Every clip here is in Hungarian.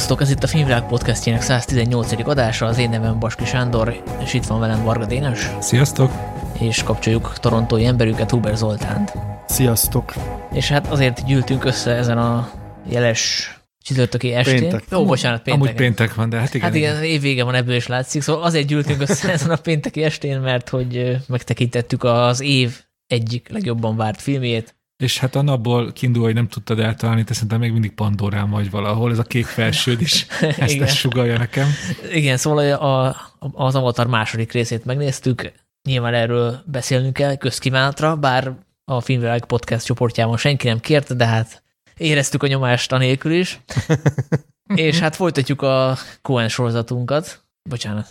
Sziasztok, ez itt a Filmvilág podcastjének 118. adása, az én nevem Baski Sándor, és itt van velem Varga Dénes. Sziasztok! És kapcsoljuk torontói emberünket, Huber Zoltánt. Sziasztok! És hát azért gyűltünk össze ezen a jeles csütörtöki estén. Péntek. Jó, bocsánat, péntek. Amúgy péntek van, de hát igen. Hát igen, évvége van, ebből is látszik. Szóval azért gyűltünk össze ezen a pénteki estén, mert hogy megtekintettük az év egyik legjobban várt filmjét. És hát a napból kiindul, hogy nem tudtad eltalálni, te szerintem még mindig Pandorán vagy valahol, ez a kék felsőd is ezt, Igen. ezt sugalja nekem. Igen, szóval a, az Avatar második részét megnéztük, nyilván erről beszélnünk kell közkívánatra, bár a Filmvilág podcast csoportjában senki nem kérte, de hát éreztük a nyomást anélkül is. És hát folytatjuk a Coen sorozatunkat. Bocsánat.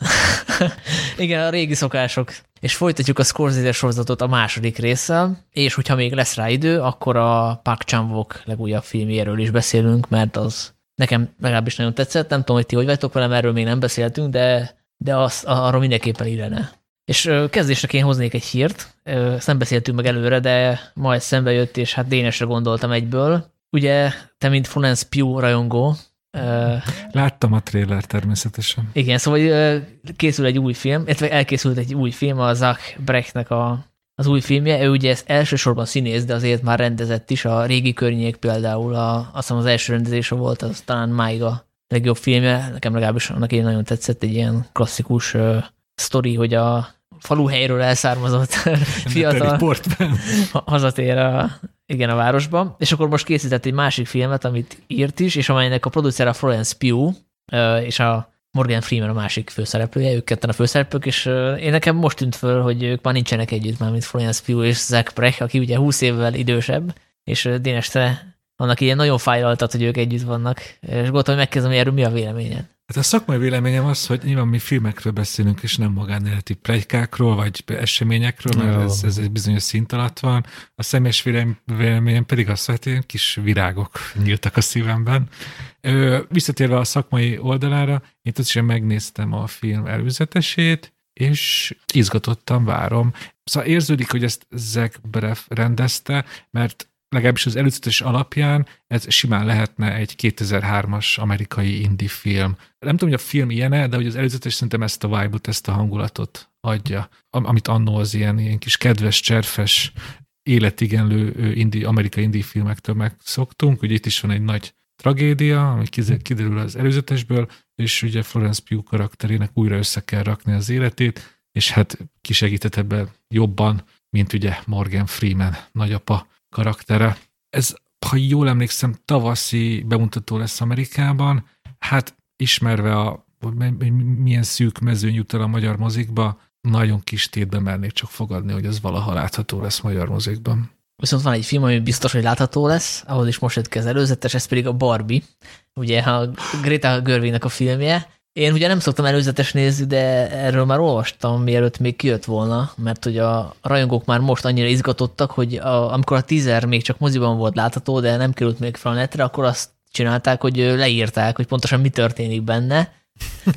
Igen, a régi szokások. És folytatjuk a Scorsese sorozatot a második résszel, és hogyha még lesz rá idő, akkor a Park Chan-wook legújabb filmjéről is beszélünk, mert az nekem legalábbis nagyon tetszett. Nem tudom, hogy ti hogy vagytok velem, erről még nem beszéltünk, de, de az, arról mindenképpen illene. És ö, kezdésre én hoznék egy hírt, ezt nem beszéltünk meg előre, de ma ez szembe jött, és hát Dénesre gondoltam egyből. Ugye, te mint Florence Pugh rajongó, Láttam a trailer természetesen. igen, szóval készül egy új film, illetve elkészült egy új film, a Zach Brechtnek a, az új filmje. Ő ugye ez elsősorban színész, de azért már rendezett is. A régi környék például, a, azt hiszem az első rendezése volt, az talán máig a legjobb filmje. Nekem legalábbis annak én nagyon tetszett, egy ilyen klasszikus uh, sztori, hogy a faluhelyről elszármazott fiatal Portben. ha- hazatér a, igen, a városba, és akkor most készített egy másik filmet, amit írt is, és amelynek a producere a Florence Pugh, és a Morgan Freeman a másik főszereplője, ők ketten a főszereplők, és én nekem most tűnt föl, hogy ők már nincsenek együtt már, mint Florence Pugh és Zach Brecht, aki ugye 20 évvel idősebb, és ö, Dénes, te annak ilyen nagyon fájlaltat, hogy ők együtt vannak, és gondoltam, hogy megkezdem, hogy erről mi a véleményed. Hát a szakmai véleményem az, hogy nyilván mi filmekről beszélünk, és nem magánéleti plegykákról, vagy eseményekről, mert Jó. ez, ez egy bizonyos szint alatt van. A személyes vélem- véleményem pedig az, hogy ilyen kis virágok nyíltak a szívemben. Visszatérve a szakmai oldalára, én tudatosan megnéztem a film előzetesét, és izgatottan várom. Szóval érződik, hogy ezt Zach Braff rendezte, mert legalábbis az előzetes alapján ez simán lehetne egy 2003-as amerikai indie film. Nem tudom, hogy a film ilyen de hogy az előzetes szerintem ezt a vibe-ot, ezt a hangulatot adja, am- amit annó az ilyen, ilyen kis kedves, cserfes, életigenlő ö, indie, amerikai indie filmektől megszoktunk. Ugye itt is van egy nagy tragédia, ami kiderül az előzetesből, és ugye Florence Pugh karakterének újra össze kell rakni az életét, és hát kisegített ebben jobban, mint ugye Morgan Freeman nagyapa karaktere. Ez, ha jól emlékszem, tavaszi bemutató lesz Amerikában. Hát ismerve a milyen szűk mezőny jut el a magyar mozikba, nagyon kis tétbe mernék csak fogadni, hogy ez valaha látható lesz magyar mozikban. Viszont van egy film, ami biztos, hogy látható lesz, ahhoz is most jött ki az előzetes, ez pedig a Barbie, ugye a Greta Gerwignek a filmje. Én ugye nem szoktam előzetes nézni, de erről már olvastam, mielőtt még kijött volna, mert hogy a rajongók már most annyira izgatottak, hogy a, amikor a teaser még csak moziban volt látható, de nem került még fel a netre, akkor azt csinálták, hogy leírták, hogy pontosan mi történik benne,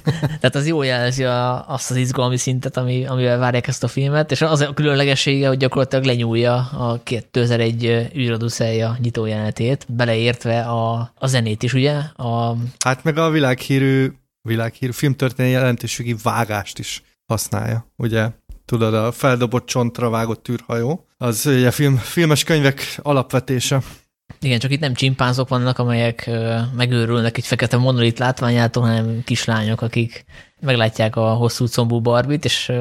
tehát az jól jelzi a, azt az izgalmi szintet, ami, amivel várják ezt a filmet, és az a különlegessége, hogy gyakorlatilag lenyúlja a 2001 űraduszelja nyitójelenetét, beleértve a, a zenét is, ugye? A, Hát meg a világhírű, világhírű filmtörténeti jelentőségi vágást is használja, ugye? Tudod, a feldobott csontra vágott űrhajó. Az ugye film, filmes könyvek alapvetése. igen, csak itt nem csimpánzok vannak, amelyek megőrülnek egy fekete monolit látványától, hanem kislányok, akik meglátják a hosszú combú barbit, és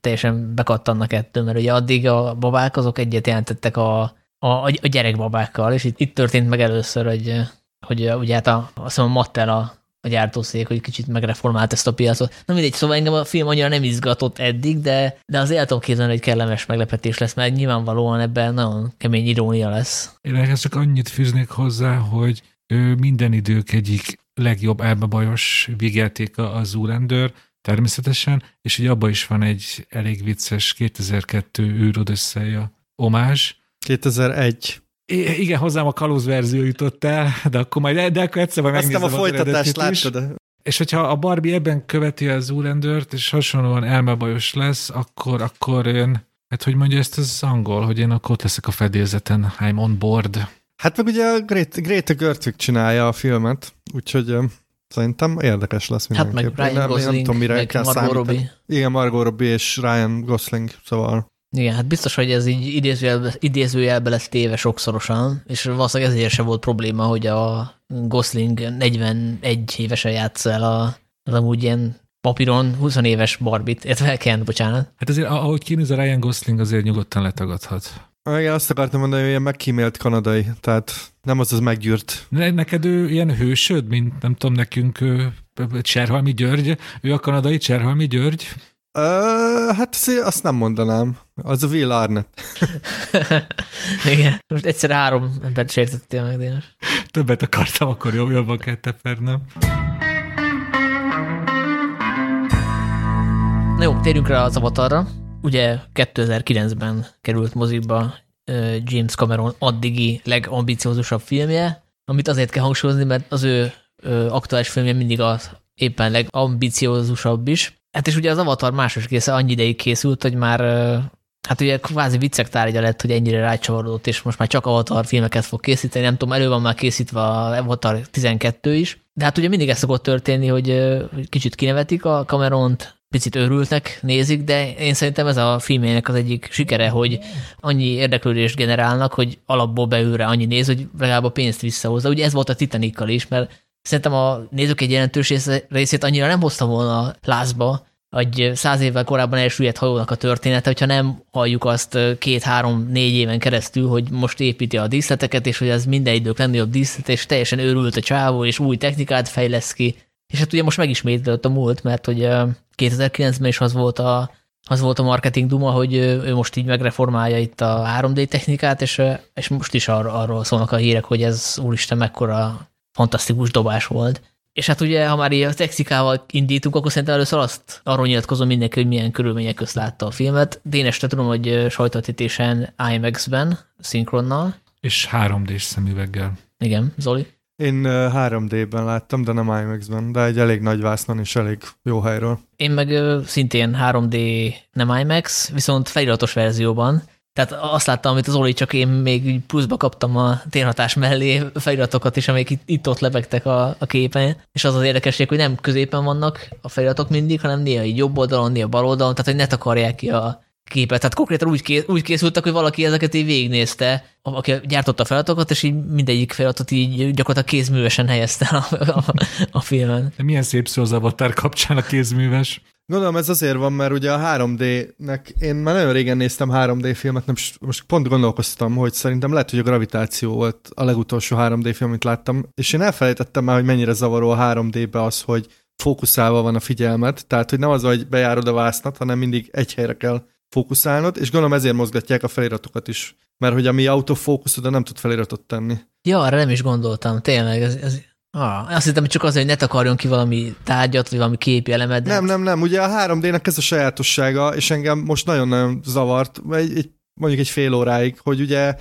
teljesen bekattannak ettől, mert ugye addig a babák azok egyet jelentettek a, a, a gyerekbabákkal, és itt, itt történt meg először, hogy, hogy ugye hát a, azt hiszem a Mattel a, a gyártószék, hogy kicsit megreformált ezt a piacot. Na mindegy, szóval engem a film annyira nem izgatott eddig, de, de az el tudom képzelni, hogy kellemes meglepetés lesz, mert nyilvánvalóan ebben nagyon kemény irónia lesz. Én ehhez csak annyit fűznék hozzá, hogy ő minden idők egyik legjobb elbebajos végjátéka a Zoolander, természetesen, és ugye abban is van egy elég vicces 2002 űrod összeja omázs. 2001. I- igen, hozzám a kalóz verzió jutott el, de akkor majd, de akkor egyszer majd megnézem a az folytatást láttad? És hogyha a Barbie ebben követi a Zoolander-t, és hasonlóan elmebajos lesz, akkor, akkor én, hát hogy mondja ezt az angol, hogy én akkor ott leszek a fedélzeten, I'm on board. Hát meg ugye a Greta, Greta Gerwig csinálja a filmet, úgyhogy szerintem érdekes lesz Hát mindenképp. meg Ryan Én nem, nem Gosling, tudom, mire meg kell Margot számítani. Robbie. Igen, Margot Robbie és Ryan Gosling, szóval Igen, hát biztos, hogy ez így idézőjelbe, idézőjelbe lesz téve sokszorosan, és valószínűleg ezért sem volt probléma, hogy a Gosling 41 évesen játsz el a, az amúgy ilyen papíron 20 éves Barbit, illetve Ken, bocsánat. Hát azért, ahogy kinéz a Ryan Gosling, azért nyugodtan letagadhat. igen, azt akartam mondani, hogy ilyen megkímélt kanadai, tehát nem az az meggyűrt. Ne, neked ő ilyen hősöd, mint nem tudom, nekünk Cserhalmi György, ő a kanadai Cserhalmi György? Ö, hát azt- azt nem mondanám. Az a Will Arnett. Igen. Most egyszer három embert sértettél meg, Dénes. Többet akartam, akkor jobb, jobban kell tepernem. Na jó, térjünk rá az avatarra. Ugye 2009-ben került mozikba ö, James Cameron addigi legambiciózusabb filmje, amit azért kell hangsúlyozni, mert az ő aktuális filmje mindig az éppen legambiciózusabb is. Hát és ugye az Avatar második része annyi ideig készült, hogy már hát ugye kvázi viccek tárgya lett, hogy ennyire rácsavarodott, és most már csak Avatar filmeket fog készíteni, nem tudom, elő van már készítve a Avatar 12 is, de hát ugye mindig ez szokott történni, hogy, kicsit kinevetik a Cameront, picit őrültnek, nézik, de én szerintem ez a filmének az egyik sikere, hogy annyi érdeklődést generálnak, hogy alapból beülre annyi néz, hogy legalább a pénzt visszahozza. Ugye ez volt a Titanikkal is, mert szerintem a nézők egy jelentős részét annyira nem hozta volna lázba, egy száz évvel korábban elsüllyedt hajónak a története, hogyha nem halljuk azt két-három-négy éven keresztül, hogy most építi a díszleteket, és hogy ez minden idők legnagyobb díszlet, és teljesen őrült a csávó, és új technikát fejlesz ki. És hát ugye most megismétlődött a múlt, mert hogy ö, 2009-ben is az volt a, az volt a marketing duma, hogy ő most így megreformálja itt a 3D technikát, és, és most is ar- arról szólnak a hírek, hogy ez úristen mekkora fantasztikus dobás volt. És hát ugye, ha már így a technikával indítunk, akkor szerintem először azt arról nyilatkozom mindenki, hogy milyen körülmények közt látta a filmet. Dénes, te tudom, hogy sajtótítésen IMAX-ben, szinkronnal. És 3D-s szemüveggel. Igen, Zoli. Én ö, 3D-ben láttam, de nem IMAX-ben, de egy elég nagy vásznon és elég jó helyről. Én meg szintén 3D, nem IMAX, viszont feliratos verzióban. Tehát azt láttam, amit az Oli, csak én még pluszba kaptam a térhatás mellé feliratokat is, amik itt, itt ott lebegtek a, a képen, és az az érdekesség, hogy nem középen vannak a feliratok mindig, hanem néha így jobb oldalon, néha bal oldalon, tehát hogy ne takarják ki a képet. Tehát konkrétan úgy, ké, úgy készültek, hogy valaki ezeket így végignézte, aki gyártotta a feladatokat, és így mindegyik feladatot így gyakorlatilag kézművesen helyezte a, a, a filmen. De milyen szép szó az Avatar kapcsán a kézműves. Gondolom ez azért van, mert ugye a 3D-nek, én már nagyon régen néztem 3D filmet, nem, most pont gondolkoztam, hogy szerintem lehet, hogy a Gravitáció volt a legutolsó 3D film, amit láttam, és én elfelejtettem már, hogy mennyire zavaró a 3D-be az, hogy fókuszálva van a figyelmet, tehát hogy nem az, hogy bejárod a vásznat, hanem mindig egy helyre kell fókuszálnod, és gondolom ezért mozgatják a feliratokat is, mert hogy ami autofókusz, oda nem tud feliratot tenni. Ja, arra nem is gondoltam, tényleg. Ez, ez, ah, azt hittem, csak azért, hogy ne takarjon ki valami tárgyat, vagy valami képi elemet. De Nem, nem, nem. Ugye a 3D-nek ez a sajátossága, és engem most nagyon-nagyon zavart, egy, egy, mondjuk egy fél óráig, hogy ugye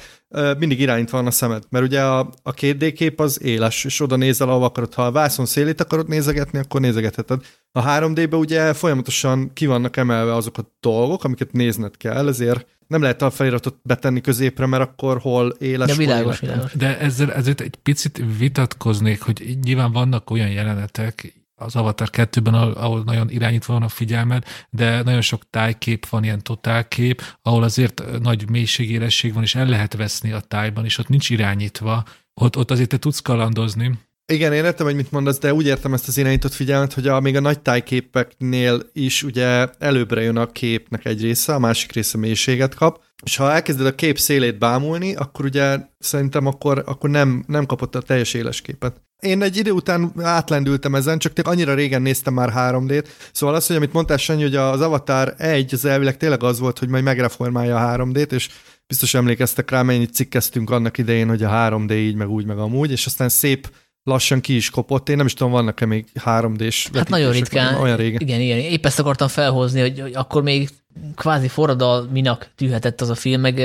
mindig irányítva van a szemed, mert ugye a, a 2D kép az éles, és oda nézel, ahova akarod. Ha a vászon szélét akarod nézegetni, akkor nézegetheted. A 3D-be ugye folyamatosan ki vannak emelve azok a dolgok, amiket nézned kell, ezért nem lehet a feliratot betenni középre, mert akkor hol éles, De hol világos, világos. De ezzel ezért egy picit vitatkoznék, hogy nyilván vannak olyan jelenetek az Avatar 2-ben, ahol, ahol nagyon irányítva van a figyelmed, de nagyon sok tájkép van, ilyen totálkép, ahol azért nagy mélységéresség van, és el lehet veszni a tájban, és ott nincs irányítva. Ott, ott azért te tudsz kalandozni. Igen, én értem, hogy mit mondasz, de úgy értem ezt az irányított figyelmet, hogy a, még a nagy tájképeknél is ugye előbbre jön a képnek egy része, a másik része mélységet kap, és ha elkezded a kép szélét bámulni, akkor ugye szerintem akkor, akkor nem, nem kapott a teljes éles képet. Én egy idő után átlendültem ezen, csak tényleg annyira régen néztem már 3D-t, szóval az, hogy amit mondtál, Sanyi, hogy az Avatar 1 az elvileg tényleg az volt, hogy majd megreformálja a 3D-t, és biztos emlékeztek rá, mennyit cikkeztünk annak idején, hogy a 3D így, meg úgy, meg amúgy, és aztán szép lassan ki is kopott. Én nem is tudom, vannak-e még 3D-s Hát nagyon ritkán. Olyan régen. Igen, igen. Épp ezt akartam felhozni, hogy, hogy akkor még kvázi forradalminak tűhetett az a film, meg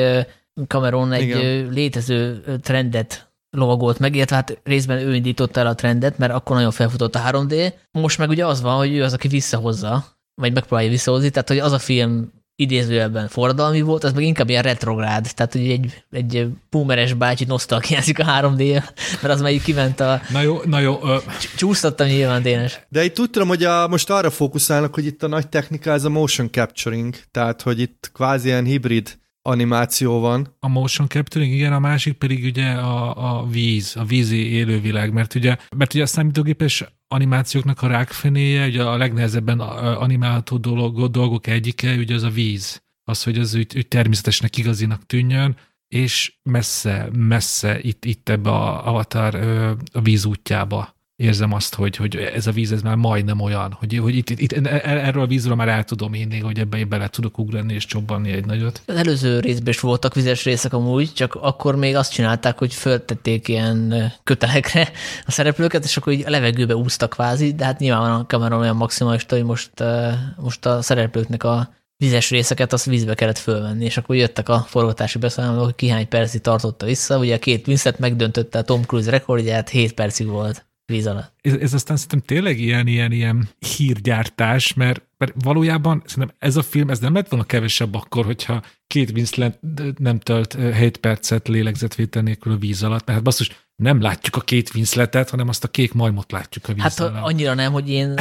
Cameron egy Igen. létező trendet lovagolt meg, illetve hát részben ő indította el a trendet, mert akkor nagyon felfutott a 3D. Most meg ugye az van, hogy ő az, aki visszahozza, vagy megpróbálja visszahozni, tehát hogy az a film idézőjelben forradalmi volt, az meg inkább ilyen retrográd, tehát hogy egy, egy boomeres bácsi nosztalgiázik a 3 d mert az már így kiment a... Na jó, na jó. Ö... Csúsztattam nyilván, Dénes. De itt úgy tudom, hogy a, most arra fókuszálnak, hogy itt a nagy technika ez a motion capturing, tehát hogy itt kvázi ilyen hibrid animáció van. A motion capturing, igen, a másik pedig ugye a, a víz, a vízi élővilág, mert ugye, mert ugye a számítógépes animációknak a rákfenéje, ugye a legnehezebben animálható dolog, dolgok egyike, ugye az a víz. Az, hogy az úgy, úgy természetesnek, igazinak tűnjön, és messze, messze itt, itt ebbe a avatar a víz útjába érzem azt, hogy, hogy ez a víz ez már majdnem olyan, hogy, hogy itt, itt, e, erről a vízről már el tudom inni, hogy ebbe én bele tudok ugrani és csobbanni egy nagyot. Az előző részben is voltak vizes részek amúgy, csak akkor még azt csinálták, hogy föltették ilyen kötelekre a szereplőket, és akkor így a levegőbe úsztak kvázi, de hát nyilván a kamera olyan maximalista, hogy most, most a szereplőknek a vizes részeket azt vízbe kellett fölvenni, és akkor jöttek a forgatási beszámolók, hogy ki hány percig tartotta vissza. Ugye a két Winslet megdöntötte a Tom Cruise rekordját, 7 percig volt víz alatt. Ez, ez aztán szerintem tényleg ilyen, ilyen, ilyen hírgyártás, mert, mert valójában szerintem ez a film, ez nem lett volna kevesebb akkor, hogyha két Winslet nem tölt 7 percet lélegzetvétel nélkül a víz alatt, mert hát basszus, nem látjuk a két Winsletet, hanem azt a kék majmot látjuk a víz hát, alatt. Annyira nem, hogy én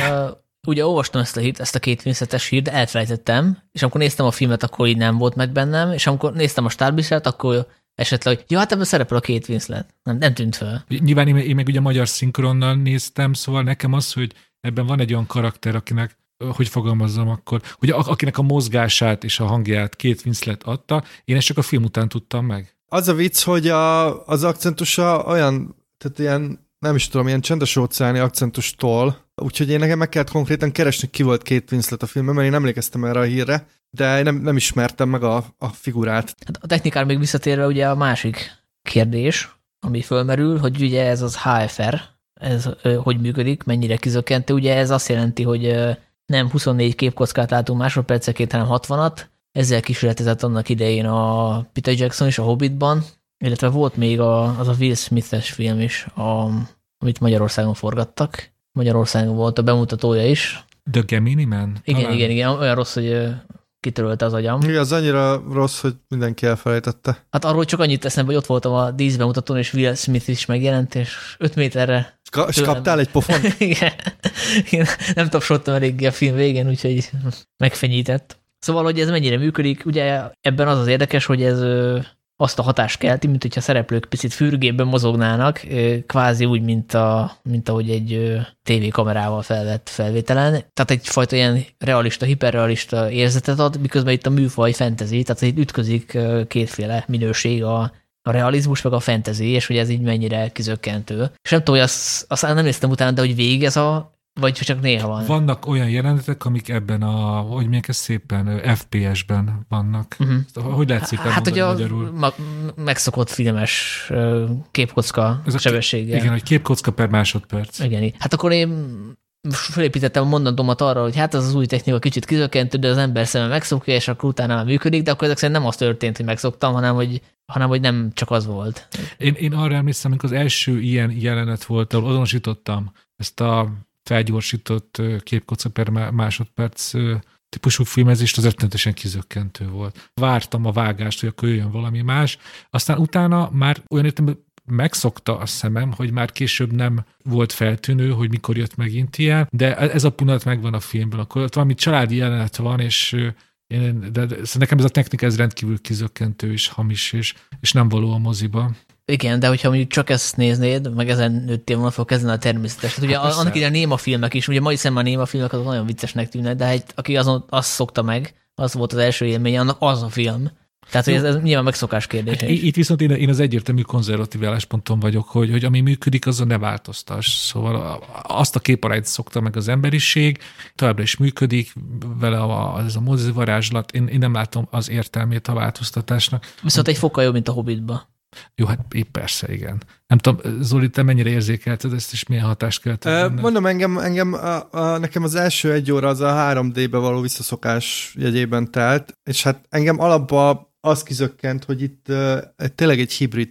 ugye olvastam ezt a, hírt, ezt a két Winsletes hírt, de elfelejtettem, és amikor néztem a filmet, akkor így nem volt meg bennem, és amikor néztem a stárbisát, akkor esetleg, hogy jó, hát ebben szerepel a két Winslet. Nem, nem tűnt fel. Nyilván én, én meg ugye a magyar szinkronnal néztem, szóval nekem az, hogy ebben van egy olyan karakter, akinek hogy fogalmazzam akkor, hogy akinek a mozgását és a hangját két Winslet adta, én ezt csak a film után tudtam meg. Az a vicc, hogy a, az akcentusa olyan, tehát ilyen, nem is tudom, ilyen csendes óceáni akcentustól, úgyhogy én nekem meg kellett konkrétan keresni, ki volt két Winslet a filmben, mert én emlékeztem erre a hírre, de nem, nem ismertem meg a, a figurát. Hát a technikára még visszatérve ugye a másik kérdés, ami fölmerül, hogy ugye ez az HFR, ez hogy működik, mennyire kizökkentő. Ugye ez azt jelenti, hogy nem 24 képkockát látunk másodperceként, hanem 60-at. Ezzel kísérletezett annak idején a Peter Jackson is a Hobbitban, illetve volt még a, az a Will Smith-es film is, a, amit Magyarországon forgattak. Magyarországon volt a bemutatója is. The Gemini Man? Igen, Talán. igen, igen, olyan rossz, hogy kitörölte az agyam. Igen, az annyira rossz, hogy mindenki elfelejtette. Hát arról csak annyit teszem, hogy ott voltam a díszbemutatón, és Will Smith is megjelent, és 5 méterre... Ka- és kaptál egy pofont? Igen. Én nem tapsoltam eléggé a film végén, úgyhogy megfenyített. Szóval, hogy ez mennyire működik, ugye ebben az az érdekes, hogy ez azt a hatást kelti, mint hogyha szereplők picit fürgében mozognának, kvázi úgy, mint, a, mint ahogy egy tévékamerával felvett felvételen. Tehát egyfajta ilyen realista, hiperrealista érzetet ad, miközben itt a műfaj fantasy, tehát itt ütközik kétféle minőség a, a realizmus, meg a fantasy, és hogy ez így mennyire kizökkentő. És nem tudom, hogy azt, azt nem néztem utána, de hogy végig ez a vagy csak néha van. Vannak olyan jelenetek, amik ebben a, hogy milyen ez szépen, FPS-ben vannak. Uh-huh. Hogy lehet szépen Hát, hogy a magyarul? Ma, megszokott filmes képkocka Ez sebességgel. Igen, hogy képkocka per másodperc. Igen, hát akkor én felépítettem a mondandómat arra, hogy hát az az új technika kicsit kizökkentő, de az ember szeme megszokja, és akkor utána már működik, de akkor ezek szerint nem az történt, hogy megszoktam, hanem hogy, hanem hogy nem csak az volt. Én, én arra emlékszem, amikor az első ilyen jelenet volt, ahol azonosítottam ezt a felgyorsított képkoca per másodperc típusú filmezést, az rettenetesen kizökkentő volt. Vártam a vágást, hogy akkor jöjjön valami más, aztán utána már olyan értem, megszokta a szemem, hogy már később nem volt feltűnő, hogy mikor jött megint ilyen, de ez a pillanat megvan a filmben, akkor ott valami családi jelenet van, és én, de, de nekem ez a technika ez rendkívül kizökkentő és hamis, és, és nem való a moziba. Igen, de hogyha mondjuk csak ezt néznéd, meg ezen nőttél volna fog kezdeni a természetes. Hát ugye hát annak ide a néma filmek is, ugye mai szemben a néma filmek az nagyon viccesnek tűnnek, de egy, aki azon azt szokta meg, az volt az első élmény, annak az a film. Tehát, hogy ez, ez nyilván megszokás kérdés. Hát, itt viszont én, én az egyértelmű konzervatív állásponton vagyok, hogy, hogy ami működik, azon ne változtass. Szóval azt a képarányt szokta meg az emberiség, továbbra is működik, vele a, ez a mozi varázslat, én, én nem látom az értelmét a változtatásnak. Viszont egy fokkal jobb, mint a Hobbitba. Jó, hát persze, igen. Nem tudom, Zoli, te mennyire érzékelted ezt, és milyen hatást kellett? Mondom, engem, engem a, a, nekem az első egy óra az a 3D-be való visszaszokás jegyében telt, és hát engem alapban az kizökkent, hogy itt uh, tényleg egy hibrid,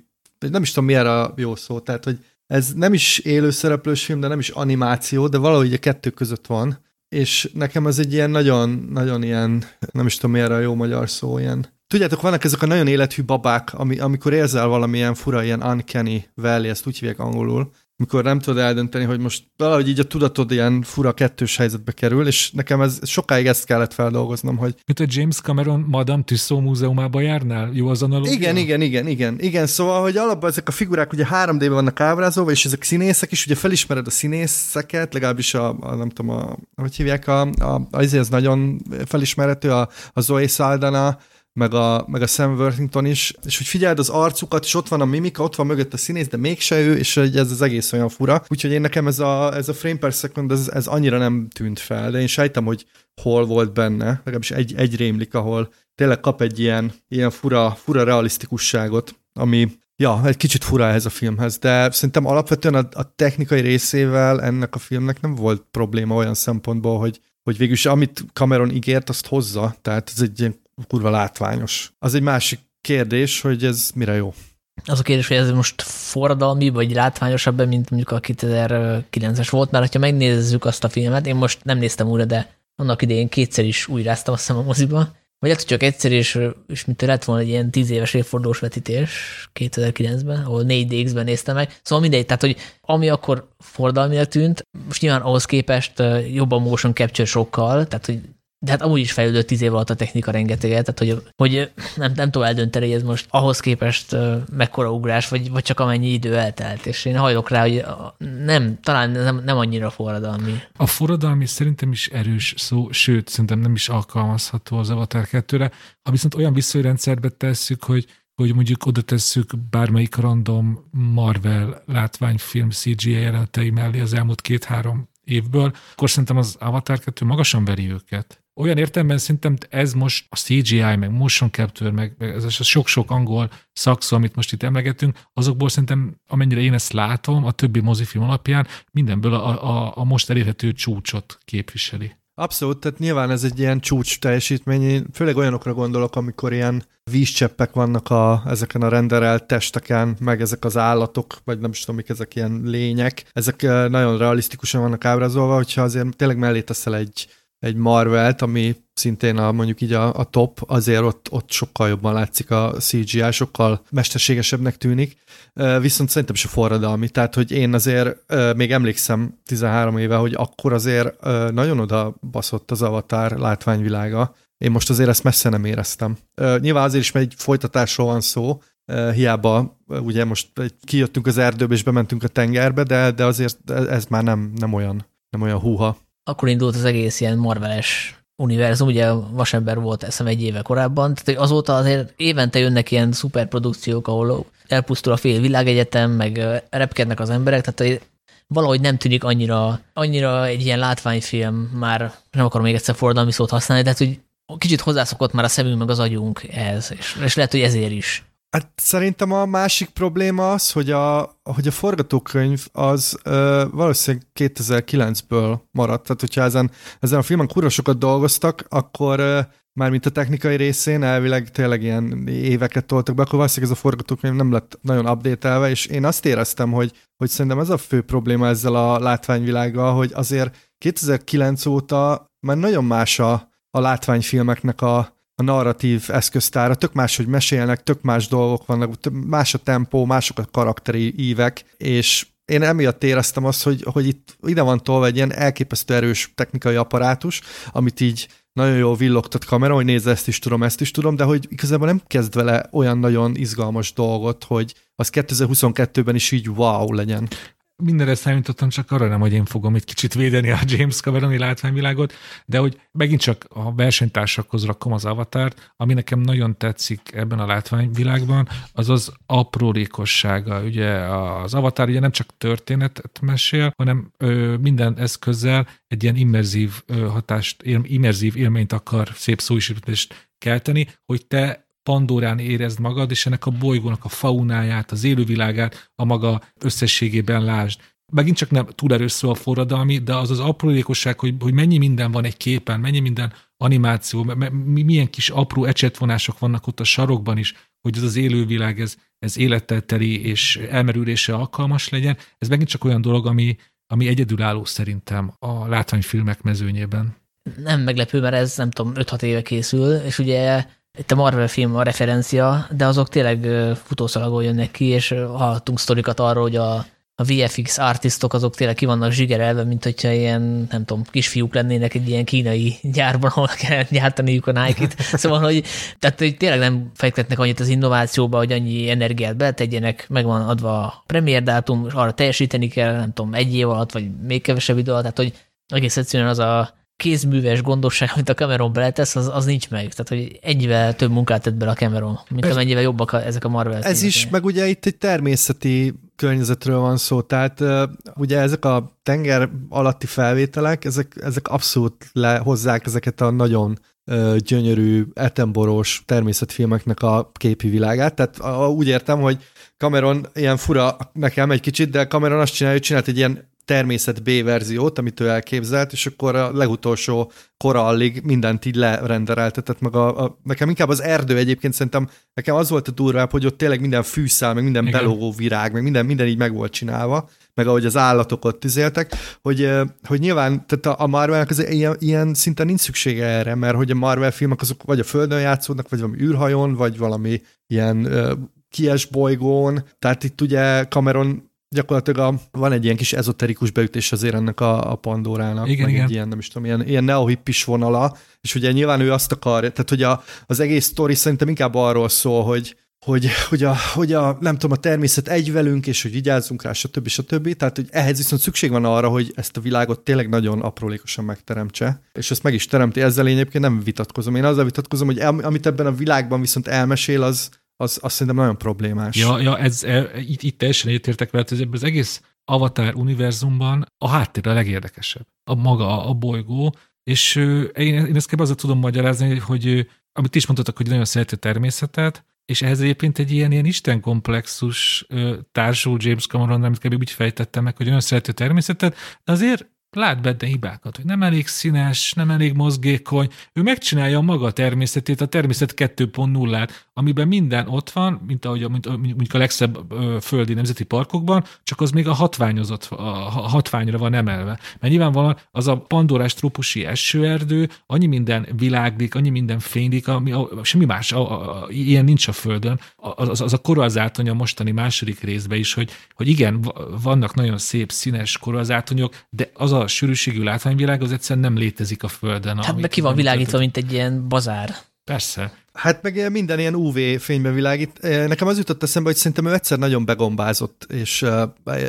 nem is tudom mi a jó szó, tehát hogy ez nem is élő szereplős film, de nem is animáció, de valahogy a kettő között van, és nekem ez egy ilyen nagyon, nagyon ilyen, nem is tudom miért a jó magyar szó, ilyen Tudjátok, vannak ezek a nagyon élethű babák, ami, amikor érzel valamilyen fura, ilyen uncanny valley, ezt úgy hívják angolul, mikor nem tudod eldönteni, hogy most valahogy így a tudatod ilyen fura kettős helyzetbe kerül, és nekem ez sokáig ezt kellett feldolgoznom, hogy... Mint a James Cameron Madame Tussauds múzeumába járnál? Jó az analógia? Igen, igen, igen, igen, igen. Szóval, hogy alapban ezek a figurák ugye 3D-ben vannak ábrázolva, és ezek színészek is, ugye felismered a színészeket, legalábbis a, a nem tudom, a, hogy hívják, a, a, az, az nagyon felismerhető, a, a Zoe Saldana, meg a, meg a Sam Worthington is, és hogy figyeld az arcukat, és ott van a mimika, ott van mögött a színész, de mégse ő, és ez az egész olyan fura. Úgyhogy én nekem ez a, ez a frame per second, ez, ez annyira nem tűnt fel, de én sejtem, hogy hol volt benne, legalábbis egy, egy rémlik, ahol tényleg kap egy ilyen, ilyen fura, fura realisztikusságot, ami Ja, egy kicsit fura ez a filmhez, de szerintem alapvetően a, a technikai részével ennek a filmnek nem volt probléma olyan szempontból, hogy, hogy végülis amit Cameron ígért, azt hozza, tehát ez egy ilyen kurva látványos. Az egy másik kérdés, hogy ez mire jó. Az a kérdés, hogy ez most forradalmi, vagy látványosabb, mint mondjuk a 2009-es volt, mert ha megnézzük azt a filmet, én most nem néztem újra, de annak idején kétszer is újráztam azt a moziba, vagy lehet, csak egyszer, és, és mint lett volna egy ilyen tíz éves évfordulós vetítés 2009-ben, ahol 4DX-ben néztem meg. Szóval mindegy, tehát hogy ami akkor forradalmi tűnt, most nyilván ahhoz képest jobban motion capture sokkal, tehát hogy de hát amúgy is fejlődött tíz év alatt a technika rengeteget, tehát hogy, hogy nem, nem tudom eldönteni, hogy ez most ahhoz képest mekkora ugrás, vagy, vagy csak amennyi idő eltelt, és én hajlok rá, hogy nem, talán nem, nem annyira forradalmi. A forradalmi szerintem is erős szó, sőt, szerintem nem is alkalmazható az Avatar 2-re. Ha viszont olyan viszonyrendszerbe tesszük, hogy hogy mondjuk oda tesszük bármelyik random Marvel látványfilm CGI jelenetei mellé az elmúlt két-három évből, akkor szerintem az Avatar 2 magasan veri őket olyan értelemben szerintem ez most a CGI, meg motion capture, meg ez a sok-sok angol szakszó, amit most itt emlegetünk, azokból szerintem, amennyire én ezt látom, a többi mozifilm alapján mindenből a, a, a most elérhető csúcsot képviseli. Abszolút, tehát nyilván ez egy ilyen csúcs teljesítmény, én főleg olyanokra gondolok, amikor ilyen vízcseppek vannak a, ezeken a renderelt testeken, meg ezek az állatok, vagy nem is tudom, mik ezek ilyen lények, ezek eh, nagyon realisztikusan vannak ábrázolva, hogyha azért tényleg mellé teszel egy egy Marvelt, ami szintén a, mondjuk így a, a top, azért ott, ott sokkal jobban látszik a CGI, sokkal mesterségesebbnek tűnik, viszont szerintem se forradalmi, tehát hogy én azért még emlékszem 13 éve, hogy akkor azért nagyon oda baszott az Avatar látványvilága, én most azért ezt messze nem éreztem. Nyilván azért is, mert egy folytatásról van szó, hiába ugye most kijöttünk az erdőbe és bementünk a tengerbe, de, de azért ez már nem, nem olyan nem olyan húha akkor indult az egész ilyen marveles univerzum, ugye Vasember volt eszem egy éve korábban, tehát azóta azért évente jönnek ilyen szuperprodukciók, ahol elpusztul a fél világegyetem, meg repkednek az emberek, tehát valahogy nem tűnik annyira, annyira egy ilyen látványfilm, már nem akarom még egyszer forradalmi szót használni, de hát, hogy kicsit hozzászokott már a szemünk meg az agyunk ez, és, és lehet, hogy ezért is. Hát szerintem a másik probléma az, hogy a, hogy a forgatókönyv az ö, valószínűleg 2009-ből maradt. Tehát, hogyha ezen, ezen a filmen kurva sokat dolgoztak, akkor ö, mármint a technikai részén elvileg tényleg ilyen éveket toltak be, akkor valószínűleg ez a forgatókönyv nem lett nagyon update és én azt éreztem, hogy, hogy szerintem ez a fő probléma ezzel a látványvilággal, hogy azért 2009 óta már nagyon más a, a látványfilmeknek a, a narratív eszköztára, tök más, hogy mesélnek, tök más dolgok vannak, más a tempó, mások a karakteri ívek, és én emiatt éreztem azt, hogy, hogy itt ide van tolva egy ilyen elképesztő erős technikai apparátus, amit így nagyon jól villogtat kamera, hogy nézze, ezt is tudom, ezt is tudom, de hogy igazából nem kezd vele olyan nagyon izgalmas dolgot, hogy az 2022-ben is így wow legyen mindenre számítottam, csak arra nem, hogy én fogom egy kicsit védeni a James Cameroni látványvilágot, de hogy megint csak a versenytársakhoz rakom az avatárt, ami nekem nagyon tetszik ebben a látványvilágban, az az aprólékossága. Ugye az avatár ugye nem csak történetet mesél, hanem ö, minden eszközzel egy ilyen immerzív ö, hatást, immerzív élményt akar szép szóisítést kelteni, hogy te Pandorán érezd magad, és ennek a bolygónak a faunáját, az élővilágát a maga összességében lásd. Megint csak nem túl erős szó a forradalmi, de az az aprólékosság, hogy, hogy mennyi minden van egy képen, mennyi minden animáció, milyen kis apró ecsetvonások vannak ott a sarokban is, hogy ez az élővilág, ez, ez élettel teli és elmerülése alkalmas legyen. Ez megint csak olyan dolog, ami, ami egyedülálló szerintem a látványfilmek mezőnyében. Nem meglepő, mert ez nem tudom, 5-6 éve készül, és ugye itt a Marvel film a referencia, de azok tényleg futószalagon jönnek ki, és hallottunk sztorikat arról, hogy a a VFX artistok azok tényleg ki vannak zsigerelve, mint hogyha ilyen, nem tudom, kisfiúk lennének egy ilyen kínai gyárban, ahol kell gyártaniuk a Nike-t. Szóval, hogy, tehát, hogy tényleg nem fektetnek annyit az innovációba, hogy annyi energiát betegyenek, meg van adva a premier dátum, és arra teljesíteni kell, nem tudom, egy év alatt, vagy még kevesebb idő alatt, tehát, hogy egész egyszerűen az a kézműves gondosság, amit a Cameron beletesz, az, az nincs meg. Tehát, hogy ennyivel több munkát tett bele a Cameron, mint ez, amennyivel jobbak a, ezek a Marvel Ez is, meg ugye itt egy természeti környezetről van szó, tehát ugye ezek a tenger alatti felvételek, ezek, ezek abszolút lehozzák ezeket a nagyon gyönyörű, etemboros természetfilmeknek a képi világát, tehát uh, úgy értem, hogy Cameron ilyen fura nekem egy kicsit, de Cameron azt csinálja, hogy csinált egy ilyen természet B verziót, amit ő elképzelt, és akkor a legutolsó korallig mindent így lerendereltetett, meg a, a, nekem inkább az erdő egyébként szerintem, nekem az volt a durvább, hogy ott tényleg minden fűszál, meg minden Igen. belógó virág, meg minden, minden így meg volt csinálva, meg ahogy az állatok ott tüzéltek, hogy, hogy nyilván tehát a Marvelnek az ilyen, ilyen szinten nincs szüksége erre, mert hogy a Marvel filmek azok vagy a Földön játszódnak, vagy valami űrhajón, vagy valami ilyen kies bolygón, tehát itt ugye Cameron gyakorlatilag a, van egy ilyen kis ezoterikus beütés azért ennek a, a Pandorának, igen, meg igen. egy ilyen, nem is tudom, ilyen, ilyen neohippis vonala, és ugye nyilván ő azt akarja, tehát hogy a, az egész sztori szerintem inkább arról szól, hogy, hogy, hogy, a, hogy a, nem tudom, a természet egy velünk, és hogy vigyázzunk rá, stb. stb. Tehát, hogy ehhez viszont szükség van arra, hogy ezt a világot tényleg nagyon aprólékosan megteremtse, és ezt meg is teremti. Ezzel én egyébként nem vitatkozom. Én azzal vitatkozom, hogy amit ebben a világban viszont elmesél, az, az, az szerintem nagyon problémás. Ja, ja ez, e, itt, itt teljesen egyetértek veled, hogy az egész Avatar univerzumban a háttér a legérdekesebb. A maga, a bolygó, és én, én ezt kell azzal tudom magyarázni, hogy amit is mondtatok, hogy nagyon szereti a természetet, és ehhez egyébként egy ilyen, ilyen istenkomplexus társul James Cameron, amit kb. úgy fejtettem meg, hogy nagyon szereti a természetet, de azért lát benne hibákat, hogy nem elég színes, nem elég mozgékony, ő megcsinálja a maga természetét, a természet 2.0-át, amiben minden ott van, mint ahogy mint, mondjuk a legszebb földi nemzeti parkokban, csak az még a hatványozott, a hatványra van emelve. Mert nyilvánvalóan az a pandorás trópusi esőerdő, annyi minden világlik, annyi minden fénylik, ami, a, semmi más, a, a, ilyen nincs a földön. Az, az, az a korallzátony a mostani második részben is, hogy, hogy igen, vannak nagyon szép, színes korallzátonyok, de az a sűrűségű látványvilág az egyszerűen nem létezik a földön. Hát meg ki van világítva, mint egy ilyen bazár. Persze. Hát meg minden ilyen UV fényben világít. Nekem az jutott eszembe, hogy szerintem ő egyszer nagyon begombázott, és uh,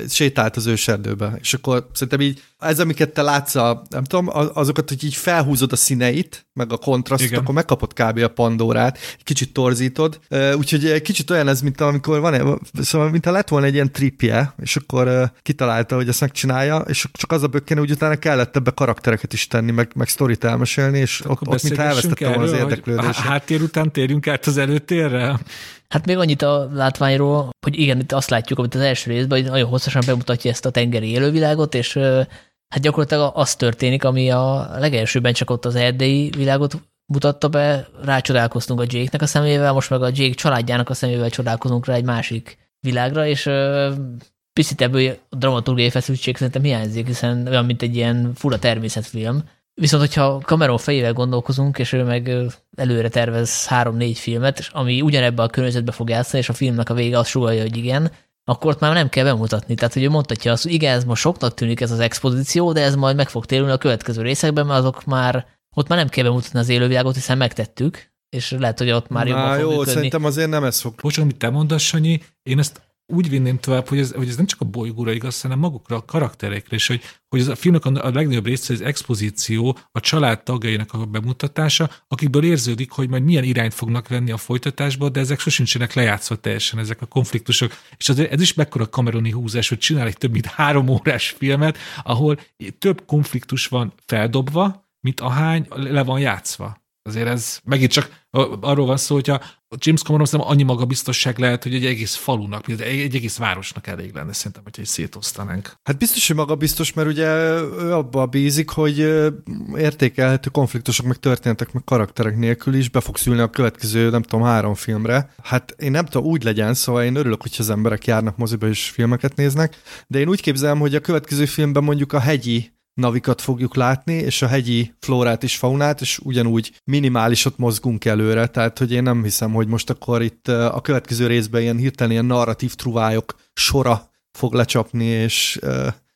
sétált az őserdőbe. És akkor szerintem így, ez, amiket te látsz, a, nem tudom, azokat, hogy így felhúzod a színeit, meg a kontrasztot, Igen. akkor megkapod kb. a pandórát, kicsit torzítod. Uh, úgyhogy kicsit olyan ez, mint amikor van, szóval mint lett volna egy ilyen tripje, és akkor uh, kitalálta, hogy ezt megcsinálja, és csak az a bökken, hogy utána kellett ebbe karaktereket is tenni, meg, meg sztorit elmesélni, és ott, ott mint elvesztettem volna az érdeklődést. Háttér után térjünk át az előtérre? Hát még annyit a látványról, hogy igen, itt azt látjuk, amit az első részben, hogy nagyon hosszasan bemutatja ezt a tengeri élővilágot, és hát gyakorlatilag az történik, ami a legelsőben csak ott az erdei világot mutatta be, rácsodálkoztunk a Jake-nek a szemével, most meg a Jake családjának a szemével csodálkozunk rá egy másik világra, és picit ebből a dramaturgiai feszültség szerintem hiányzik, hiszen olyan, mint egy ilyen fura természetfilm, Viszont, hogyha Cameron fejével gondolkozunk, és ő meg előre tervez három-négy filmet, ami ugyanebben a környezetben fog játszani, és a filmnek a vége azt sugalja, hogy igen, akkor ott már nem kell bemutatni. Tehát, hogy ő mondhatja azt, hogy igen, ez most soknak tűnik ez az expozíció, de ez majd meg fog térülni a következő részekben, mert azok már, ott már nem kell bemutatni az élővilágot, hiszen megtettük, és lehet, hogy ott már jobban Na, fog jó, működni. szerintem azért nem ez fog. Bocs, amit te mondasz, Sanyi, én ezt úgy vinném tovább, hogy ez, hogy ez nem csak a bolygóra igaz, hanem magukra a karakterekre is, hogy, hogy ez a filmnek a, legnagyobb része az expozíció, a család tagjainak a bemutatása, akikből érződik, hogy majd milyen irányt fognak venni a folytatásba, de ezek sosincsenek lejátszva teljesen, ezek a konfliktusok. És azért ez is mekkora kameroni húzás, hogy csinál egy több mint három órás filmet, ahol több konfliktus van feldobva, mint ahány le van játszva. Azért ez megint csak arról van szó, hogyha a James Cameron szerintem annyi magabiztosság lehet, hogy egy egész falunak, egy, egy egész városnak elég lenne szerintem, hogy egy szétosztanánk. Hát biztos, hogy magabiztos, mert ugye ő abba bízik, hogy értékelhető konfliktusok, meg történetek, meg karakterek nélkül is be fog szülni a következő, nem tudom, három filmre. Hát én nem tudom, úgy legyen, szóval én örülök, hogy az emberek járnak moziba és filmeket néznek, de én úgy képzelem, hogy a következő filmben mondjuk a hegyi navikat fogjuk látni, és a hegyi flórát és faunát, és ugyanúgy minimálisot mozgunk előre, tehát hogy én nem hiszem, hogy most akkor itt a következő részben ilyen hirtelen ilyen narratív truvályok sora fog lecsapni, és...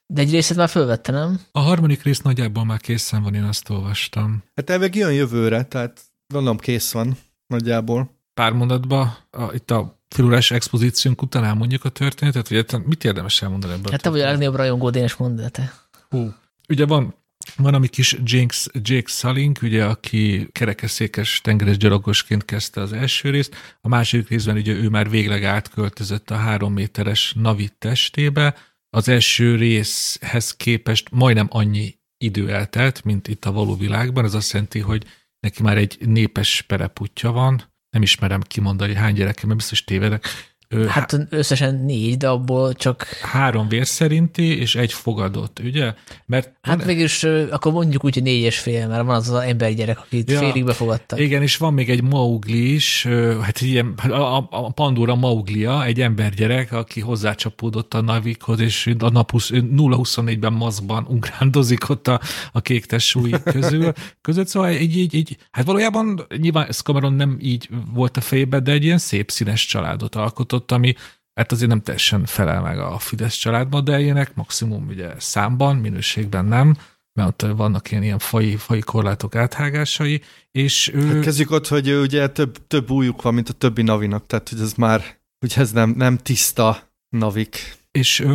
De egy részét már fölvette, nem? A harmadik rész nagyjából már készen van, én azt olvastam. Hát elveg jön jövőre, tehát gondolom kész van nagyjából. Pár mondatba, a, itt a félórás expozíciónk után elmondjuk a történetet, vagy mit érdemes elmondani ebből? Hát te vagy a legnagyobb rajongó Dénes mondata. Hú, Ugye van van ami kis Jake, Jake Sulling, ugye, aki kerekeszékes tengeres gyalogosként kezdte az első részt, a második részben ugye ő már végleg átköltözött a három méteres Navi testébe, az első részhez képest majdnem annyi idő eltelt, mint itt a való világban, ez azt jelenti, hogy neki már egy népes pereputja van, nem ismerem kimondani, hány gyereke, mert biztos tévedek, Hát összesen négy, de abból csak... Három vér szerinti, és egy fogadott, ugye? Mert hát van... végülis akkor mondjuk úgy, hogy négy és fél, mert van az az embergyerek, akit ja, félig befogadtak. Igen, és van még egy Maugli is, hát ilyen, a, a Pandora Mauglia, egy embergyerek, aki hozzácsapódott a Navikhoz, és a nap 0-24-ben maszkban ugrándozik ott a, a kék tesúi közül. Között, szóval így, így, így, hát valójában nyilván Cameron nem így volt a fejében, de egy ilyen szép színes családot alkotott, alkotott, ami hát azért nem teljesen felel meg a Fidesz családba, de ilyenek maximum ugye számban, minőségben nem, mert ott vannak ilyen, ilyen fai, fai korlátok áthágásai, és ő... Hát kezdjük ott, hogy ugye több, több újuk van, mint a többi navinak, tehát hogy ez már, hogy ez nem, nem tiszta navik. És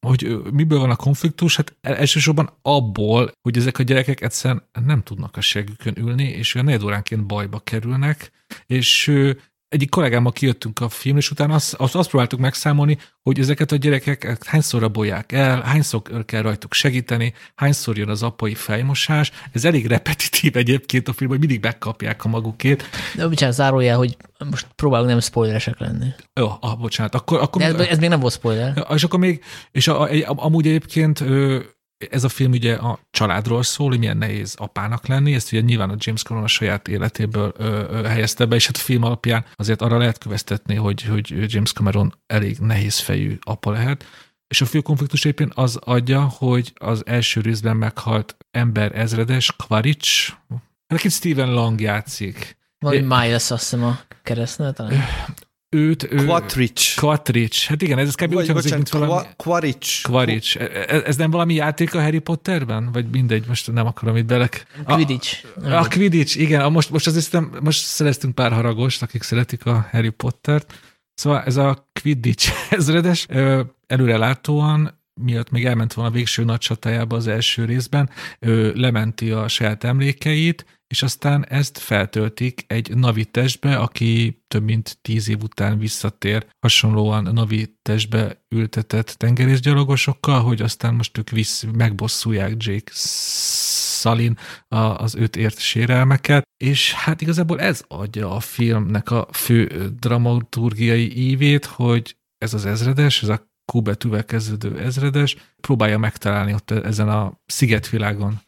hogy miből van a konfliktus? Hát elsősorban abból, hogy ezek a gyerekek egyszerűen nem tudnak a segükön ülni, és olyan negyed óránként bajba kerülnek, és egyik kollégámmal kijöttünk a film, és utána azt, azt, azt próbáltuk megszámolni, hogy ezeket a gyerekek hányszor rabolják el, hányszor kell rajtuk segíteni, hányszor jön az apai fejmosás. Ez elég repetitív egyébként a film, hogy mindig megkapják a magukét. De bocsánat, zárójel, hogy most próbálunk nem spoileresek lenni. Jó, ah, bocsánat. Akkor, akkor, De ez, ez még nem volt spoiler. És akkor még, és a, a, amúgy egyébként ez a film ugye a családról szól, hogy milyen nehéz apának lenni, ezt ugye nyilván a James Cameron a saját életéből ö, ö, helyezte be, és hát a film alapján azért arra lehet követetni, hogy, hogy James Cameron elég nehéz fejű apa lehet, és a fő konfliktus éppen az adja, hogy az első részben meghalt ember ezredes, Quaritch, akit Stephen Lang játszik. Vagy Miles, azt hiszem a keresztneve talán őt... Ő, Quatrich. Quatrich. Hát igen, ez kb. úgy hangzik, mint valami... Quaritch. Quaritch. Ez, ez nem valami játék a Harry Potterben? Vagy mindegy, most nem akarom itt bele... A, Quidditch. A, a Quidditch, igen. Most, most azért most szereztünk pár haragost, akik szeretik a Harry Pottert. Szóval ez a Quidditch ezredes előrelátóan miatt még elment volna a végső nagy csatájába az első részben, ő lementi a saját emlékeit, és aztán ezt feltöltik egy Navi testbe, aki több mint tíz év után visszatér hasonlóan Navi testbe ültetett tengerészgyalogosokkal, hogy aztán most ők vissz, megbosszulják Jake Szalin az őt ért sérelmeket, és hát igazából ez adja a filmnek a fő dramaturgiai ívét, hogy ez az ezredes, ez a Q betűvel kezdődő ezredes, próbálja megtalálni ott ezen a szigetvilágon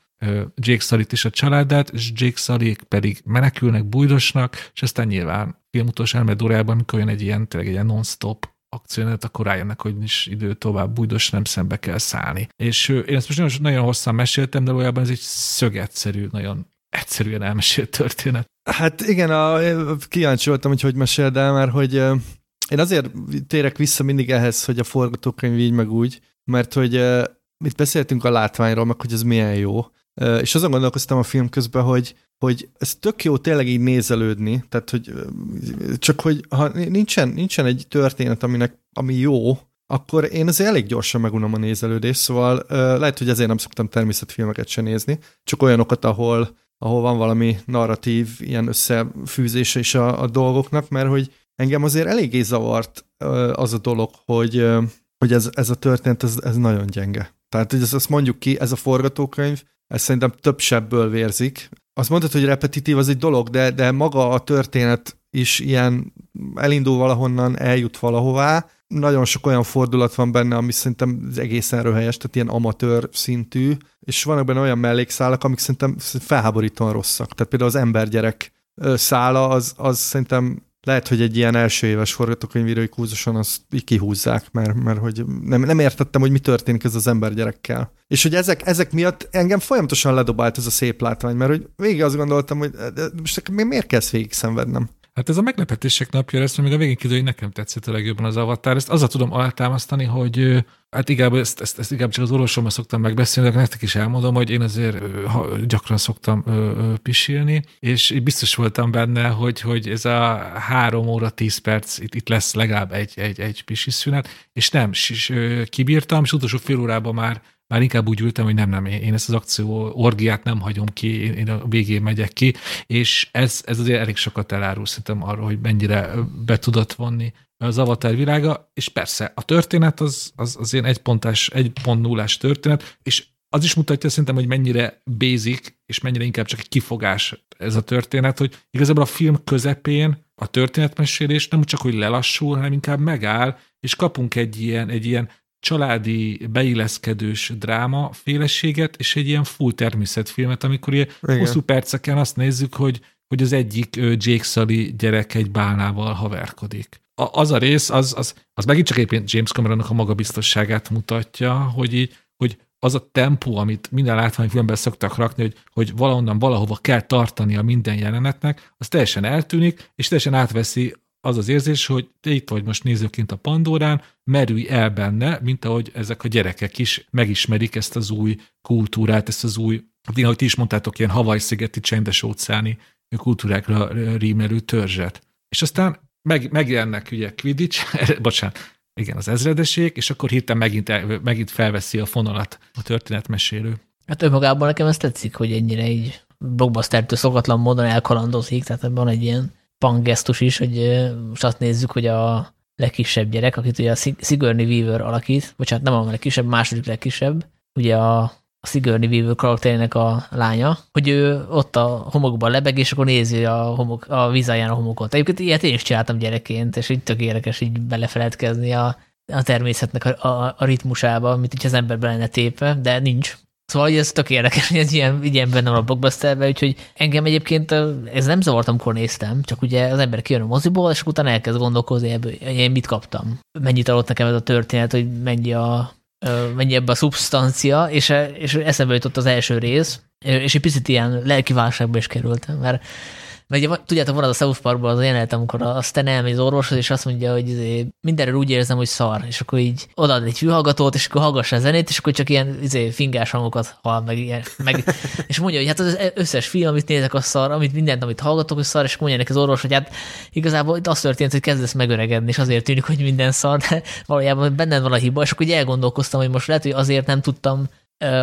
Jake Sully-t és a családát, és Jake sully pedig menekülnek, bújdosnak, és aztán nyilván film utolsó elmedórájában, amikor jön egy ilyen, tényleg egy ilyen non-stop akciónet, akkor rájönnek, hogy nincs idő tovább bújdos, nem szembe kell szállni. És én ezt most nagyon, nagyon hosszan meséltem, de valójában ez egy szögetszerű, nagyon egyszerűen elmesélt történet. Hát igen, a, kíváncsi voltam, hogy hogy meséld el, mert hogy én azért térek vissza mindig ehhez, hogy a forgatókönyv így meg úgy, mert hogy mit beszéltünk a látványról, meg hogy ez milyen jó, és azon gondolkoztam a film közben, hogy, hogy ez tök jó tényleg így nézelődni, tehát hogy csak hogy ha nincsen, nincsen egy történet, aminek, ami jó, akkor én azért elég gyorsan megunom a nézelődést, szóval lehet, hogy ezért nem szoktam természetfilmeket se nézni, csak olyanokat, ahol, ahol van valami narratív ilyen összefűzése is a, a dolgoknak, mert hogy engem azért eléggé zavart az a dolog, hogy, hogy ez, ez a történet, ez, ez nagyon gyenge. Tehát, hogy ezt mondjuk ki, ez a forgatókönyv, ez szerintem több sebből vérzik. Azt mondtad, hogy repetitív az egy dolog, de, de maga a történet is ilyen elindul valahonnan, eljut valahová. Nagyon sok olyan fordulat van benne, ami szerintem egészen röhelyes, tehát ilyen amatőr szintű, és vannak benne olyan mellékszálak, amik szerintem felháborítóan rosszak. Tehát például az embergyerek szála, az, az szerintem lehet, hogy egy ilyen első éves forgatókönyvírói kurzuson azt így kihúzzák, mert, mert hogy nem, nem értettem, hogy mi történik ez az embergyerekkel. És hogy ezek, ezek miatt engem folyamatosan ledobált ez a szép látvány, mert hogy végig azt gondoltam, hogy most miért ezt végig szenvednem? Hát ez a meglepetések napja lesz, még a végén kiderül, hogy nekem tetszett a legjobban az avatar. Ezt azzal tudom alátámasztani, hogy hát igazából ezt, ezt, ezt inkább csak az orvosommal szoktam megbeszélni, de nektek is elmondom, hogy én azért ha, gyakran szoktam ö, ö, pisilni, és biztos voltam benne, hogy, hogy ez a három óra, tíz perc, itt, itt lesz legalább egy, egy, egy pisi szünet, és nem, és, ö, kibírtam, és utolsó fél órában már már inkább úgy ültem, hogy nem, nem, én ezt az akció orgiát nem hagyom ki, én a végén megyek ki, és ez, ez azért elég sokat elárul szerintem arról, hogy mennyire be tudott vonni az avatar világa, és persze a történet az, az, az ilyen egypontás, egy pont nullás történet, és az is mutatja szerintem, hogy mennyire basic, és mennyire inkább csak egy kifogás ez a történet, hogy igazából a film közepén a történetmesélés nem csak, hogy lelassul, hanem inkább megáll, és kapunk egy ilyen, egy ilyen családi, beilleszkedős dráma féleséget, és egy ilyen full természetfilmet, amikor ilyen Igen. hosszú perceken azt nézzük, hogy, hogy az egyik Jake Sully gyerek egy bálnával haverkodik. A, az a rész, az, az, az megint csak éppen James Cameronnak a magabiztosságát mutatja, hogy így, hogy az a tempó, amit minden látványfilmben szoktak rakni, hogy, hogy valahonnan valahova kell tartani a minden jelenetnek, az teljesen eltűnik, és teljesen átveszi az az érzés, hogy te itt vagy most nézőként a Pandorán, merülj el benne, mint ahogy ezek a gyerekek is megismerik ezt az új kultúrát, ezt az új, ahogy ti is mondtátok, ilyen Hawaii-szigeti csendes óceáni kultúrákra rímelő törzset. És aztán meg, megjelennek ugye Quidditch, bocsánat, igen, az ezredeség, és akkor hirtelen megint, megint felveszi a fonalat a történetmesélő. Hát önmagában nekem ez tetszik, hogy ennyire így blockbuster szokatlan módon elkalandozik, tehát van egy ilyen pangesztus is, hogy most azt nézzük, hogy a legkisebb gyerek, akit ugye a Sigourney Weaver alakít, bocsánat, nem a legkisebb, második legkisebb, ugye a, a Sigourney Weaver karakterének a lánya, hogy ő ott a homokban lebeg, és akkor nézi a, homok, a vízáján a homokot. Egyébként ilyet én is csináltam gyerekként, és így tök érdekes így belefeledkezni a, a természetnek a, a, a ritmusába, mint hogy az ember be lenne tépve, de nincs. Szóval ez tök érdekes, hogy ez ilyen, ilyen benne van a blockbusterben, úgyhogy engem egyébként ez nem zavart, amikor néztem, csak ugye az ember kijön a moziból, és utána elkezd gondolkozni ebből, hogy én mit kaptam. Mennyit adott nekem ez a történet, hogy mennyi a mennyi ebbe a szubstancia, és, és eszembe jutott az első rész, és egy picit ilyen lelki is kerültem, mert mert ugye, tudjátok, van az a South Parkban az a jelenet, amikor a Stan elmegy az orvoshoz, és azt mondja, hogy izé, mindenről úgy érzem, hogy szar, és akkor így odaad egy fülhallgatót, és akkor hallgassa a zenét, és akkor csak ilyen izé, fingás hangokat hall, meg ilyen. Meg, és mondja, hogy hát az összes film, amit nézek, a szar, amit mindent, amit hallgatok, hogy szar, és mondja neki az orvos, hogy hát igazából itt az történt, hogy kezdesz megöregedni, és azért tűnik, hogy minden szar, de valójában benned van a hiba, és akkor úgy elgondolkoztam, hogy most lehet, hogy azért nem tudtam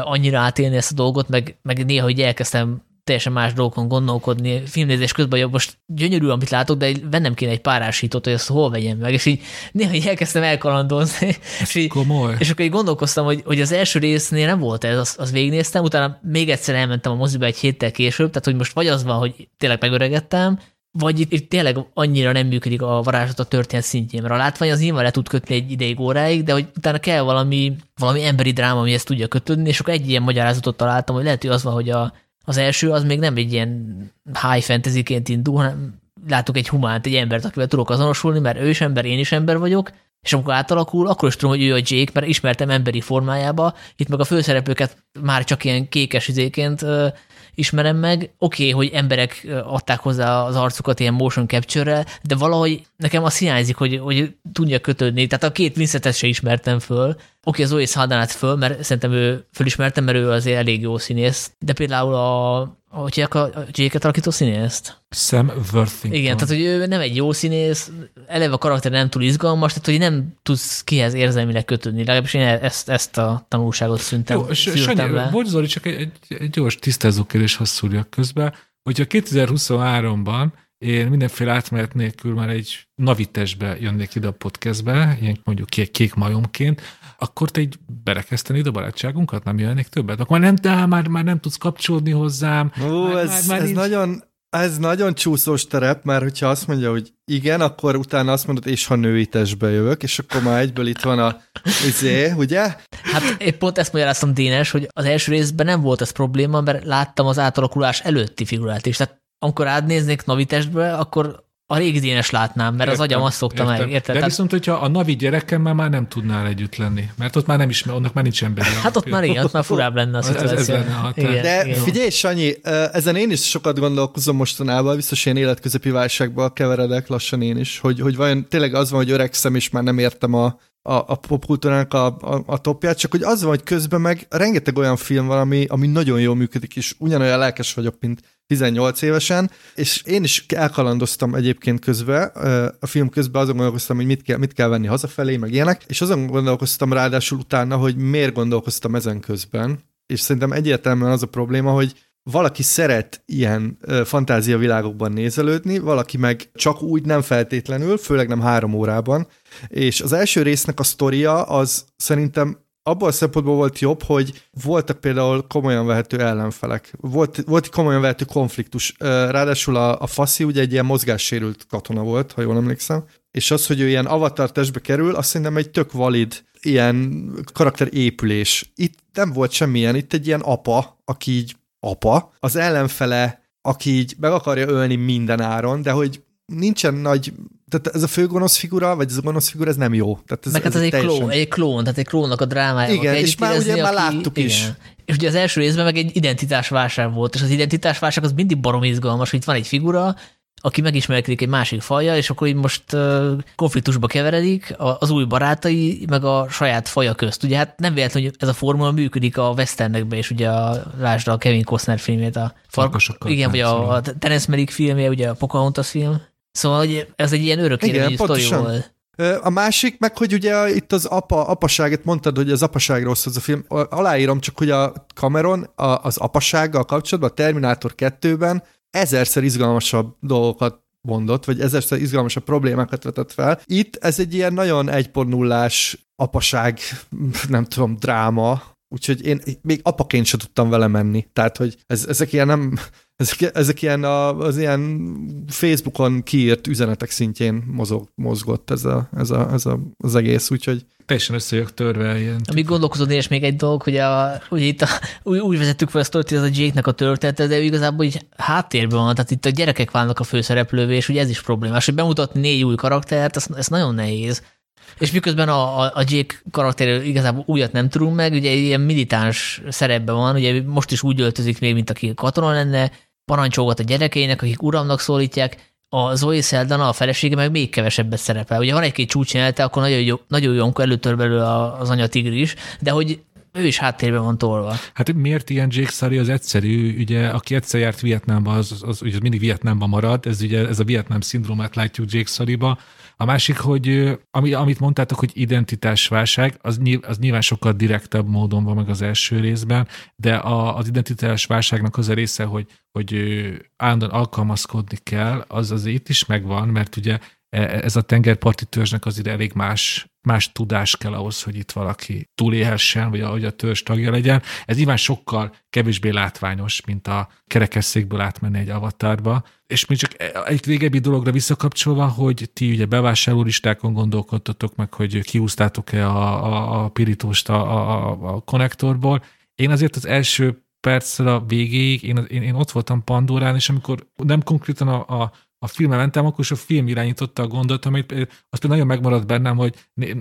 annyira átélni ezt a dolgot, meg, meg néha, hogy elkezdtem teljesen más dolgokon gondolkodni. Filmnézés közben, hogy most gyönyörű, amit látok, de vennem kéne egy párásítót, hogy azt hol vegyem meg. És így néha így elkezdtem elkalandozni. És, így, komoly. és akkor így gondolkoztam, hogy, hogy az első résznél nem volt ez, azt, azt végignéztem, utána még egyszer elmentem a moziba egy héttel később, tehát hogy most vagy az van, hogy tényleg megöregedtem, vagy itt, itt tényleg annyira nem működik a varázslat a történet szintjén, mert a látvány az nyilván le tud kötni egy ideig óráig, de hogy utána kell valami, valami emberi dráma, ami ezt tudja kötődni, és akkor egy ilyen magyarázatot találtam, hogy lehet, hogy az van, hogy a, az első az még nem egy ilyen high fantasy-ként indul, hanem látok egy humánt, egy embert, akivel tudok azonosulni, mert ő is ember, én is ember vagyok, és amikor átalakul, akkor is tudom, hogy ő a Jake, mert ismertem emberi formájába, itt meg a főszereplőket már csak ilyen kékes izéként ismerem meg. Oké, okay, hogy emberek adták hozzá az arcukat ilyen motion capture de valahogy nekem azt hiányzik, hogy, hogy tudja kötődni. Tehát a két Vincentet se ismertem föl. Oké, okay, az Zoe föl, mert szerintem ő fölismertem, mert ő azért elég jó színész. De például a hogy a Jake-et alakító színészt? Sam Worthington. Igen, tehát hogy ő nem egy jó színész, eleve a karakter nem túl izgalmas, tehát hogy nem tudsz kihez érzelmileg kötődni. Legalábbis én ezt, ezt a tanulságot szüntem, jó, Sanyi, le. Bocs Zoli, csak egy, egy, egy gyors tisztázó kérdés, ha szúrjak közben, hogyha 2023-ban én mindenféle átmenet nélkül már egy navitesbe jönnék ide a podcastbe, ilyen mondjuk kék, kék majomként, akkor te egy berekeszteni a barátságunkat, nem jönnék többet? Akkor már nem, de már, már nem tudsz kapcsolódni hozzám. Ó, már, ez, már, már ez nincs... nagyon, ez nagyon csúszós terep, mert hogyha azt mondja, hogy igen, akkor utána azt mondod, és ha női testbe jövök, és akkor már egyből itt van a izé, ugye? Hát épp pont ezt magyaráztam Dénes, hogy az első részben nem volt ez probléma, mert láttam az átalakulás előtti figurát is. Tehát amikor átnéznék Navi testbe, akkor a régi Dénes látnám, mert értem, az agyam azt szokta értem. meg, érted? De Tehát, viszont, hogyha a Navi gyerekemmel már nem tudnál együtt lenni, mert ott már nem ismer, annak már nincs emberi. hát ott már igen, ott már furább lenne a szituáció. Ez, ez lenne a. Igen, De igen. figyelj, Sanyi, ezen én is sokat gondolkozom mostanában, biztos én életközepi válságba keveredek lassan én is, hogy, hogy vajon tényleg az van, hogy öregszem, és már nem értem a, a, a popkultúrának a, a, a topját, csak hogy az van, hogy közben meg rengeteg olyan film van, ami, ami nagyon jól működik, és ugyanolyan lelkes vagyok, mint 18 évesen, és én is elkalandoztam egyébként közben, a film közben azon gondolkoztam, hogy mit kell, mit kell venni hazafelé, meg ilyenek, és azon gondolkoztam ráadásul utána, hogy miért gondolkoztam ezen közben, és szerintem egyértelműen az a probléma, hogy valaki szeret ilyen fantáziavilágokban nézelődni, valaki meg csak úgy nem feltétlenül, főleg nem három órában, és az első résznek a sztoria az szerintem abban a szempontból volt jobb, hogy voltak például komolyan vehető ellenfelek. Volt, volt komolyan vehető konfliktus. Ráadásul a, a Faszi ugye egy ilyen mozgássérült katona volt, ha jól emlékszem. És az, hogy ő ilyen avatar testbe kerül, azt szerintem egy tök valid ilyen karakterépülés. Itt nem volt semmilyen, itt egy ilyen apa, aki így apa, az ellenfele, aki így meg akarja ölni minden áron, de hogy nincsen nagy tehát ez a főgonosz figura, vagy ez a gonosz figura, ez nem jó. Tehát ez, Meg hát ez, ez egy teljesen... klón, egy klón, tehát egy klónnak a drámája. Igen, és már ugye már láttuk is. Igen. És ugye az első részben meg egy identitásválság volt, és az identitásválság az mindig barom izgalmas, hogy itt van egy figura, aki megismerkedik egy másik faja, és akkor így most uh, konfliktusba keveredik az új barátai, meg a saját faja közt. Ugye hát nem véletlen, hogy ez a formula működik a westernekben, és ugye a, lásd a Kevin Costner filmét, a Farkasokkal Igen, vagy a, a Terence Malick filmje, ugye a Pocahontas film. Szóval hogy ez egy ilyen örökérvényű sztori volt. A másik meg, hogy ugye itt az apa, apaságet mondtad, hogy az apaságról szól az a film. Aláírom csak, hogy a Cameron a, az apasággal kapcsolatban a Terminátor 2-ben ezerszer izgalmasabb dolgokat mondott, vagy ezerszer izgalmasabb problémákat vetett fel. Itt ez egy ilyen nagyon 1.0-ás apaság, nem tudom, dráma, úgyhogy én még apaként sem tudtam vele menni. Tehát, hogy ez, ezek ilyen nem, ezek, ezek ilyen a, az ilyen Facebookon kiírt üzenetek szintjén mozog, mozgott ez, a, ez, a, ez a, az egész, úgyhogy teljesen összejött törve ilyen. Amíg gondolkozod, és még egy dolog, hogy a, ugye itt a, úgy, úgy vezettük fel a sztorit, ez a Jake-nek a története, de igazából így háttérben van, tehát itt a gyerekek válnak a főszereplővé, és ugye ez is problémás, hogy bemutatni négy új karaktert, ez, ez nagyon nehéz. És miközben a, a, a Jake karakter igazából újat nem tudunk meg, ugye ilyen militáns szerepben van, ugye most is úgy öltözik még, mint aki katona lenne, parancsolgat a gyerekeinek, akik uramnak szólítják, a Zoe Saldana, a felesége meg még kevesebbet szerepel. Ugye van egy-két csúcsjelelte, akkor nagyon jó, nagyon jó, amikor előtör belőle az anya tigris, de hogy ő is háttérben van tolva. Hát miért ilyen Jake Sully az egyszerű, ugye, aki egyszer járt Vietnámba, az, az, az, az mindig Vietnámban marad, ez ugye ez a Vietnám szindrómát látjuk Jake Sullyba. A másik, hogy ami, amit mondtátok, hogy identitásválság, az, nyilv, az nyilván sokkal direktebb módon van meg az első részben, de a, az identitásválságnak az a része, hogy, hogy állandóan alkalmazkodni kell, az az itt is megvan, mert ugye ez a tengerparti törzsnek azért elég más, más tudás kell ahhoz, hogy itt valaki túlélhessen, vagy ahogy a törzs tagja legyen. Ez nyilván sokkal kevésbé látványos, mint a kerekesszékből átmenni egy avatárba. És még csak egy régebbi dologra visszakapcsolva, hogy ti ugye bevásárlólistákon gondolkodtatok meg, hogy kiúztátok-e a, a, a pirítóst a, a, a konnektorból. Én azért az első perccel a végéig, én, én, én ott voltam Pandorán, és amikor nem konkrétan a, a a filmre mentem, akkor is a film irányította a gondot, amit az például nagyon megmaradt bennem, hogy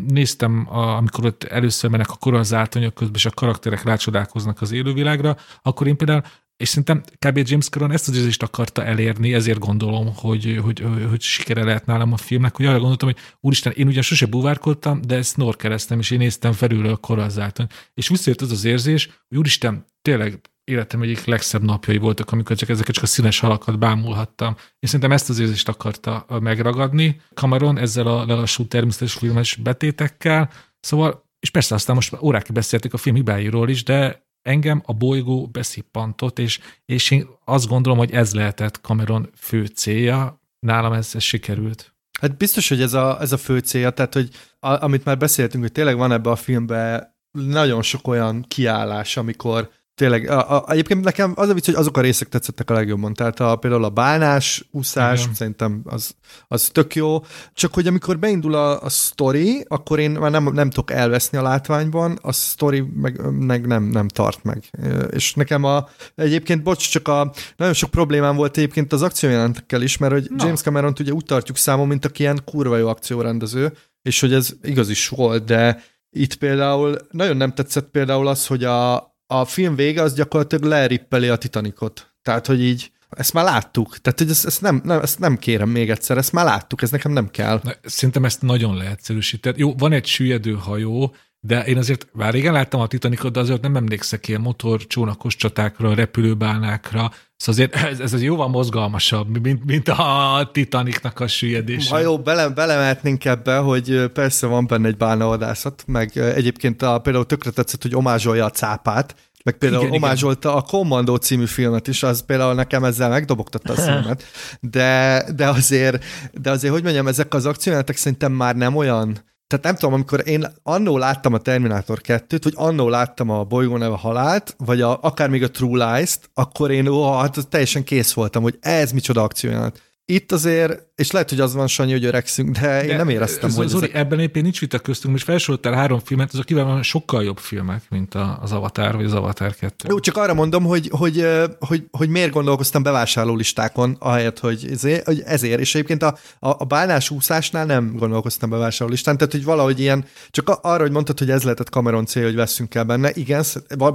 néztem, a, amikor ott először mennek a koronzátonyok közben, és a karakterek rácsodálkoznak az élővilágra, akkor én például és szerintem kb. James Cameron ezt az érzést akarta elérni, ezért gondolom, hogy, hogy, hogy, hogy sikere lehet nálam a filmnek, hogy arra gondoltam, hogy úristen, én ugyan sose buvárkodtam, de snorkeleztem, és én néztem felülről a korazzáton. És visszajött az az érzés, hogy úristen, tényleg életem egyik legszebb napjai voltak, amikor csak ezeket csak a színes halakat bámulhattam. És szerintem ezt az érzést akarta megragadni Cameron ezzel a lelassú természetes filmes betétekkel. Szóval, és persze aztán most órákig beszéltük a film hibáiról is, de engem a bolygó beszippantott, és, és én azt gondolom, hogy ez lehetett Cameron fő célja, nálam ez, ez sikerült. Hát biztos, hogy ez a, ez a fő célja, tehát hogy a, amit már beszéltünk, hogy tényleg van ebbe a filmben nagyon sok olyan kiállás, amikor tényleg, a, a, egyébként nekem az a vicc, hogy azok a részek tetszettek a legjobban. Tehát a, például a bálnás, úszás, Igen. szerintem az, az tök jó. Csak hogy amikor beindul a, a story, akkor én már nem, nem tudok elveszni a látványban, a story meg, meg nem, nem tart meg. És nekem a, egyébként, bocs, csak a, nagyon sok problémám volt egyébként az akciójelentekkel is, mert hogy Na. James cameron ugye úgy tartjuk számon, mint aki ilyen kurva jó akciórendező, és hogy ez igaz is volt, de itt például nagyon nem tetszett például az, hogy a, a film vége az gyakorlatilag lerippeli a Titanicot. Tehát, hogy így ezt már láttuk. Tehát, hogy ezt, ezt, nem, nem, ezt nem kérem még egyszer, ezt már láttuk, ez nekem nem kell. Na, szerintem ezt nagyon leegyszerűsített. Jó, van egy süllyedő hajó, de én azért, már régen láttam a Titanicot, de azért nem emlékszek ilyen motor, csónakos csatákra, repülőbálnákra, Szóval azért ez, ez jóval mozgalmasabb, mint, mint a Titanicnak a süllyedése. Ha jó, bele, belemehetnénk ebbe, hogy persze van benne egy bálnaodászat, meg egyébként a, például tökre tetszett, hogy omázsolja a cápát, meg például igen, omázsolta igen. a Commando című filmet is, az például nekem ezzel megdobogtatta a filmet, de, de azért, de azért, hogy mondjam, ezek az akciójátok szerintem már nem olyan tehát nem tudom, amikor én annó láttam a Terminátor 2-t, vagy annó láttam a Bolygó neve halált, vagy a, akár még a True Lies-t, akkor én ó, hát teljesen kész voltam, hogy ez micsoda akciójelenet. Itt azért, és lehet, hogy az van, Sanyi, hogy öregszünk, de, de én nem éreztem, hogy... Zoli, ezek... ebben éppen nincs vita köztünk, most felsoroltál három filmet, azok kívánban sokkal jobb filmek, mint az Avatar vagy az Avatar 2. Jó, csak arra mondom, hogy, hogy, hogy, hogy miért gondolkoztam bevásárló listákon, ahelyett, hogy ezért, hogy ezért. és egyébként a, a, a bálnás úszásnál nem gondolkoztam bevásárló listán, tehát hogy valahogy ilyen, csak arra, hogy mondtad, hogy ez lehetett Cameron célja, hogy veszünk el benne, igen,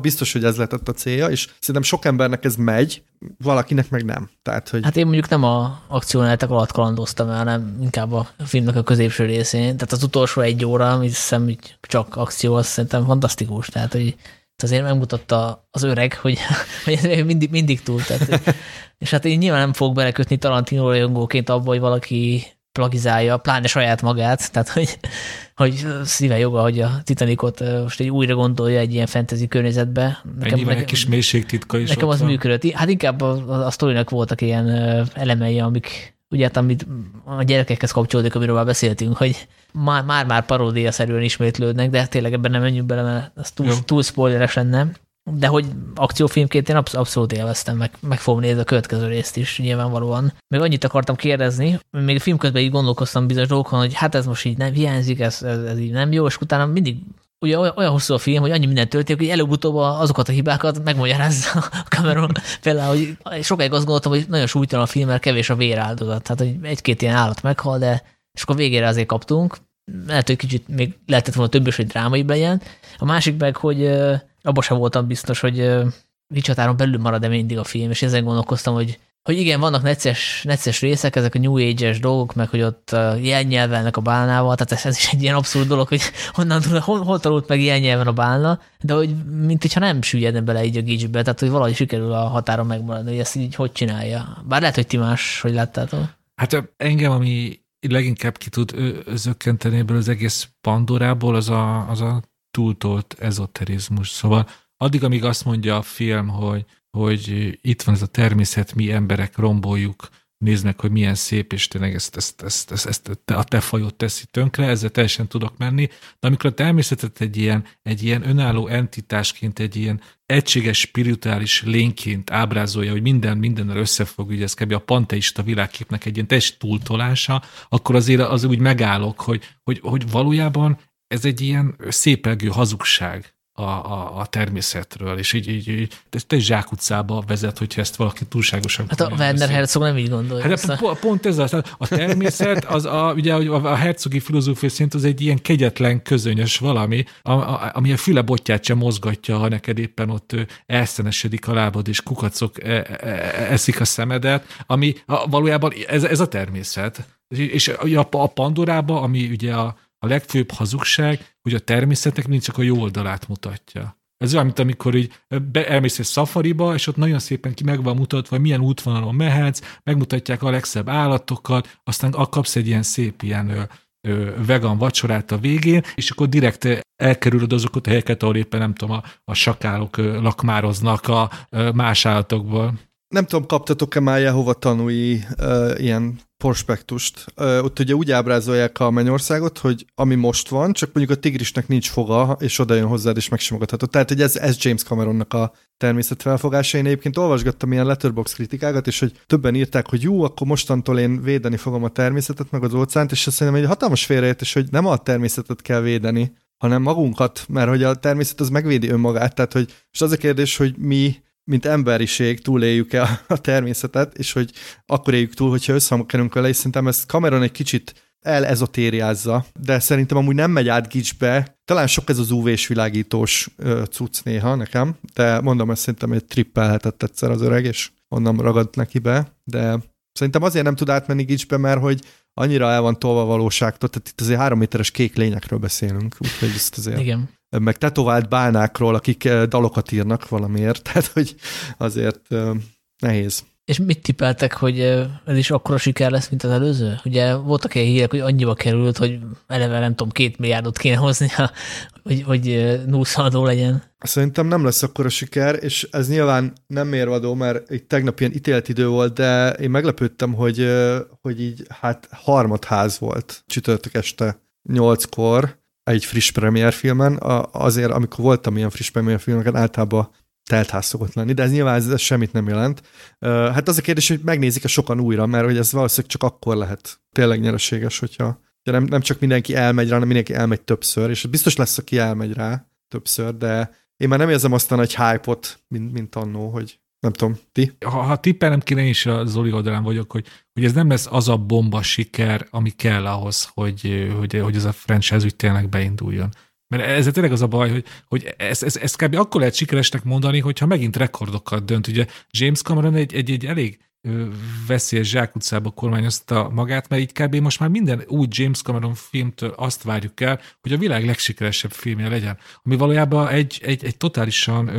biztos, hogy ez lehetett a célja, és szerintem sok embernek ez megy, valakinek meg nem. Tehát, hogy... Hát én mondjuk nem a akcióneletek alatt kalandoztam el, hanem inkább a filmnek a középső részén. Tehát az utolsó egy óra, amit hiszem, hogy csak akció, az szerintem fantasztikus. Tehát, hogy azért megmutatta az öreg, hogy, hogy mindig, mindig túl. Tehát, és hát én nyilván nem fogok belekötni Tarantino rajongóként abba, hogy valaki plagizálja, pláne saját magát, tehát hogy, hogy szíve joga, hogy a Titanicot most egy újra gondolja egy ilyen fantasy környezetbe. Nekem, nekem, egy kis mélységtitka is Nekem az van. működött. Hát inkább a, a, a sztorinak voltak ilyen elemei, amik ugye hát, amit a gyerekekhez kapcsolódik, amiről már beszéltünk, hogy már-már paródia-szerűen ismétlődnek, de tényleg ebben nem menjünk bele, mert ez túl, túl spoileres lenne. De hogy akciófilmként én absz- abszolút élveztem, meg, meg fogom nézni a következő részt is nyilvánvalóan. Még annyit akartam kérdezni, még a film közben így gondolkoztam bizonyos dolgokon, hogy hát ez most így nem hiányzik, ez, ez, ez így nem jó, és utána mindig ugye olyan, olyan hosszú a film, hogy annyi minden történik, hogy előbb-utóbb azokat a hibákat megmagyarázza a Cameron. Például, hogy sokáig azt gondoltam, hogy nagyon súlytalan a film, mert kevés a véráldozat. Tehát, hogy egy-két ilyen állat meghal, de és akkor végére azért kaptunk. Lehet, hogy kicsit még lehetett volna több is, hogy drámai legyen. A másik meg, hogy abban sem voltam biztos, hogy Vicsatáron belül marad-e mindig a film, és ezen gondolkoztam, hogy hogy igen, vannak necces, necces részek, ezek a New Age-es dolgok, meg hogy ott jelnyelvelnek a bálnával, tehát ez, ez is egy ilyen abszurd dolog, hogy honnan, hol, hol tanult meg jelnyelven a bálna, de hogy mint hogyha nem süllyedne bele így a gicsbe, tehát hogy valahogy sikerül a határon megmaradni, hogy ezt így hogy csinálja. Bár lehet, hogy ti más, hogy láttátok. Hát engem, ami leginkább ki tud zökkenteni ebből az egész Pandorából, az a, az a túltolt ezoterizmus. Szóval addig, amíg azt mondja a film, hogy, hogy itt van ez a természet, mi emberek romboljuk, nézd meg, hogy milyen szép, és tényleg ezt, ezt, ezt, ezt, ezt a te fajot teszi tönkre, ezzel teljesen tudok menni, de amikor a természetet egy ilyen, egy ilyen önálló entitásként, egy ilyen egységes spirituális lényként ábrázolja, hogy minden mindennel összefog, ugye ez kb. a panteista világképnek egy ilyen teljes túltolása, akkor azért az úgy megállok, hogy, hogy, hogy valójában ez egy ilyen szépelgő hazugság a, a, a természetről, és így, így, így ez egy zsákutcába vezet, hogyha ezt valaki túlságosan... Hát a Werner. Herzog nem így gondolja. Hát a, pont ez az, a természet, az a, ugye a hercogi filozófia szerint az egy ilyen kegyetlen, közönyös valami, a, a, ami a füle botját sem mozgatja, ha neked éppen ott elszenesedik a lábad, és kukacok e, e, e, eszik a szemedet, ami a, valójában ez, ez a természet. És, a, a Pandorába, ami ugye a a legfőbb hazugság, hogy a természetnek mindig csak a jó oldalát mutatja. Ez olyan, mint amikor így be, elmész egy szafariba, és ott nagyon szépen ki meg van mutatva, hogy milyen útvonalon mehetsz, megmutatják a legszebb állatokat, aztán kapsz egy ilyen szép ilyen ö, ö, vegan vacsorát a végén, és akkor direkt elkerülöd azokat a helyeket, ahol éppen nem tudom, a, a sakálok lakmároznak a ö, más állatokból. Nem tudom, kaptatok-e már Jehova tanúi uh, ilyen prospektust. Uh, ott ugye úgy ábrázolják a mennyországot, hogy ami most van, csak mondjuk a tigrisnek nincs foga, és oda jön hozzád, és megsimogathatod. Tehát, hogy ez, ez James Cameronnak a természetfelfogása. Én egyébként olvasgattam ilyen letterbox kritikákat, és hogy többen írták, hogy jó, akkor mostantól én védeni fogom a természetet, meg az óceánt, és azt szerintem egy hatalmas félreértés, hogy nem a természetet kell védeni, hanem magunkat, mert hogy a természet az megvédi önmagát, tehát hogy és az a kérdés, hogy mi mint emberiség túléljük-e a természetet, és hogy akkor éljük túl, hogyha összehangba kerülünk vele, és szerintem ezt Cameron egy kicsit elezotériázza, de szerintem amúgy nem megy át gicsbe. Talán sok ez az UV-s világítós cucc néha nekem, de mondom, ezt szerintem egy trippelhetett egyszer az öreg, és onnan ragadt neki be, de szerintem azért nem tud átmenni gicsbe, mert hogy annyira el van tolva valóságtól, tehát itt azért három méteres kék lényekről beszélünk, úgyhogy ezt azért... Igen meg tetovált bálnákról, akik eh, dalokat írnak valamiért, tehát hogy azért uh, nehéz. És mit tippeltek, hogy eh, ez is akkora siker lesz, mint az előző? Ugye voltak ilyen hírek, hogy annyiba került, hogy eleve nem tudom, két milliárdot kéne hozni, hogy, hogy núszadó legyen. Szerintem nem lesz akkora siker, és ez nyilván nem mérvadó, mert itt tegnap ilyen idő volt, de én meglepődtem, hogy, hogy így hát harmadház volt csütörtök este nyolckor, egy friss filmen, azért, amikor voltam ilyen friss filmeken, általában teltház szokott lenni, de ez nyilván ez, ez semmit nem jelent. Hát az a kérdés, hogy megnézik-e sokan újra, mert hogy ez valószínűleg csak akkor lehet tényleg nyereséges, hogyha nem, nem csak mindenki elmegy rá, hanem mindenki elmegy többször, és biztos lesz, aki elmegy rá többször, de én már nem érzem azt a nagy hype-ot, mint, mint annó, hogy nem tudom, ti? Ha, ha tippelnem kéne, én is a Zoli oldalán vagyok, hogy, hogy ez nem lesz az a bomba siker, ami kell ahhoz, hogy, hogy, hogy ez a franchise úgy tényleg beinduljon. Mert ez tényleg az a baj, hogy, hogy ezt, ezt, ezt kb. akkor lehet sikeresnek mondani, hogyha megint rekordokat dönt. Ugye James Cameron egy, egy, egy elég veszélyes zsákutcába kormányozta magát, mert így kb. most már minden új James Cameron filmtől azt várjuk el, hogy a világ legsikeresebb filmje legyen. Ami valójában egy, egy, egy totálisan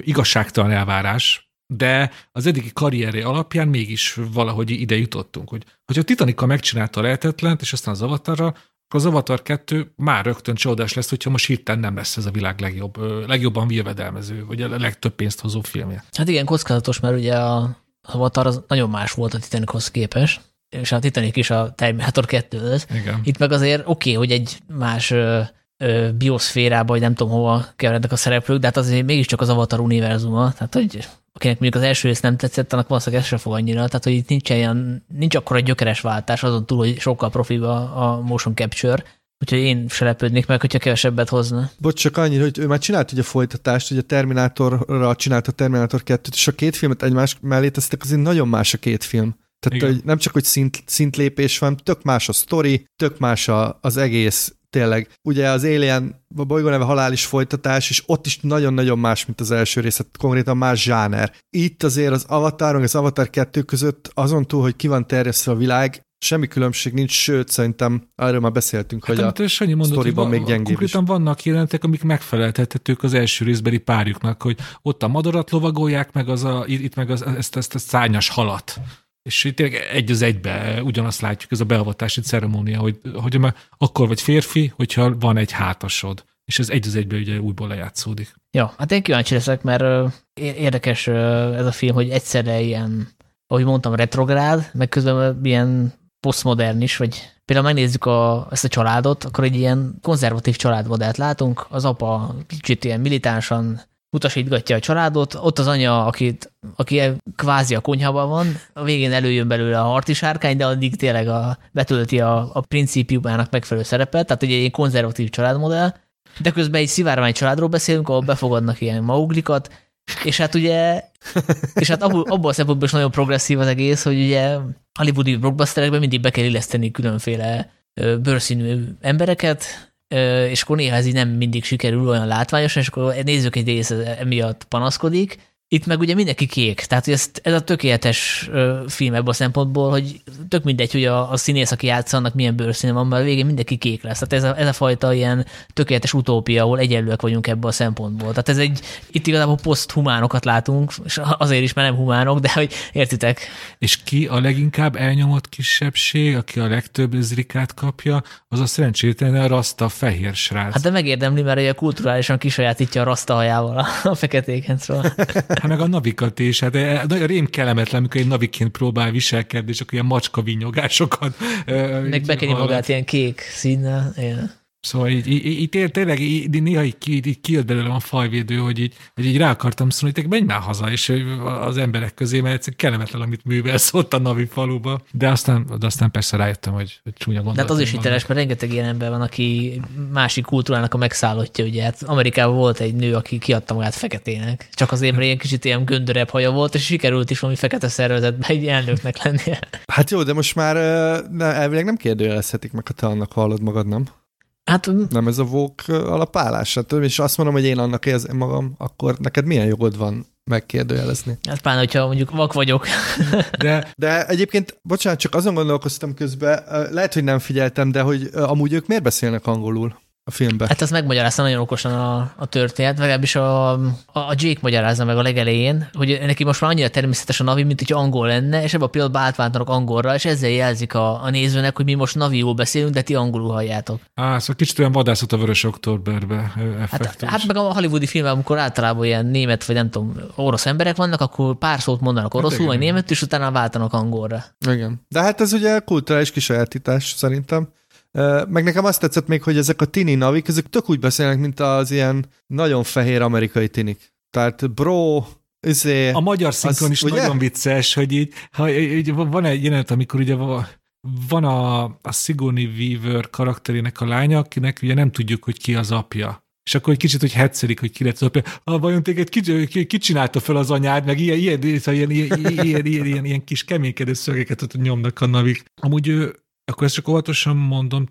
igazságtalan elvárás, de az eddigi karrieré alapján mégis valahogy ide jutottunk, hogy hogyha a Titanica megcsinálta a lehetetlent, és aztán az Avatarra, akkor az Avatar 2 már rögtön csodás lesz, hogyha most hirtelen nem lesz ez a világ legjobb, legjobban jövedelmező, vagy a legtöbb pénzt hozó filmje. Hát igen, kockázatos, mert ugye a Avatar az nagyon más volt a Titanichoz képest, és a Titanic is a Terminator 2 Igen. Itt meg azért oké, okay, hogy egy más bioszférába, vagy nem tudom hova keverednek a szereplők, de hát azért mégiscsak az Avatar univerzuma, tehát hogy akinek mondjuk az első rész nem tetszett, annak valószínűleg ez se fog annyira, tehát hogy itt nincs ilyen, nincs akkor egy gyökeres váltás, azon túl, hogy sokkal profiba a motion capture, Úgyhogy én se lepődnék meg, hogyha kevesebbet hozna. Bocs, csak annyi, hogy ő már csinált ugye a folytatást, hogy a Terminátorra csinált a Terminátor 2-t, és a két filmet egymás mellé tesztek, azért nagyon más a két film. Tehát hogy nem csak, hogy szint, szintlépés van, tök más a sztori, tök más a, az egész tényleg. Ugye az Alien, a bolygó neve halál is folytatás, és ott is nagyon-nagyon más, mint az első rész, hát konkrétan más zsáner. Itt azért az Avatar, az Avatar 2 között azon túl, hogy ki van terjesztve a világ, semmi különbség nincs, sőt, szerintem erről már beszéltünk, hát, hogy a Sanyi mondott, sztoriban még gyengébb Konkrétan is. vannak jelentek, amik megfeleltethetők az első részbeli párjuknak, hogy ott a madarat lovagolják, meg az a, itt meg az, ezt, ezt a szányas halat és tényleg egy az egybe ugyanazt látjuk, ez a beavatási ceremónia, hogy, hogy már akkor vagy férfi, hogyha van egy hátasod. És ez egy az egybe ugye újból lejátszódik. Ja, hát én kíváncsi leszek, mert érdekes ez a film, hogy egyszerre ilyen, ahogy mondtam, retrográd, meg közben ilyen posztmodern is, vagy például megnézzük a, ezt a családot, akkor egy ilyen konzervatív családmodellt látunk, az apa kicsit ilyen militánsan utasítgatja a családot, ott az anya, akit, aki kvázi a konyhában van, a végén előjön belőle a harti sárkány, de addig tényleg a, betölti a, a principiumának megfelelő szerepet, tehát ugye egy konzervatív családmodell, de közben egy szivárvány családról beszélünk, ahol befogadnak ilyen mauglikat, és hát ugye, és hát abból, abból a szempontból is nagyon progresszív az egész, hogy ugye hollywoodi blockbusterekben mindig be kell illeszteni különféle bőrszínű embereket, és akkor néha ez így nem mindig sikerül olyan látványosan, és akkor nézzük egy rész emiatt panaszkodik, itt meg ugye mindenki kék, tehát ez, ez a tökéletes film ebből a szempontból, hogy tök mindegy, hogy a, a színész, aki játszanak, milyen bőrszíne van, mert a végén mindenki kék lesz. Tehát ez a, ez a fajta ilyen tökéletes utópia, ahol egyenlőek vagyunk ebből a szempontból. Tehát ez egy, itt igazából poszthumánokat látunk, és azért is, mert nem humánok, de hogy értitek. És ki a leginkább elnyomott kisebbség, aki a legtöbb zrikát kapja, az a szerencsétlen a rasta fehér srác. Hát de megérdemli, mert ugye kulturálisan kisajátítja a rasta hajával a, a feketéken, szóval. Hát meg a navikat is, hát eh, nagyon rém kellemetlen, amikor egy naviként próbál viselkedni, és akkor ilyen macska vinyogásokat. Meg bekeni magát ilyen kék színnel. Igen. Szóval így, így, így, tényleg így, néha így, így, így kijött belőlem a fajvédő, hogy így, hogy így rá akartam szólni, hogy menj már haza, és az emberek közé, mert egyszerűen kellemetlen, amit művelsz ott a Navi faluba. De aztán, de aztán persze rájöttem, hogy, hogy csúnya gondolat. De hát az is hiteles, mert rengeteg ilyen ember van, aki másik kultúrának a megszállottja, ugye. Hát Amerikában volt egy nő, aki kiadta magát feketének. Csak azért, mert ilyen kicsit ilyen göndörebb haja volt, és sikerült is valami fekete szervezetben egy elnöknek lennie. Hát jó, de most már ne, elvileg nem kérdőjelezhetik meg, ha te annak hallod magad, nem? Hát Nem ez a vók alapállás. Hát, és azt mondom, hogy én annak érzem magam, akkor neked milyen jogod van megkérdőjelezni? hát pláne, hogyha mondjuk vak vagyok. De De egyébként, bocsánat, csak azon gondolkoztam közben, lehet, hogy nem figyeltem, de hogy amúgy ők miért beszélnek angolul a filmben? Hát ezt megmagyarázta nagyon okosan a, a történet, legalábbis a, a, a Jake magyarázza meg a legelején, hogy neki most már annyira természetes a navi, mint hogy angol lenne, és ebben a pillanatban átváltanak angolra, és ezzel jelzik a, a nézőnek, hogy mi most naviul beszélünk, de ti angolul halljátok. Á, szóval kicsit olyan vadászat a vörös októberbe ö, Hát, hát meg a hollywoodi filmben, amikor általában ilyen német, vagy nem tudom, orosz emberek vannak, akkor pár szót mondanak oroszul, igen. vagy németül, és utána váltanak angolra. Igen. De hát ez ugye kulturális kisajátítás szerintem. Meg nekem azt tetszett még, hogy ezek a tini navik, ezek tök úgy beszélnek, mint az ilyen nagyon fehér amerikai tinik. Tehát bro, izé, A magyar szinkron is ugye? nagyon vicces, hogy így, ha, így van egy jelenet, amikor ugye van a, a Sigourney Weaver karakterének a lánya, akinek ugye nem tudjuk, hogy ki az apja. És akkor egy kicsit, hogy hetszelik, hogy ki lett az apja. Ah, vajon téged ki, ki, ki csinálta fel az anyád, meg ilyen, ilyen, ilyen, ilyen, ilyen, ilyen, ilyen, ilyen kis keménykedő szögeket ott nyomnak a navik. Amúgy ő, akkor ezt csak óvatosan mondom,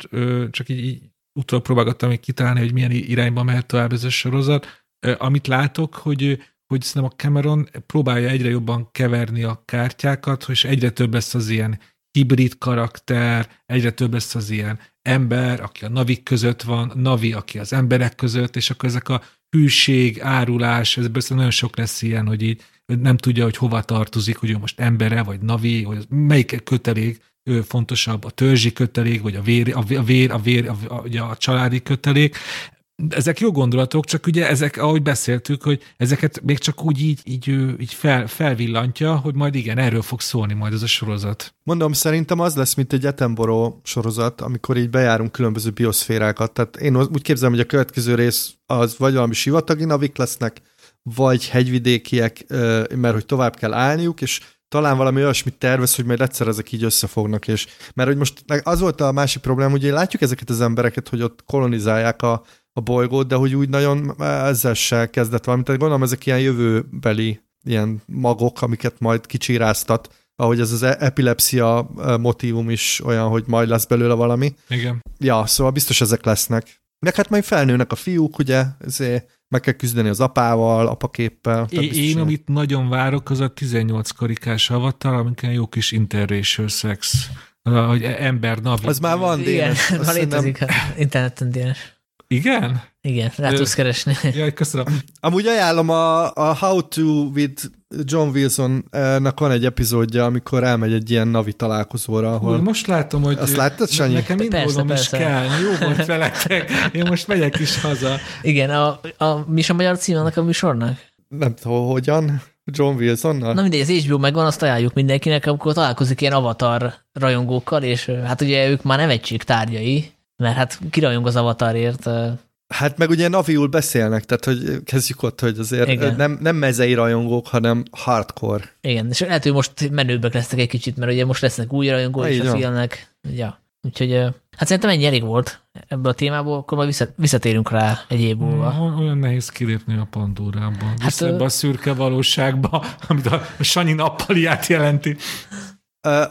csak így, így utólag próbálgattam még kitalálni, hogy milyen irányba mehet tovább ez a sorozat. Amit látok, hogy hogy szerintem a Cameron próbálja egyre jobban keverni a kártyákat, és egyre több lesz az ilyen hibrid karakter, egyre több lesz az ilyen ember, aki a navik között van, navi, aki az emberek között, és akkor ezek a hűség, árulás, ez persze nagyon sok lesz ilyen, hogy így nem tudja, hogy hova tartozik, hogy ő most embere, vagy navi, vagy melyik kötelék fontosabb, a törzsi kötelék, vagy a vér, a vér, a, vér, a, a, a, a családi kötelék. Ezek jó gondolatok, csak ugye ezek, ahogy beszéltük, hogy ezeket még csak úgy így, így, így fel, felvillantja, hogy majd igen, erről fog szólni majd ez a sorozat. Mondom, szerintem az lesz, mint egy Attenborough sorozat, amikor így bejárunk különböző bioszférákat. Tehát én úgy képzelem, hogy a következő rész az vagy valami sivatagi navik lesznek, vagy hegyvidékiek, mert hogy tovább kell állniuk, és talán valami olyasmit tervez, hogy majd egyszer ezek így összefognak, és mert hogy most az volt a másik problém, hogy látjuk ezeket az embereket, hogy ott kolonizálják a, a bolygót, de hogy úgy nagyon ezzel se kezdett valami. Tehát gondolom ezek ilyen jövőbeli ilyen magok, amiket majd kicsíráztat, ahogy ez az e- epilepsia ö, motívum is olyan, hogy majd lesz belőle valami. Igen. Ja, szóval biztos ezek lesznek. De hát majd felnőnek a fiúk, ugye, ezért meg kell küzdeni az apával, apaképpel. Tehát Én, én, amit nagyon várok, az a 18 karikás avatar, amiken jó kis interracial sex. Hogy ember, navi. Az már van, Igen, Dénes. Már szerintem- létezik a interneten, Dénes. Igen? Igen, rá Ö, tudsz keresni. Jaj, köszönöm. Amúgy ajánlom a, a How to with John Wilson-nak van egy epizódja, amikor elmegy egy ilyen navi találkozóra, ahol... Hú, most látom, hogy... Azt láttad, Sanyi? Nekem indulnom is kell. Jó volt veletek. Én most megyek is haza. Igen, a, a, mi is a magyar cím annak a műsornak? Nem tudom, hogyan. John Wilsonnal? Na mindegy, az HBO megvan, azt ajánljuk mindenkinek, amikor találkozik ilyen avatar rajongókkal, és hát ugye ők már nem egység tárgyai, mert hát kirajong az avatarért. Hát meg ugye naviul beszélnek, tehát hogy kezdjük ott, hogy azért Igen. nem, nem mezei rajongók, hanem hardcore. Igen, és lehet, hogy most menőbbek lesznek egy kicsit, mert ugye most lesznek új rajongók Na, is így a van. filmnek. Ja. Úgyhogy hát szerintem ennyi elég volt ebből a témából, akkor majd vissza, visszatérünk rá egy év múlva. Olyan nehéz kilépni a pandórából. Hát, ebbe ö- a szürke valóságba, amit a Sanyi nappaliát jelenti.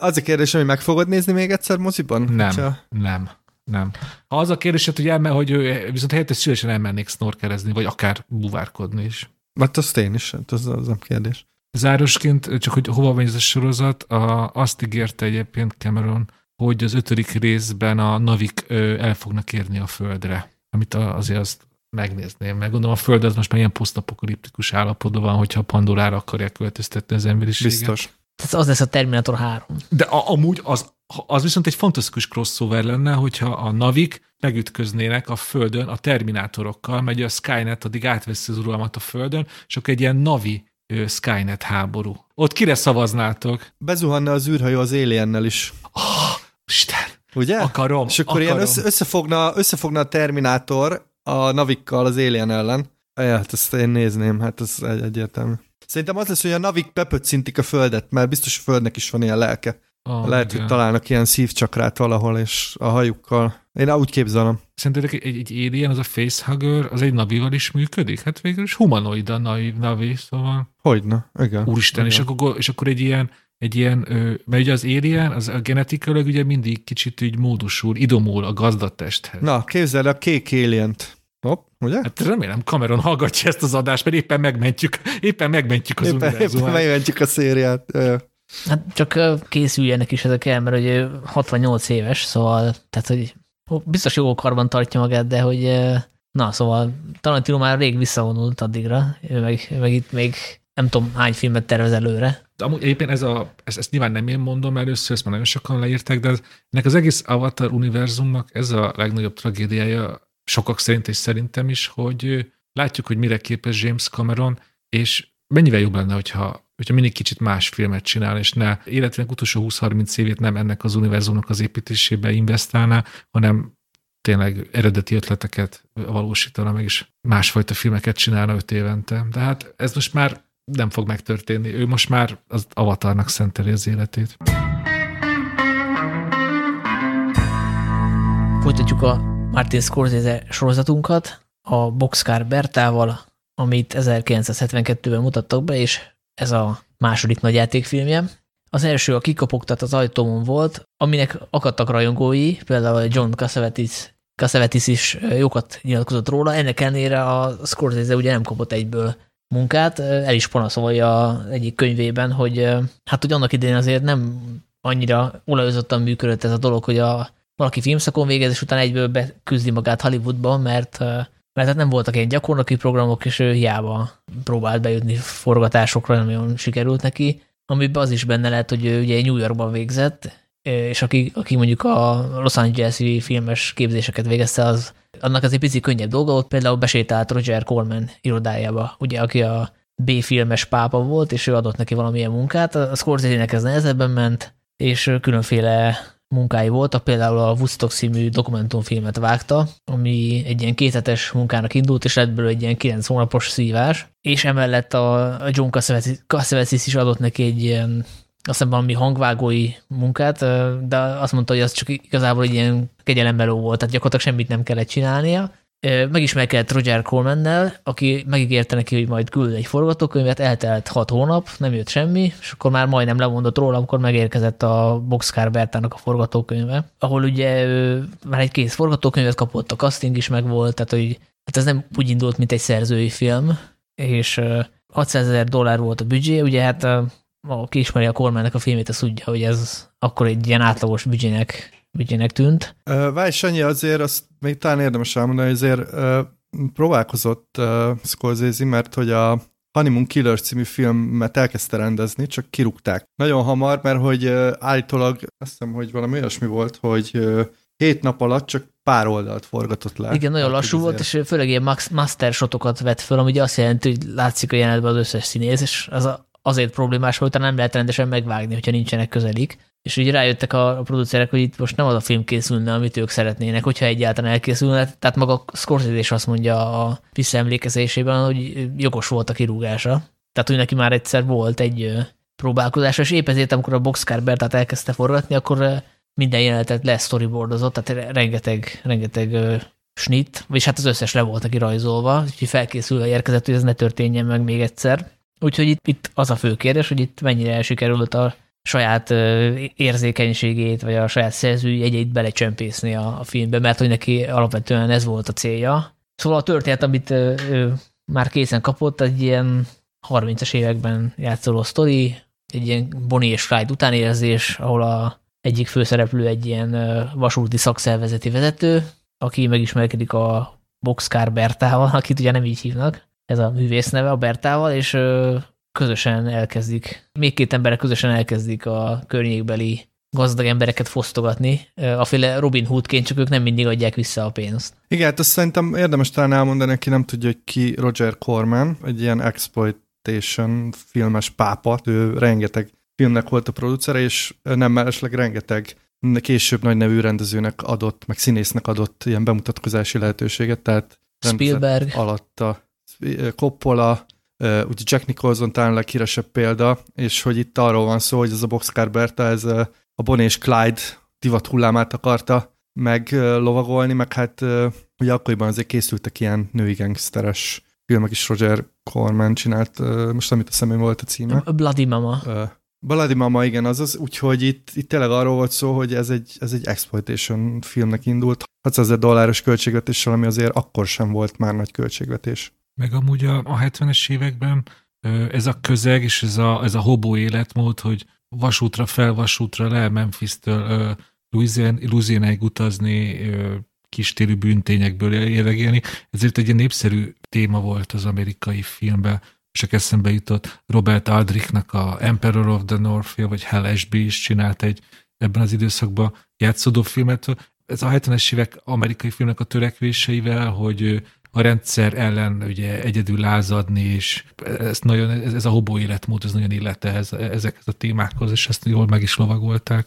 Az a kérdés, hogy meg fogod nézni még egyszer moziban? Nem, Hogyha- nem, nem. Ha az a kérdésed, hogy, elme, hogy ő, viszont helyette szívesen elmennék snorkerezni, vagy akár buvárkodni is. Hát azt én is, hát az, az nem kérdés. Zárosként, csak hogy hova megy ez a sorozat, a, azt ígérte egyébként Cameron, hogy az ötödik részben a navik ö, el fognak érni a földre, amit a, azért azt megnézném. Meg gondolom a föld az most már ilyen posztapokaliptikus állapotban van, hogyha a Pandorára akarják költöztetni az emberiséget. Biztos. Tehát az lesz a Terminator 3. De a, amúgy az, az viszont egy fantasztikus crossover lenne, hogyha a navik megütköznének a Földön a terminátorokkal, megy a Skynet addig átveszi az uralmat a Földön, és akkor egy ilyen navi ö, Skynet háború. Ott kire szavaznátok? Bezuhanna az űrhajó az Aliennel is. Oh, Isten! Ugye? Akarom, És akkor akarom. ilyen össze, összefogna, összefogna a Terminátor a navikkal az Alien ellen. Ja, hát ezt én nézném, hát ez egy, egyértelmű. Szerintem az lesz, hogy a navik bepöccintik a földet, mert biztos a földnek is van ilyen lelke. Ah, Lehet, igen. hogy találnak ilyen szívcsakrát valahol, és a hajukkal. Én úgy képzelem. Szerintetek egy, egy alien, az a facehugger, az egy navival is működik? Hát végül is humanoid a navi, navi szóval Hogyne, igen. úristen, és igen. akkor, és akkor egy ilyen, egy ilyen, mert ugye az alien, az a genetikailag ugye mindig kicsit úgy módosul, idomul a gazdatesthez. Na, képzeld el a kék alient. Hopp, ugye? Hát remélem Cameron hallgatja ezt az adást, mert éppen megmentjük, éppen megmentjük az éppen, éppen univerzumát. megmentjük a szériát. Hát csak készüljenek is ezek el, mert ugye 68 éves, szóval, tehát hogy biztos jó karban tartja magát, de hogy na, szóval Tarantino már rég visszavonult addigra, ő meg, meg itt még nem tudom hány filmet tervez előre. De amúgy egyébként ez a, ezt, ezt nyilván nem én mondom először, ezt már nagyon sokan leírták, de ennek az egész Avatar univerzumnak ez a legnagyobb tragédiája, sokak szerint és szerintem is, hogy látjuk, hogy mire képes James Cameron, és mennyivel jobb lenne, hogyha, hogyha mindig kicsit más filmet csinál, és ne életének utolsó 20-30 évét nem ennek az univerzumnak az építésébe investálná, hanem tényleg eredeti ötleteket valósítana meg, és másfajta filmeket csinálna öt évente. De hát ez most már nem fog megtörténni. Ő most már az avatarnak szenteli az életét. Folytatjuk a Martin Scorsese sorozatunkat a Boxcar Bertával, amit 1972-ben mutattak be, és ez a második nagy játékfilmje. Az első a Kikopogtat az ajtómon volt, aminek akadtak rajongói, például John Cassavetes, Cassavetes is jókat nyilatkozott róla, ennek ellenére a Scorsese ugye nem kapott egyből munkát, el is panaszolja egyik könyvében, hogy hát hogy annak idején azért nem annyira olajozottan működött ez a dolog, hogy a valaki filmszakon végez, és utána egyből beküzdi magát Hollywoodba, mert, mert hát nem voltak ilyen gyakornoki programok, és ő hiába próbált bejutni forgatásokra, nem olyan sikerült neki, amiben az is benne lehet, hogy ő ugye New Yorkban végzett, és aki, aki mondjuk a Los Angeles-i filmes képzéseket végezte, az annak az egy pici könnyebb dolga, ott például besétált Roger Corman irodájába, ugye, aki a B-filmes pápa volt, és ő adott neki valamilyen munkát, a Scorsese-nek ez nehezebben ment, és különféle munkái voltak, például a Woodstock című dokumentumfilmet vágta, ami egy ilyen kéthetes munkának indult, és lett belőle egy ilyen kilenc hónapos szívás, és emellett a John Cassavetes is adott neki egy ilyen azt hiszem valami hangvágói munkát, de azt mondta, hogy az csak igazából egy ilyen kegyelemmeló volt, tehát gyakorlatilag semmit nem kellett csinálnia. Megismerkedett Roger Cormannel, aki megígérte neki, hogy majd küld egy forgatókönyvet, eltelt hat hónap, nem jött semmi, és akkor már majdnem lemondott róla, amikor megérkezett a Boxcar Bertának a forgatókönyve, ahol ugye már egy kész forgatókönyvet kapott, a casting is megvolt, tehát hogy hát ez nem úgy indult, mint egy szerzői film, és 600 ezer dollár volt a büdzsé, ugye hát aki ismeri a kormánynak a filmét, az tudja, hogy ez akkor egy ilyen átlagos büdzsének, büdzsének tűnt. Várj, Sanyi, azért azt még talán érdemes elmondani, hogy azért próbálkozott Scorsese, mert hogy a Honeymoon Killer című filmet elkezdte rendezni, csak kirúgták. Nagyon hamar, mert hogy állítólag, azt hiszem, hogy valami olyasmi volt, hogy hét nap alatt csak pár oldalt forgatott le. Igen, nagyon lassú volt, és főleg ilyen master shotokat vett föl, ami azt jelenti, hogy látszik a jelenetben az összes színész, és az a, azért problémás volt, nem lehet rendesen megvágni, hogyha nincsenek közelik. És úgy rájöttek a producerek, hogy itt most nem az a film készülne, amit ők szeretnének, hogyha egyáltalán elkészülne. Tehát maga Scorsese is azt mondja a visszaemlékezésében, hogy jogos volt a kirúgása. Tehát, hogy neki már egyszer volt egy próbálkozása, és épp ezért, amikor a Boxcar Bertát elkezdte forgatni, akkor minden jelenetet lesztoryboardozott, tehát rengeteg, rengeteg snit, vagyis hát az összes le volt neki rajzolva, úgyhogy felkészülve érkezett, hogy ez ne történjen meg még egyszer. Úgyhogy itt, itt az a fő kérdés, hogy itt mennyire sikerült a saját érzékenységét, vagy a saját szerzői jegyeit belecsempészni a, a filmbe, mert hogy neki alapvetően ez volt a célja. Szóval a történet, amit ő már készen kapott, egy ilyen 30-as években játszoló sztori, egy ilyen Bonnie és Clyde utánérzés, ahol a egyik főszereplő egy ilyen vasúti szakszervezeti vezető, aki megismerkedik a Boxcar Bertával, akit ugye nem így hívnak, ez a művész neve a Bertával, és közösen elkezdik, még két emberek közösen elkezdik a környékbeli gazdag embereket fosztogatni, aféle Robin Hoodként, csak ők nem mindig adják vissza a pénzt. Igen, hát azt szerintem érdemes talán elmondani, aki nem tudja, hogy ki Roger Corman, egy ilyen exploit Exploitation filmes pápa, ő rengeteg filmnek volt a producere, és nem mellesleg rengeteg később nagy nevű rendezőnek adott, meg színésznek adott ilyen bemutatkozási lehetőséget, tehát Spielberg. alatta. Coppola, ugye Jack Nicholson talán leghíresebb példa, és hogy itt arról van szó, hogy ez a Boxcar Berta, ez a Bonnie és Clyde divat hullámát akarta meglovagolni, meg hát ugye akkoriban azért készültek ilyen női gangsteres filmek is, Roger Corman csinált, most amit a szemem volt a címe. A Bloody Mama. Bloody Mama, igen, azaz, úgyhogy itt, itt tényleg arról volt szó, hogy ez egy, ez egy exploitation filmnek indult, 600 ezer dolláros költségvetéssel, ami azért akkor sem volt már nagy költségvetés. Meg amúgy a, a 70-es években ez a közeg és ez a, ez a hobó életmód, hogy vasútra fel, vasútra le, Memphis-től Louisiana-ig utazni, kistérű bűntényekből érdegélni. Ezért egy népszerű téma volt az amerikai filmben, csak eszembe jutott Robert Aldrichnak a Emperor of the North, vagy Hell SB is csinált egy ebben az időszakban játszódó filmet. Ez a 70-es évek amerikai filmnek a törekvéseivel, hogy a rendszer ellen ugye egyedül lázadni, és ez, nagyon, ez, ez a hobó életmód, ez nagyon illette ez, ezekhez a témákhoz, és ezt jól meg is lovagolták.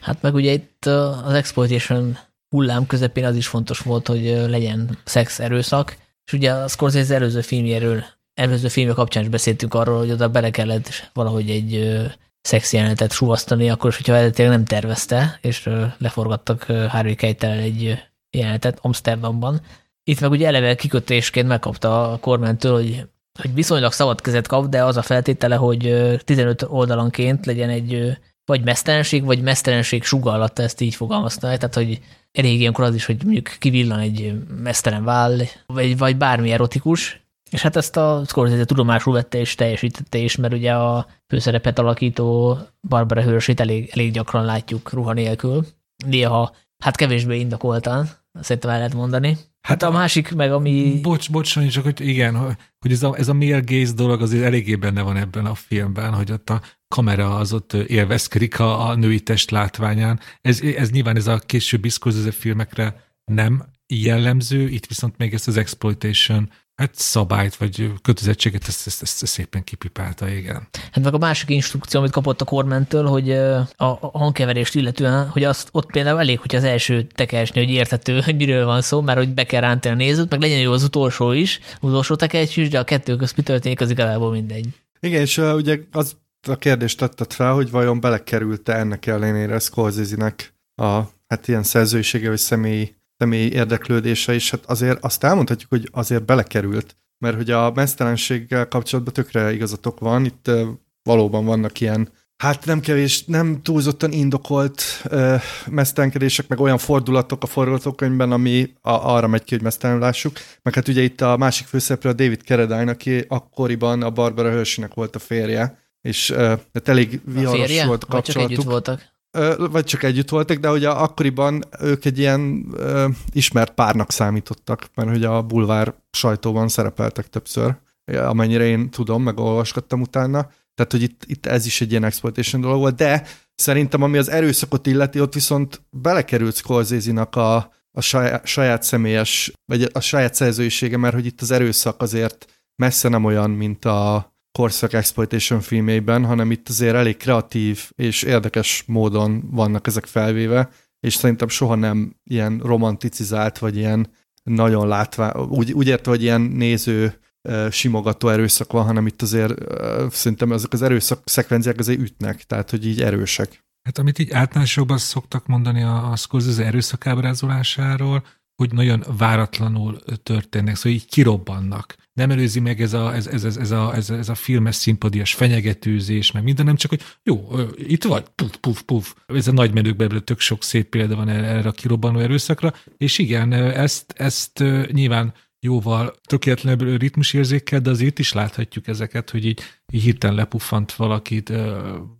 Hát meg ugye itt az exploitation hullám közepén az is fontos volt, hogy legyen szex, erőszak, és ugye a Scorsese előző filmjéről, előző filmje kapcsán is beszéltünk arról, hogy oda bele kellett valahogy egy szex jelenetet suvasztani, akkor is, hogyha eredetileg nem tervezte, és leforgattak Harvey Keitel egy jelenetet Amsterdamban. Itt meg ugye eleve kikötésként megkapta a kormánytól, hogy, hogy viszonylag szabad kezet kap, de az a feltétele, hogy 15 oldalanként legyen egy vagy mesztelenség, vagy mesztelenség sugallatta, ezt így fogalmazta, tehát hogy elég ilyenkor az is, hogy mondjuk kivillan egy mesztelen váll, vagy, vagy bármi erotikus, és hát ezt a Scorsese tudomásul vette és teljesítette is, mert ugye a főszerepet alakító Barbara Hőrsét elég, elég gyakran látjuk ruha nélkül. Néha, hát kevésbé indokoltan, szerintem el lehet mondani. Hát a másik meg, ami... Bocs, bocs, csak hogy igen, hogy ez a, ez a male gaze dolog azért eléggé benne van ebben a filmben, hogy ott a kamera az ott élvezkedik a, a női test látványán. Ez, ez nyilván ez a későbbi filmekre nem jellemző, itt viszont még ezt az exploitation hát szabályt, vagy kötelezettséget, ezt, ezt, ezt, ezt szépen kipipálta, igen. Hát meg a másik instrukció, amit kapott a kormentől, hogy a, hangkeverést illetően, hogy azt ott például elég, hogy az első tekercsnél, hogy érthető, hogy miről van szó, mert hogy be kell rántani a nézőt, meg legyen jó az utolsó is, az utolsó tekercs is, de a kettő közt mi történik, az igazából mindegy. Igen, és uh, ugye az a kérdést tetted fel, hogy vajon belekerült-e ennek ellenére Scorsese-nek a hát ilyen szerzőisége vagy személyi, személyi érdeklődése is, hát azért azt elmondhatjuk, hogy azért belekerült, mert hogy a mesztelenséggel kapcsolatban tökre igazatok van, itt valóban vannak ilyen hát nem kevés, nem túlzottan indokolt uh, mesztelenkedések, meg olyan fordulatok a forgatókönyvben, ami a, arra megy ki, hogy mesztelen lássuk. Meg hát ugye itt a másik főszereplő a David Carradine, aki akkoriban a Barbara Hersheynek volt a férje, és uh, hát elég viharos volt a kapcsolatuk. Vagy csak együtt voltak? Vagy csak együtt voltak, de ugye akkoriban ők egy ilyen ismert párnak számítottak, mert hogy a bulvár sajtóban szerepeltek többször, amennyire én tudom, meg olvasgattam utána. Tehát, hogy itt, itt ez is egy ilyen exploitation dolog volt, de szerintem ami az erőszakot illeti, ott viszont belekerült scorsese a, a saját, saját személyes, vagy a saját szerzőisége, mert hogy itt az erőszak azért messze nem olyan, mint a, korszak exploitation filmében, hanem itt azért elég kreatív és érdekes módon vannak ezek felvéve, és szerintem soha nem ilyen romanticizált, vagy ilyen nagyon látvá, úgy, úgy érte, hogy ilyen néző simogató erőszak van, hanem itt azért szerintem ezek az erőszak szekvenciák azért ütnek, tehát hogy így erősek. Hát amit így általánosabban szoktak mondani a, a Scorsese erőszak ábrázolásáról, hogy nagyon váratlanul történnek, szóval így kirobbannak. Nem előzi meg ez a, ez, ez, ez, ez, a, ez, ez a filmes szimpadias fenyegetőzés, meg minden, nem csak, hogy jó, itt vagy, puf, puf, puf. Ez a nagy menőkben tök sok szép példa van erre a kirobbanó erőszakra, és igen, ezt, ezt nyilván jóval tökéletlenebb ritmusérzékkel, de azért is láthatjuk ezeket, hogy így, így hirtelen lepuffant valakit,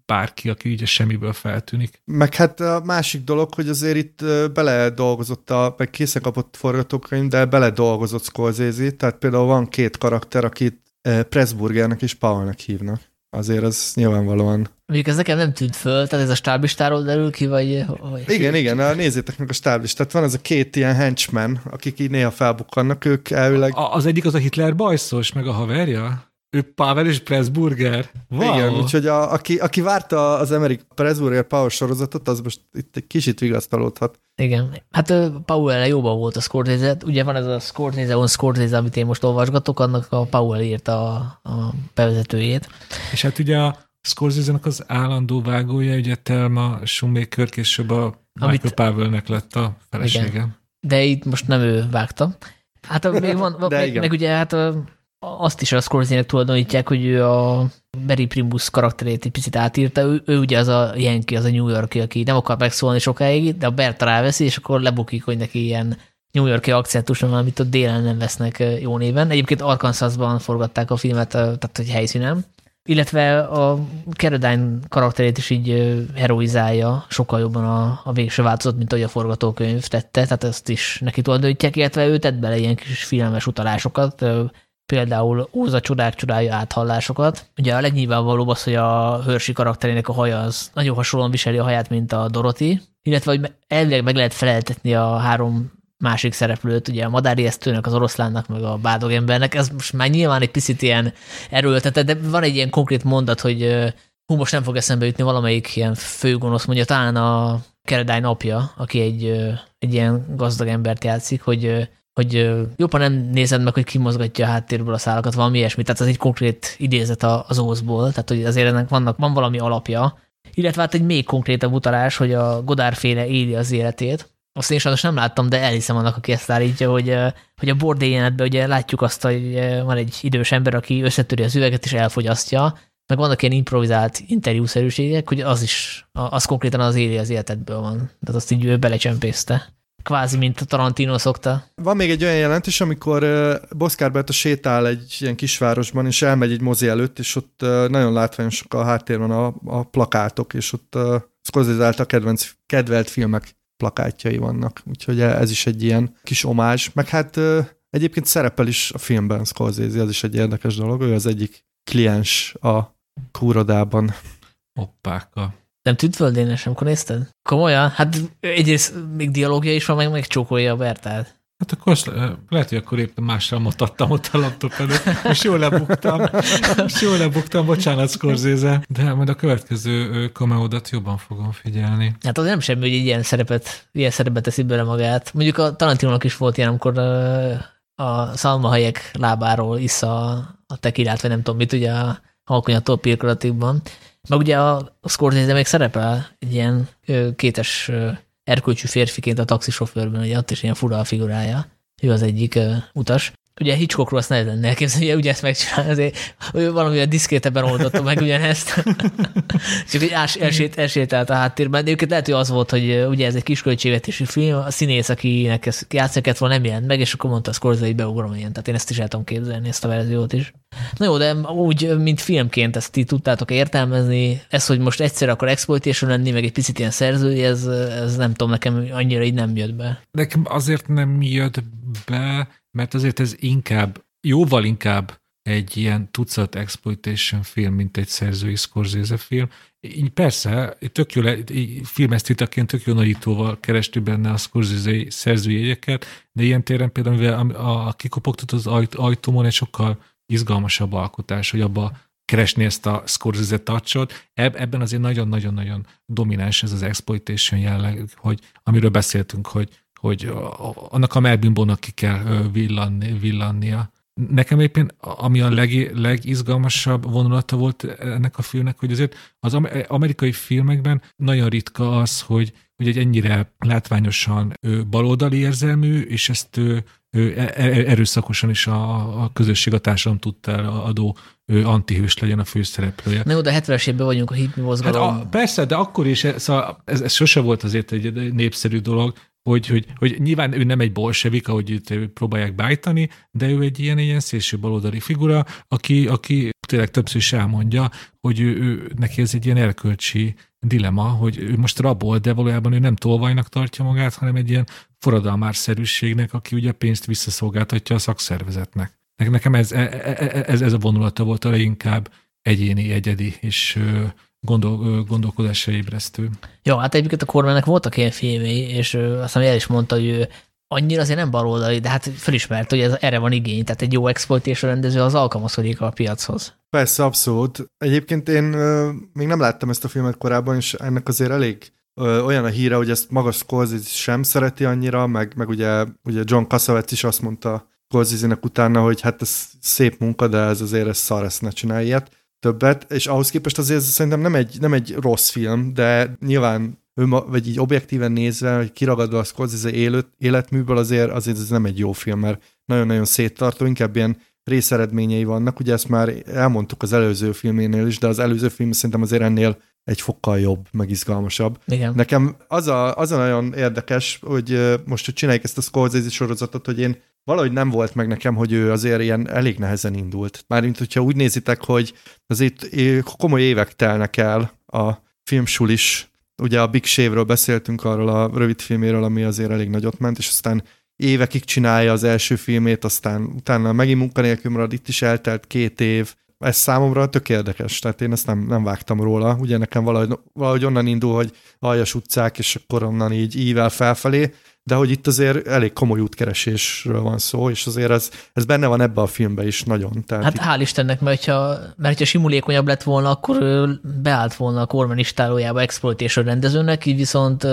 bárki, aki így a semmiből feltűnik. Meg hát a másik dolog, hogy azért itt bele dolgozott, a, meg készen kapott forgatókönyv, de bele dolgozott Scorsese, tehát például van két karakter, akit Pressburgernek és Paulnak hívnak. Azért az nyilvánvalóan Mondjuk ez nekem nem tűnt föl, tehát ez a stáblistáról derül ki, vagy... vagy igen, igen, nézzétek meg a stáblistát. Van az a két ilyen henchman, akik így néha felbukkannak, ők elvileg... A, az egyik az a Hitler bajszos, meg a haverja? Ő Pavel és Pressburger? Wow. Igen, úgyhogy a, aki, aki várta az Amerik Pressburger Power sorozatot, az most itt egy kicsit vigasztalódhat. Igen. Hát Powell jóban volt a Scorsese, ugye van ez a Scorsese on Scorsese, amit én most olvasgatok, annak a Powell írta a, a bevezetőjét. És hát ugye a scorsese az állandó vágója, ugye Telma Schumacher később a Michael amit, Pavelnek lett a felesége. Igen. De itt most nem ő vágta. Hát még van, De meg, igen. meg ugye hát azt is a Scorsese-nek tulajdonítják, hogy ő a Barry Primus karakterét egy picit átírta. Ő, ő ugye az a Yankee, az a New Yorki, aki nem akar megszólni sokáig, de a Bert ráveszi, és akkor lebukik, hogy neki ilyen New Yorki akcentus van, amit ott délen nem vesznek jó néven. Egyébként Arkansasban forgatták a filmet, tehát hogy helyszínen. Illetve a Caradine karakterét is így heroizálja sokkal jobban a, a végső változat, mint ahogy a forgatókönyv tette, tehát ezt is neki tulajdonítják, illetve ő tett bele ilyen kis filmes utalásokat, például Óza csodák csodája áthallásokat. Ugye a legnyilvánvalóbb az, hogy a Hörsi karakterének a haja az nagyon hasonlóan viseli a haját, mint a Dorothy, illetve hogy elvileg meg lehet feleltetni a három másik szereplőt, ugye a Madári Esztőnek, az oroszlánnak, meg a bádog embernek. Ez most már nyilván egy picit ilyen erőltetett, de van egy ilyen konkrét mondat, hogy hú, most nem fog eszembe jutni valamelyik ilyen főgonosz, mondja talán a Keredány napja, aki egy, egy ilyen gazdag embert játszik, hogy hogy jobban nem nézed meg, hogy ki mozgatja a háttérből a szálakat, valami ilyesmi. Tehát ez egy konkrét idézet az ózból, tehát hogy azért ennek vannak, van valami alapja. Illetve hát egy még konkrétabb utalás, hogy a Godár féle éli az életét. Azt én sajnos nem láttam, de elhiszem annak, aki ezt állítja, hogy, hogy a bordé jelenetben ugye látjuk azt, hogy van egy idős ember, aki összetöri az üveget és elfogyasztja, meg vannak ilyen improvizált interjúszerűségek, hogy az is, az konkrétan az éli az életedből van. Tehát azt így ő belecsempészte kvázi, mint a Tarantino szokta. Van még egy olyan jelentés, amikor uh, Boszkár Berta sétál egy ilyen kisvárosban, és elmegy egy mozi előtt, és ott nagyon látványosak a háttérben a, a plakátok, és ott uh, által kedvenc, kedvelt filmek plakátjai vannak. Úgyhogy ez is egy ilyen kis omázs. Meg hát egyébként szerepel is a filmben Scorsese, az is egy érdekes dolog. Ő az egyik kliens a kúrodában. Oppáka. Nem tűnt földénes, amikor nézted? Komolyan? Hát egyrészt még dialógia is van, meg megcsókolja a Bertát. Hát akkor lehet, hogy akkor éppen másra mutattam ott a laptop előtt, és jól lebuktam, és jól lebuktam, bocsánat, Scorsese, de majd a következő kameódat jobban fogom figyelni. Hát az nem semmi, hogy ilyen szerepet, ilyen szerepet teszi bele magát. Mondjuk a Tarantinónak is volt ilyen, amikor a szalmahelyek lábáról issza a tekilát, vagy nem tudom mit, ugye a halkonyattól pirkolatikban. Meg ugye a Scorsese még szerepel egy ilyen kétes erkölcsű férfiként a taxisofőrben, ugye ott is ilyen fura a figurája. Ő az egyik utas. Ugye Hitchcockról azt nehezen elképzelni, ugye ezt megcsinálni, azért valami a diszkétebben oldotta meg ugyanezt. Csak egy ás, elsét, elsétált a háttérben. De őket lehet, hogy az volt, hogy ugye ez egy kis költségvetési film, a színész, akinek ezt játszani volna nem jelent meg, és akkor mondta a Scorsese, hogy beugrom ilyen. Tehát én ezt is el tudom képzelni, ezt a verziót is. Na jó, de úgy, mint filmként ezt ti tudtátok értelmezni, ez, hogy most egyszer akkor exploitation lenni, meg egy picit ilyen szerzői, ez, ez nem tudom, nekem annyira így nem jött be. Nekem azért nem jött be, mert azért ez inkább, jóval inkább egy ilyen tucat exploitation film, mint egy szerzői Scorsese film. Így persze, tök jó, filmesztitaként tök jó nagyítóval kerestük benne a Scorsese szerzői jegyeket, de ilyen téren például, mivel a, a kikopogtat az ajt, ajtómon egy sokkal izgalmasabb alkotás, hogy abba keresni ezt a Scorsese touchot. Ebben azért nagyon-nagyon-nagyon domináns ez az exploitation jelleg, hogy amiről beszéltünk, hogy hogy annak a melbimbónak ki kell villanni, villannia. Nekem éppen, ami a leg, legizgalmasabb vonulata volt ennek a filmnek, hogy azért az amerikai filmekben nagyon ritka az, hogy, hogy egy ennyire látványosan baloldali érzelmű, és ezt e, e, erőszakosan is a, a közösség, a társadalom tudta adó antihős legyen a főszereplője. Na jó, de 70-es évben vagyunk a hipmi mozgalom. Hát a, persze, de akkor is, szóval ez, ez sose volt azért egy népszerű dolog, hogy, hogy, hogy nyilván ő nem egy bolsevik, ahogy itt próbálják bájtani, de ő egy ilyen, ilyen szélső baloldali figura, aki, aki tényleg többször is elmondja, hogy ő, ő, neki ez egy ilyen erkölcsi dilema, hogy ő most rabol, de valójában ő nem tolvajnak tartja magát, hanem egy ilyen forradalmárszerűségnek, aki ugye pénzt visszaszolgáltatja a szakszervezetnek. Nekem ez, e, e, ez, ez a vonulata volt a leginkább egyéni, egyedi, és gondol, gondolkodásra ébresztő. Ja, hát egyébként a kormánynak voltak ilyen filmjei, és azt hiszem el is mondta, hogy ő annyira azért nem baloldali, de hát felismert, hogy ez, erre van igény, tehát egy jó exploitation rendező az alkalmazkodik a piachoz. Persze, abszolút. Egyébként én ö, még nem láttam ezt a filmet korábban, és ennek azért elég ö, olyan a híre, hogy ezt magas Scorsese sem szereti annyira, meg, meg ugye, ugye John Cassavetes is azt mondta scorsese utána, hogy hát ez szép munka, de ez azért ez szar, ezt ne csinálj ilyet többet, és ahhoz képest azért szerintem nem egy, nem egy rossz film, de nyilván ő, vagy így objektíven nézve, hogy kiragadva a Scorsese élet, életműből azért, azért ez nem egy jó film, mert nagyon-nagyon széttartó, inkább ilyen részeredményei vannak, ugye ezt már elmondtuk az előző filménél is, de az előző film szerintem azért ennél egy fokkal jobb, meg izgalmasabb. Igen. Nekem az a, az a nagyon érdekes, hogy most, hogy csináljuk ezt a Scorsese sorozatot, hogy én valahogy nem volt meg nekem, hogy ő azért ilyen elég nehezen indult. Mármint, hogyha úgy nézitek, hogy azért komoly évek telnek el a filmsulis, ugye a Big Shave-ről beszéltünk arról a rövid filméről, ami azért elég nagyot ment, és aztán évekig csinálja az első filmét, aztán utána megint munkanélkül marad, itt is eltelt két év, ez számomra tök érdekes, tehát én ezt nem, nem vágtam róla. Ugye nekem valahogy, valahogy onnan indul, hogy aljas utcák, és akkor onnan így ível felfelé, de hogy itt azért elég komoly útkeresésről van szó, és azért ez, ez benne van ebbe a filmbe is nagyon. Tehát hát itt... hál' Istennek, mert ha, mert hogyha simulékonyabb lett volna, akkor beállt volna a Corman istálójába exploitation rendezőnek, így viszont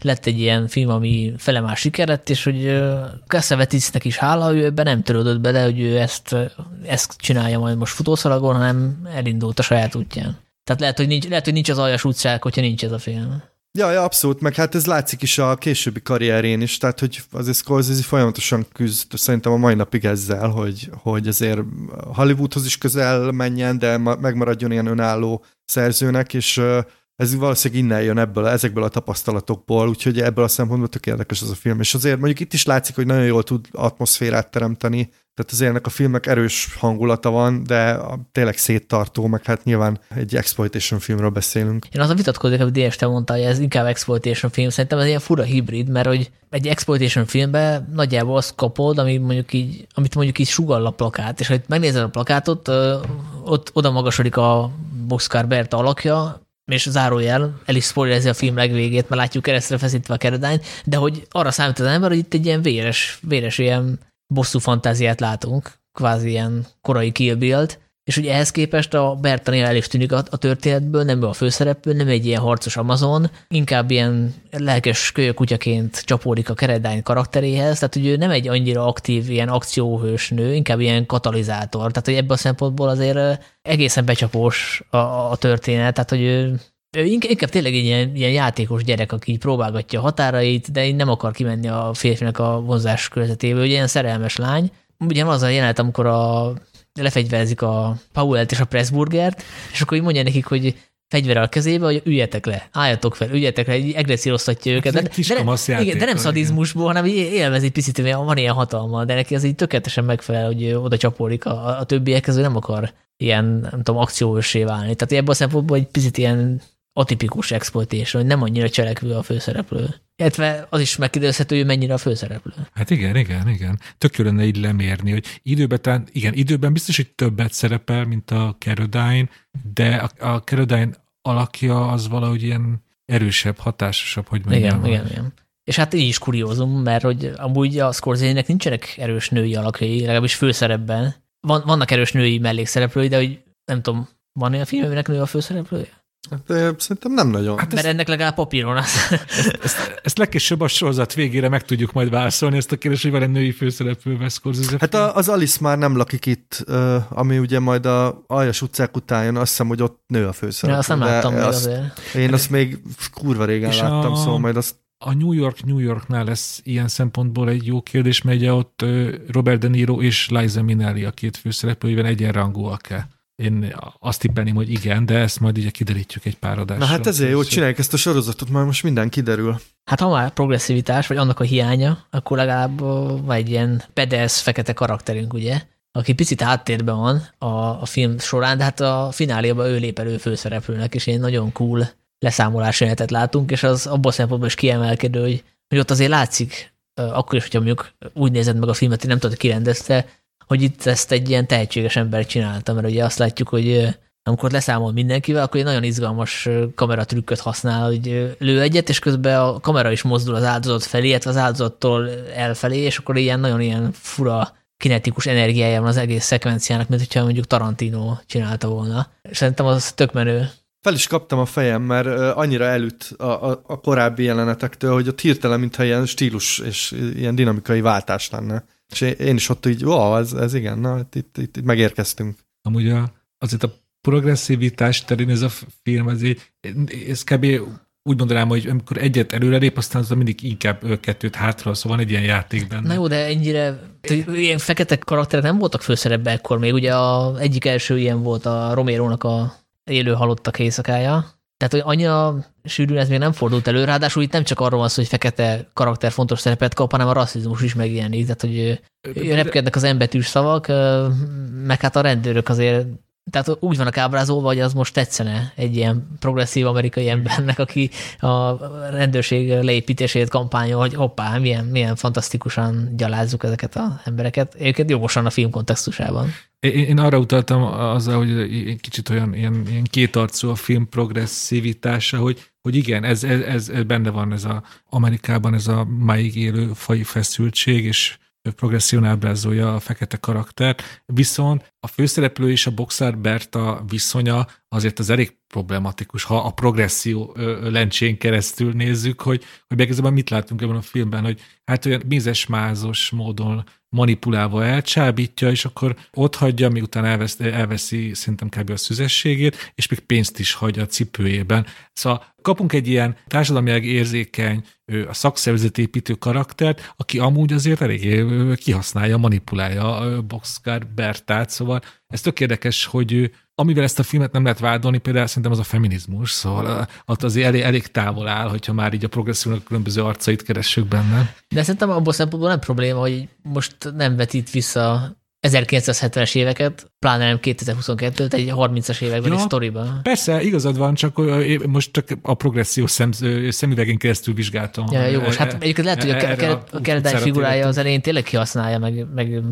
lett egy ilyen film, ami felemás sikerett, és hogy Cassavetisnek is hála, ő ebben nem törődött bele, hogy ő ezt, ezt csinálja majd most futószalagon, hanem elindult a saját útján. Tehát lehet, hogy nincs, lehet, hogy nincs az aljas utcák, hogyha nincs ez a film. Ja, ja, abszolút, meg hát ez látszik is a későbbi karrierén is, tehát hogy azért Scorsese folyamatosan küzd szerintem a mai napig ezzel, hogy, hogy azért Hollywoodhoz is közel menjen, de megmaradjon ilyen önálló szerzőnek, és ez valószínűleg innen jön ebből, ezekből a tapasztalatokból, úgyhogy ebből a szempontból tök érdekes ez a film. És azért mondjuk itt is látszik, hogy nagyon jól tud atmoszférát teremteni, tehát azért ennek a filmnek erős hangulata van, de tényleg széttartó, meg hát nyilván egy exploitation filmről beszélünk. Én azon vitatkozik, hogy DS te mondta, hogy ez inkább exploitation film. Szerintem ez ilyen fura hibrid, mert hogy egy exploitation filmben nagyjából azt kapod, ami mondjuk így, amit mondjuk így sugall a plakát, és ha megnézed a plakátot, ott oda magasodik a Boxcar Berta alakja, és zárójel, el is spoilerezi a film legvégét, mert látjuk keresztre feszítve a keredányt, de hogy arra számít az ember, hogy itt egy ilyen véres, véres ilyen bosszú fantáziát látunk, kvázi ilyen korai Kill Bill-t, és ugye ehhez képest a Bertanél el is tűnik a, a történetből, nem ő a főszereplő, nem egy ilyen harcos Amazon, inkább ilyen lelkes kutyaként csapódik a Keredány karakteréhez, tehát hogy ő nem egy annyira aktív ilyen akcióhős nő, inkább ilyen katalizátor, tehát hogy ebből a szempontból azért egészen becsapós a, a történet, tehát hogy ő, ő inkább tényleg egy ilyen, ilyen játékos gyerek, aki próbálgatja a határait, de nem akar kimenni a férfinak a vonzás körzetéből, hogy ilyen szerelmes lány. Ugye az a jelenet, amikor a lefegyverzik a Powell-t és a Pressburgert, és akkor így mondja nekik, hogy fegyverrel a kezébe, hogy üljetek le, álljatok fel, üljetek le, így egresszíroztatja őket. Hát de, de, de, igen, de nem szadizmusból, hanem élvezi picit, hogy van ilyen hatalma, de neki az így tökéletesen megfelel, hogy oda csapódik a, a többiekhez, hogy nem akar ilyen, nem tudom, akciósé válni. Tehát ebből a szempontból egy picit ilyen atipikus exploitation, hogy nem annyira cselekvő a főszereplő. Illetve az is megkérdezhető, hogy mennyire a főszereplő. Hát igen, igen, igen. Tök jó lenne így lemérni, hogy időben, talán, igen, időben biztos, hogy többet szerepel, mint a Caroline, de a, a Caroline alakja az valahogy ilyen erősebb, hatásosabb, hogy mondjam. Igen, igen, igen. És hát így is kuriózum, mert hogy amúgy a Scorsese-nek nincsenek erős női alakjai, legalábbis főszerepben. Van, vannak erős női mellékszereplői, de hogy nem tudom, van olyan film, aminek nő a főszereplője? Hát, szerintem nem nagyon. Hát Mert ezt, ennek legalább papíron az. Ezt, ezt, ezt legkésőbb a sorozat végére meg tudjuk majd válaszolni, ezt a kérdést, hogy van egy női főszereplő Westcourt. Hát a, az Alice már nem lakik itt, ami ugye majd a Aljas utcák után jön, azt hiszem, hogy ott nő a főszereplő. Ja, azt nem láttam még azt, azért. Én azt még kurva régen És láttam, a... szóval majd azt a New York New Yorknál lesz ilyen szempontból egy jó kérdés, mert ugye ott Robert De Niro és Liza Minnelli a két főszereplőjében egyenrangúak-e. Én azt tippelném, hogy igen, de ezt majd ugye kiderítjük egy pár adásra. Na hát ezért jó, hogy csináljuk ezt a sorozatot, majd most minden kiderül. Hát ha már progresszivitás, vagy annak a hiánya, akkor legalább van egy ilyen pedesz fekete karakterünk, ugye? aki picit háttérben van a, a film során, de hát a fináléban ő lép elő főszereplőnek, és egy nagyon cool leszámolás jelenetet látunk, és az abban a szempontból is kiemelkedő, hogy, hogy ott azért látszik, akkor is, hogyha mondjuk úgy nézed meg a filmet, hogy nem tudod, ki rendezte, hogy itt ezt egy ilyen tehetséges ember csinálta, mert ugye azt látjuk, hogy amikor leszámol mindenkivel, akkor egy nagyon izgalmas kameratrükköt használ, hogy lő egyet, és közben a kamera is mozdul az áldozat felé, illetve az áldozattól elfelé, és akkor ilyen nagyon ilyen fura kinetikus energiája van az egész szekvenciának, mint hogyha mondjuk Tarantino csinálta volna. Szerintem az tök menő. Fel is kaptam a fejem, mert annyira elütt a, a, a korábbi jelenetektől, hogy ott hirtelen, mintha ilyen stílus és ilyen dinamikai váltás lenne. És én is ott így, wow, ez, ez igen, na, itt, itt, itt, itt megérkeztünk. Amúgy a, azért a progresszivitás terén ez a film, ez, így, ez kb. úgy mondanám, hogy amikor egyet előrelép, aztán az mindig inkább kettőt hátra, szóval van egy ilyen játék benne. Na jó, de ennyire, ilyen fekete karakterek nem voltak főszerepben ekkor még, ugye a egyik első ilyen volt a Romero-nak a élő halottak éjszakája, tehát, hogy annyira sűrűn ez még nem fordult elő, ráadásul itt nem csak arról van szó, hogy fekete karakter fontos szerepet kap, hanem a rasszizmus is megjelenik, tehát, hogy repkednek az embetűs szavak, meg hát a rendőrök azért tehát úgy vannak ábrázolva, hogy az most tetszene egy ilyen progresszív amerikai embernek, aki a rendőrség leépítését kampányol, hogy hoppá, milyen, milyen fantasztikusan gyalázzuk ezeket az embereket. Egyébként jogosan a film kontextusában. Én arra utaltam azzal, hogy egy kicsit olyan ilyen, ilyen kétarcú a film progresszivitása, hogy, hogy igen, ez, ez, ez, benne van ez a Amerikában ez a máig élő fai feszültség, és progresszión ábrázolja a fekete karakter, viszont a főszereplő és a boxer Berta viszonya azért az elég problematikus, ha a progresszió lencsén keresztül nézzük, hogy, hogy igazából mit látunk ebben a filmben, hogy hát olyan mizesmázos módon manipulálva elcsábítja, és akkor ott hagyja, miután elvesz, elveszi szerintem kb. a szüzességét, és még pénzt is hagy a cipőjében. Szóval kapunk egy ilyen társadalmilag érzékeny, a szakszervezetépítő karaktert, aki amúgy azért elég kihasználja, manipulálja a Boxcar Bertát, szóval ez tök érdekes, hogy amivel ezt a filmet nem lehet vádolni, például szerintem az a feminizmus, szóval ott azért elég, elég távol áll, hogyha már így a progresszívnak különböző arcait keressük benne. De szerintem abból szempontból nem probléma, hogy most nem vetít vissza 1970-es éveket, pláne nem 2022-t, egy 30-as években ja, egy sztoriban. Persze, igazad van, csak most csak a progresszió szem, keresztül vizsgáltam. Ja, jó, most hát egyébként lehet, hogy a, a Keredány figurája az elején tényleg kihasználja, meg, meg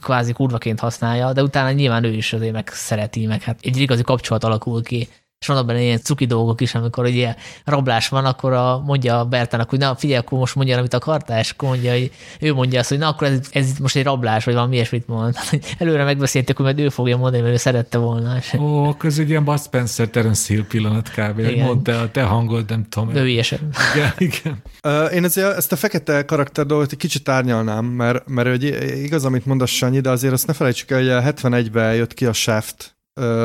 kvázi kurvaként használja, de utána nyilván ő is azért meg szereti, meg hát egy igazi kapcsolat alakul ki és vannak benne ilyen cuki dolgok is, amikor egy ilyen rablás van, akkor a, mondja a Bertának, hogy na figyelj, akkor most mondja, amit akartál, és akkor mondja, hogy ő mondja azt, hogy na akkor ez, ez itt most egy rablás, vagy valami ilyesmit mond. Előre megbeszéltük, hogy majd ő fogja mondani, mert ő szerette volna. Ó, ez egy ilyen Bud Spencer, Terence Hill pillanat kb. Igen. Mondta a te hangod, nem tudom. De ügyesen. Igen, igen. Én ezért, ezt a fekete karakter dolgot egy kicsit árnyalnám, mert, mert hogy igaz, amit mondasz Sanyi, de azért azt ne felejtsük el, hogy 71-ben jött ki a Shaft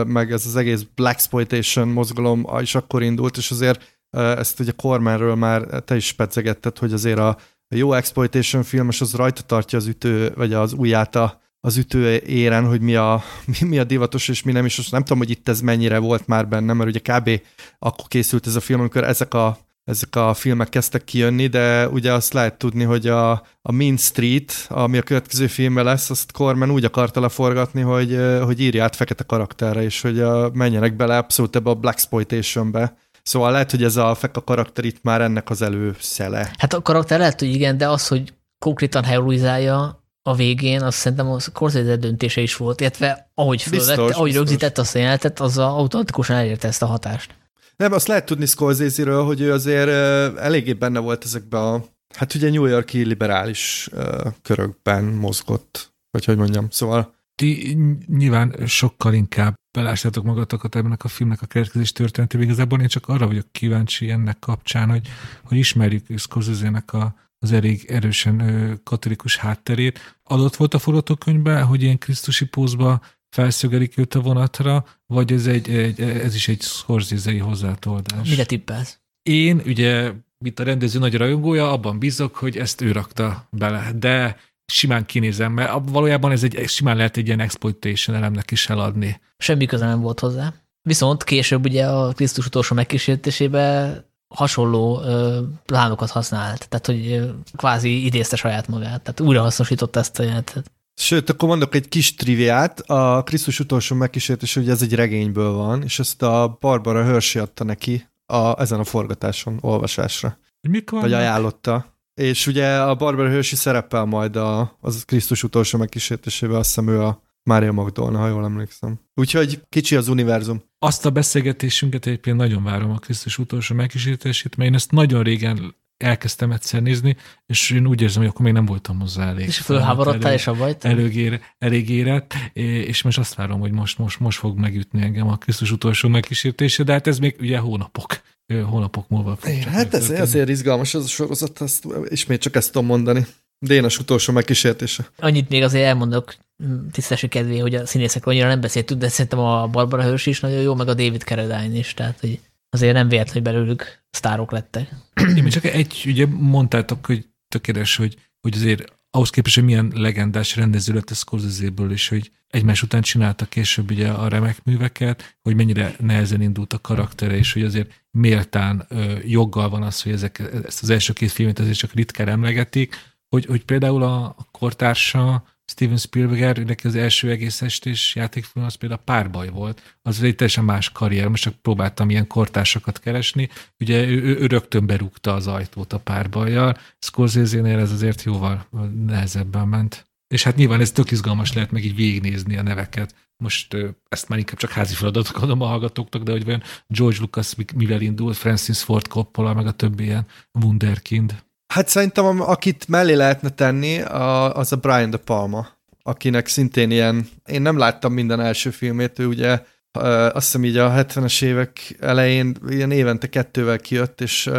meg ez az egész Black Exploitation mozgalom is akkor indult, és azért ezt ugye Cormanről már te is pedzegetted, hogy azért a jó exploitation filmes az rajta tartja az ütő, vagy az ujját a, az ütő éren, hogy mi a, mi, mi a divatos és mi nem, és most nem tudom, hogy itt ez mennyire volt már benne, mert ugye kb. akkor készült ez a film, amikor ezek a ezek a filmek kezdtek kijönni, de ugye azt lehet tudni, hogy a, a Mean Street, ami a következő filmben lesz, azt Corman úgy akarta leforgatni, hogy, hogy írja át fekete karakterre, és hogy a, menjenek bele abszolút ebbe a Black Exploitation-be. Szóval lehet, hogy ez a feka karakter itt már ennek az előszele. Hát a karakter lehet, hogy igen, de az, hogy konkrétan heroizálja a végén, azt szerintem a Scorsese döntése is volt, illetve ahogy fölvette, biztos, ahogy rögzített a jelentet, az a automatikusan elérte ezt a hatást. Nem, azt lehet tudni Scorsese-ről, hogy ő azért eléggé benne volt ezekben a, hát ugye New Yorki liberális körökben mozgott, vagy hogy mondjam, szóval ti nyilván sokkal inkább belássátok magatokat ebben a filmnek a keletkezés történetében. Igazából én csak arra vagyok kíváncsi ennek kapcsán, hogy, hogy ismerjük scorsese a, az elég erősen katolikus hátterét. Adott volt a forgatókönyvben, hogy ilyen krisztusi pózba felszögelik őt a vonatra, vagy ez, egy, egy, ez is egy scorsese hozzátoldás? Mire tippelsz? Én ugye, mint a rendező nagy rajongója, abban bízok, hogy ezt ő rakta bele, de simán kinézem, mert valójában ez egy, simán lehet egy ilyen exploitation elemnek is eladni. Semmi köze nem volt hozzá. Viszont később ugye a Krisztus utolsó megkísértésében hasonló ö, plánokat használt, tehát hogy ö, kvázi idézte saját magát, tehát újra hasznosította ezt a jelentet. Sőt, akkor mondok egy kis triviát. A Krisztus utolsó megkísértés, hogy ez egy regényből van, és ezt a Barbara Hershey adta neki a, ezen a forgatáson olvasásra. Mik Vagy ajánlotta. És ugye a Barbara Hershey szerepel majd a, az Krisztus utolsó megkísértésében, azt hiszem ő a, Mária Magdolna, ha jól emlékszem. Úgyhogy kicsi az univerzum. Azt a beszélgetésünket egyébként nagyon várom a Krisztus utolsó megkísértését, mert én ezt nagyon régen elkezdtem egyszer nézni, és én úgy érzem, hogy akkor még nem voltam hozzá elég. És fölháborodtál, és a bajt? Elég, elég érett, és most azt várom, hogy most, most, most fog megütni engem a Krisztus utolsó megkísértése, de hát ez még ugye hónapok hónapok múlva fog Hát ez azért izgalmas ez a sorozat, ezt, ismét csak ezt tudom mondani. Dénes utolsó megkísértése. Annyit még azért elmondok tisztesség kedvé, hogy a színészek annyira nem beszéltük, de szerintem a Barbara Hős is nagyon jó, meg a David Carradine is, tehát hogy azért nem véletlen, hogy belőlük sztárok lettek. Én csak egy, ugye mondtátok, hogy tökéletes, hogy, hogy azért ahhoz képest, hogy milyen legendás rendező lett a Scorsese-ből, és hogy egymás után csinálta később ugye a remek műveket, hogy mennyire nehezen indult a karaktere, és hogy azért méltán ö, joggal van az, hogy ezek, ezt az első két filmet azért csak ritkán emlegetik, hogy, hogy például a kortársa Steven Spielberg, neki az első egész estés játékfilm az például párbaj volt. Az egy teljesen más karrier, most csak próbáltam ilyen kortársakat keresni. Ugye ő, ő, ő rögtön berúgta az ajtót a párbajjal, Scorsese-nél ez azért jóval nehezebben ment. És hát nyilván ez tök izgalmas lehet meg így végignézni a neveket. Most ezt már inkább csak házi feladatok adom a hallgatóknak, de hogy vajon George Lucas mivel indult, Francis Ford Coppola, meg a többi ilyen wunderkind. Hát szerintem, akit mellé lehetne tenni, az a Brian De Palma, akinek szintén ilyen, én nem láttam minden első filmét, ő ugye azt hiszem így a 70-es évek elején ilyen évente kettővel kijött, és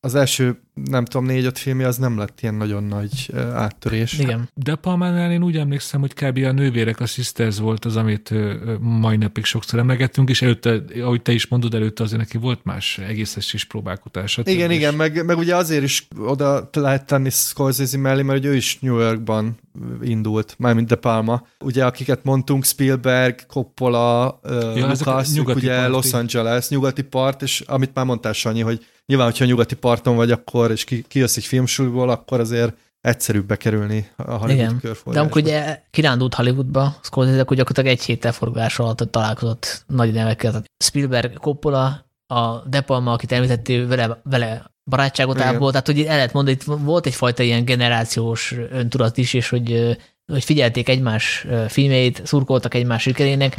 az első, nem tudom, négy-öt filmje az nem lett ilyen nagyon nagy áttörés. Igen. De Palmánál én úgy emlékszem, hogy kb. a nővérek, a Sisters volt az, amit mai napig sokszor emlegettünk, és előtte, ahogy te is mondod, előtte azért neki volt más egész is próbálkotása. Igen, igen, meg, meg ugye azért is oda lehet tenni Scorsese mellé, mert ő is New Yorkban indult, mármint De Palma. Ugye akiket mondtunk, Spielberg, Coppola, ja, Lucas, ugye parti. Los Angeles, nyugati part, és amit már mondtál, Sanyi, hogy nyilván, hogyha nyugati parton vagy, akkor, és ki, kijössz egy filmsúlyból, akkor azért egyszerűbb bekerülni a Hollywood Igen. körforgásba. De amikor ugye kirándult Hollywoodba, Scorsese, akkor gyakorlatilag egy héttel forgás alatt találkozott nagy nevekkel. Spielberg, Coppola, a De Palma, akit említettél, vele, vele barátságot ápol, tehát hogy el lehet mondani, hogy volt egyfajta ilyen generációs öntudat is, és hogy, hogy figyelték egymás filmjeit, szurkoltak egymás sikerének,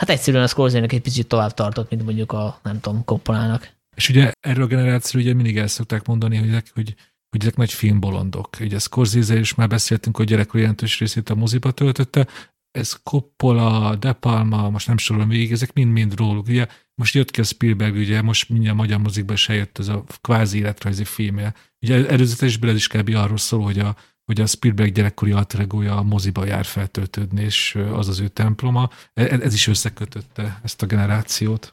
hát egyszerűen a scorsese egy picit tovább tartott, mint mondjuk a, nem tudom, Koppolának. És ugye erről a generációról ugye mindig el szokták mondani, hogy ezek, hogy, hogy ezek nagy filmbolondok. Ugye Scorsese is már beszéltünk, hogy gyerekkor jelentős részét a moziba töltötte, ez Coppola, De Palma, most nem sorolom végig, ezek mind-mind róluk. Ugye most jött ki a Spielberg, ugye most mindjárt magyar mozikban se jött ez a kvázi életrajzi filmje. Ugye előzetesből ez is kb. arról szól, hogy a, hogy a Spielberg gyerekkori alteregója a moziba jár feltöltődni, és az az ő temploma. Ez, ez is összekötötte ezt a generációt.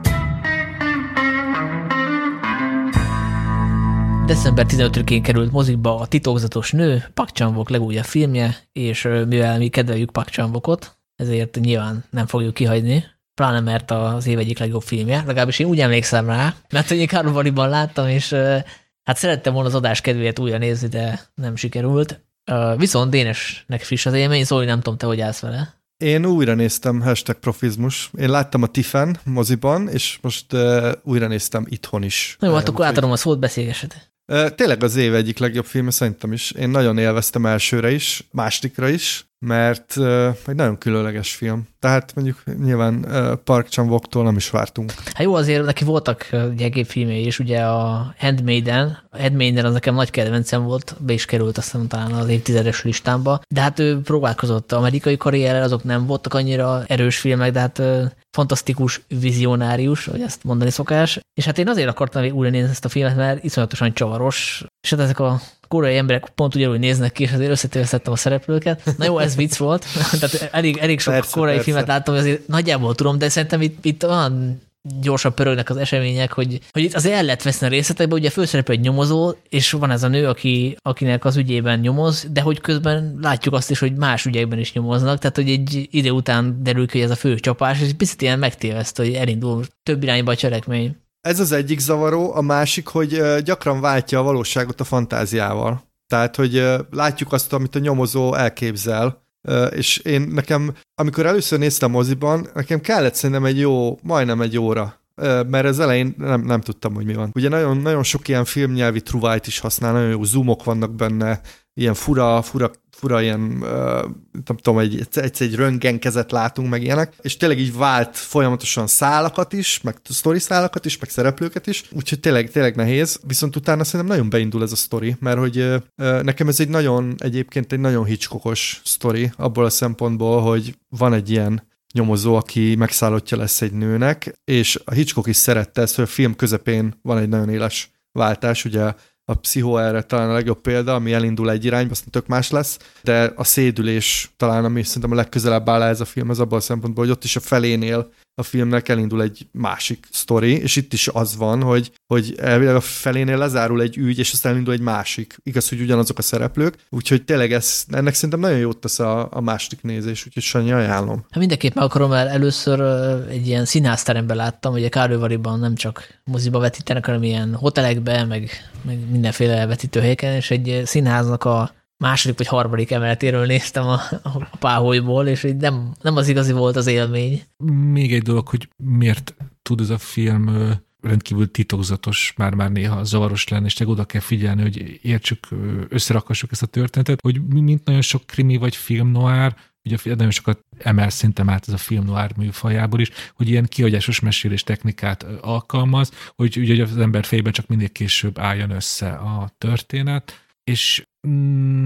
December 15-én került mozikba a titokzatos nő, Pak Chan-wook legújabb filmje, és mivel mi kedveljük Pak chan ezért nyilván nem fogjuk kihagyni, pláne mert az év egyik legjobb filmje, legalábbis én úgy emlékszem rá, mert én Karlovaliban láttam, és hát szerettem volna az adás kedvéért újra nézni, de nem sikerült. Viszont Dénesnek friss az élmény, szóval nem tudom, te hogy állsz vele. Én újra néztem hashtag profizmus. Én láttam a Tiffen moziban, és most uh, újra néztem itthon is. Jó, hát akkor átadom a szót, beszélgesed. Tényleg az év egyik legjobb filme szerintem is. Én nagyon élveztem elsőre is, másodikra is, mert egy nagyon különleges film. Tehát mondjuk nyilván Park chan nem is vártunk. Hát jó, azért neki voltak gyengébb filmjei is, ugye a Handmaiden, a Handmaiden az nekem nagy kedvencem volt, be is került aztán talán az évtizedes listámba, de hát ő próbálkozott amerikai karrierrel, azok nem voltak annyira erős filmek, de hát fantasztikus vizionárius, hogy ezt mondani szokás. És hát én azért akartam újra nézni ezt a filmet, mert iszonyatosan csavaros, és hát ezek a koreai emberek pont ugyanúgy néznek ki, és azért összetévesztettem a szereplőket. Na jó, ez vicc volt, tehát elég, elég sok persze, koreai persze. filmet láttam, azért nagyjából tudom, de szerintem itt, itt olyan gyorsan pörögnek az események, hogy, hogy itt azért el lehet veszni a részletekbe, ugye főszereplő egy nyomozó, és van ez a nő, aki, akinek az ügyében nyomoz, de hogy közben látjuk azt is, hogy más ügyekben is nyomoznak, tehát hogy egy ide után derül ki, hogy ez a fő csapás, és picit ilyen megtéveszt, hogy elindul több irányba a cselekmény. Ez az egyik zavaró, a másik, hogy gyakran váltja a valóságot a fantáziával. Tehát, hogy látjuk azt, amit a nyomozó elképzel, és én nekem, amikor először néztem moziban, nekem kellett szerintem egy jó, majdnem egy óra, mert az elején nem, nem tudtam, hogy mi van. Ugye nagyon, nagyon sok ilyen filmnyelvi truvájt is használ, nagyon jó zoomok vannak benne, ilyen fura, fura, fura ilyen, nem tudom, egy, egyszer egy röntgenkezet látunk, meg ilyenek, és tényleg így vált folyamatosan szálakat is, meg sztori szálakat is, meg szereplőket is, úgyhogy tényleg, tényleg nehéz, viszont utána szerintem nagyon beindul ez a sztori, mert hogy nekem ez egy nagyon, egyébként egy nagyon Hitchcockos sztori, abból a szempontból, hogy van egy ilyen nyomozó, aki megszállottja lesz egy nőnek, és a Hitchcock is szerette ezt, hogy a film közepén van egy nagyon éles váltás, ugye a pszichó erre talán a legjobb példa, ami elindul egy irányba, aztán tök más lesz, de a szédülés talán, ami szerintem a legközelebb áll ez a film, az abban a szempontból, hogy ott is a felénél a filmnek elindul egy másik sztori, és itt is az van, hogy, hogy elvileg a felénél lezárul egy ügy, és aztán elindul egy másik. Igaz, hogy ugyanazok a szereplők, úgyhogy tényleg ez, ennek szerintem nagyon jót tesz a, a második nézés, úgyhogy Sanyi ajánlom. Hát mindenképp meg akarom, mert először egy ilyen színházteremben láttam, ugye Kárővariban nem csak moziba vetítenek, hanem ilyen hotelekbe, meg, meg mindenféle vetítőhelyeken, és egy színháznak a második vagy harmadik emeletéről néztem a, a páholyból, és így nem, nem az igazi volt az élmény. Még egy dolog, hogy miért tud ez a film rendkívül titokzatos, már-már néha zavaros lenni, és te oda kell figyelni, hogy értsük, összerakassuk ezt a történetet, hogy mint nagyon sok krimi vagy film noir, ugye nagyon sokat emel szintem át ez a film noir műfajából is, hogy ilyen kihagyásos mesélés technikát alkalmaz, hogy ugye az ember fejében csak mindig később álljon össze a történet, és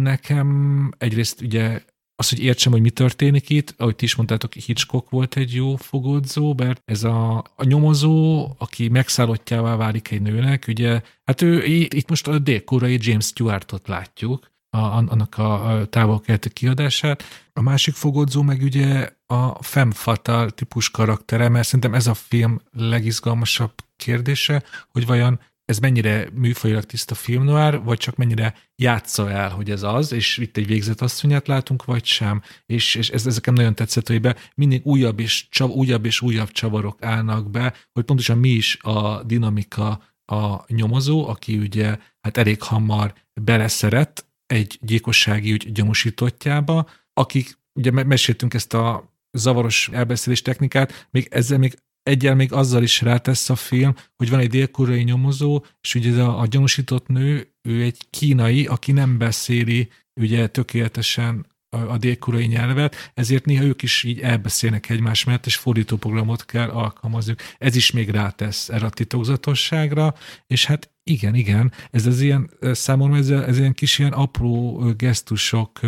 nekem egyrészt ugye az, hogy értsem, hogy mi történik itt, ahogy ti is mondtátok, Hitchcock volt egy jó fogódzó, mert ez a, a nyomozó, aki megszállottjává válik egy nőnek, ugye, hát ő itt most a dél James Stewartot látjuk, a, annak a távol kiadását. A másik fogodzó meg ugye a femme fatal típus karaktere, mert szerintem ez a film legizgalmasabb kérdése, hogy vajon ez mennyire műfajilag tiszta film noir, vagy csak mennyire játsza el, hogy ez az, és itt egy végzett asszonyát látunk, vagy sem, és, és ez, ezeken nagyon tetszett, hogy be mindig újabb és, csav, újabb és újabb csavarok állnak be, hogy pontosan mi is a dinamika a nyomozó, aki ugye hát elég hamar beleszeret egy gyilkossági ügy gyanúsítottjába, akik ugye meséltünk ezt a zavaros elbeszélés technikát, még ezzel még egyel még azzal is rátesz a film, hogy van egy dél nyomozó, és ugye a, a gyanúsított nő, ő egy kínai, aki nem beszéli ugye tökéletesen a dél nyelvet, ezért néha ők is így elbeszélnek egymás mellett, és fordítóprogramot kell alkalmazni. Ez is még rátesz erre a titokzatosságra, és hát igen, igen, ez az ilyen, számomra ez, ez ilyen kis ilyen apró gesztusok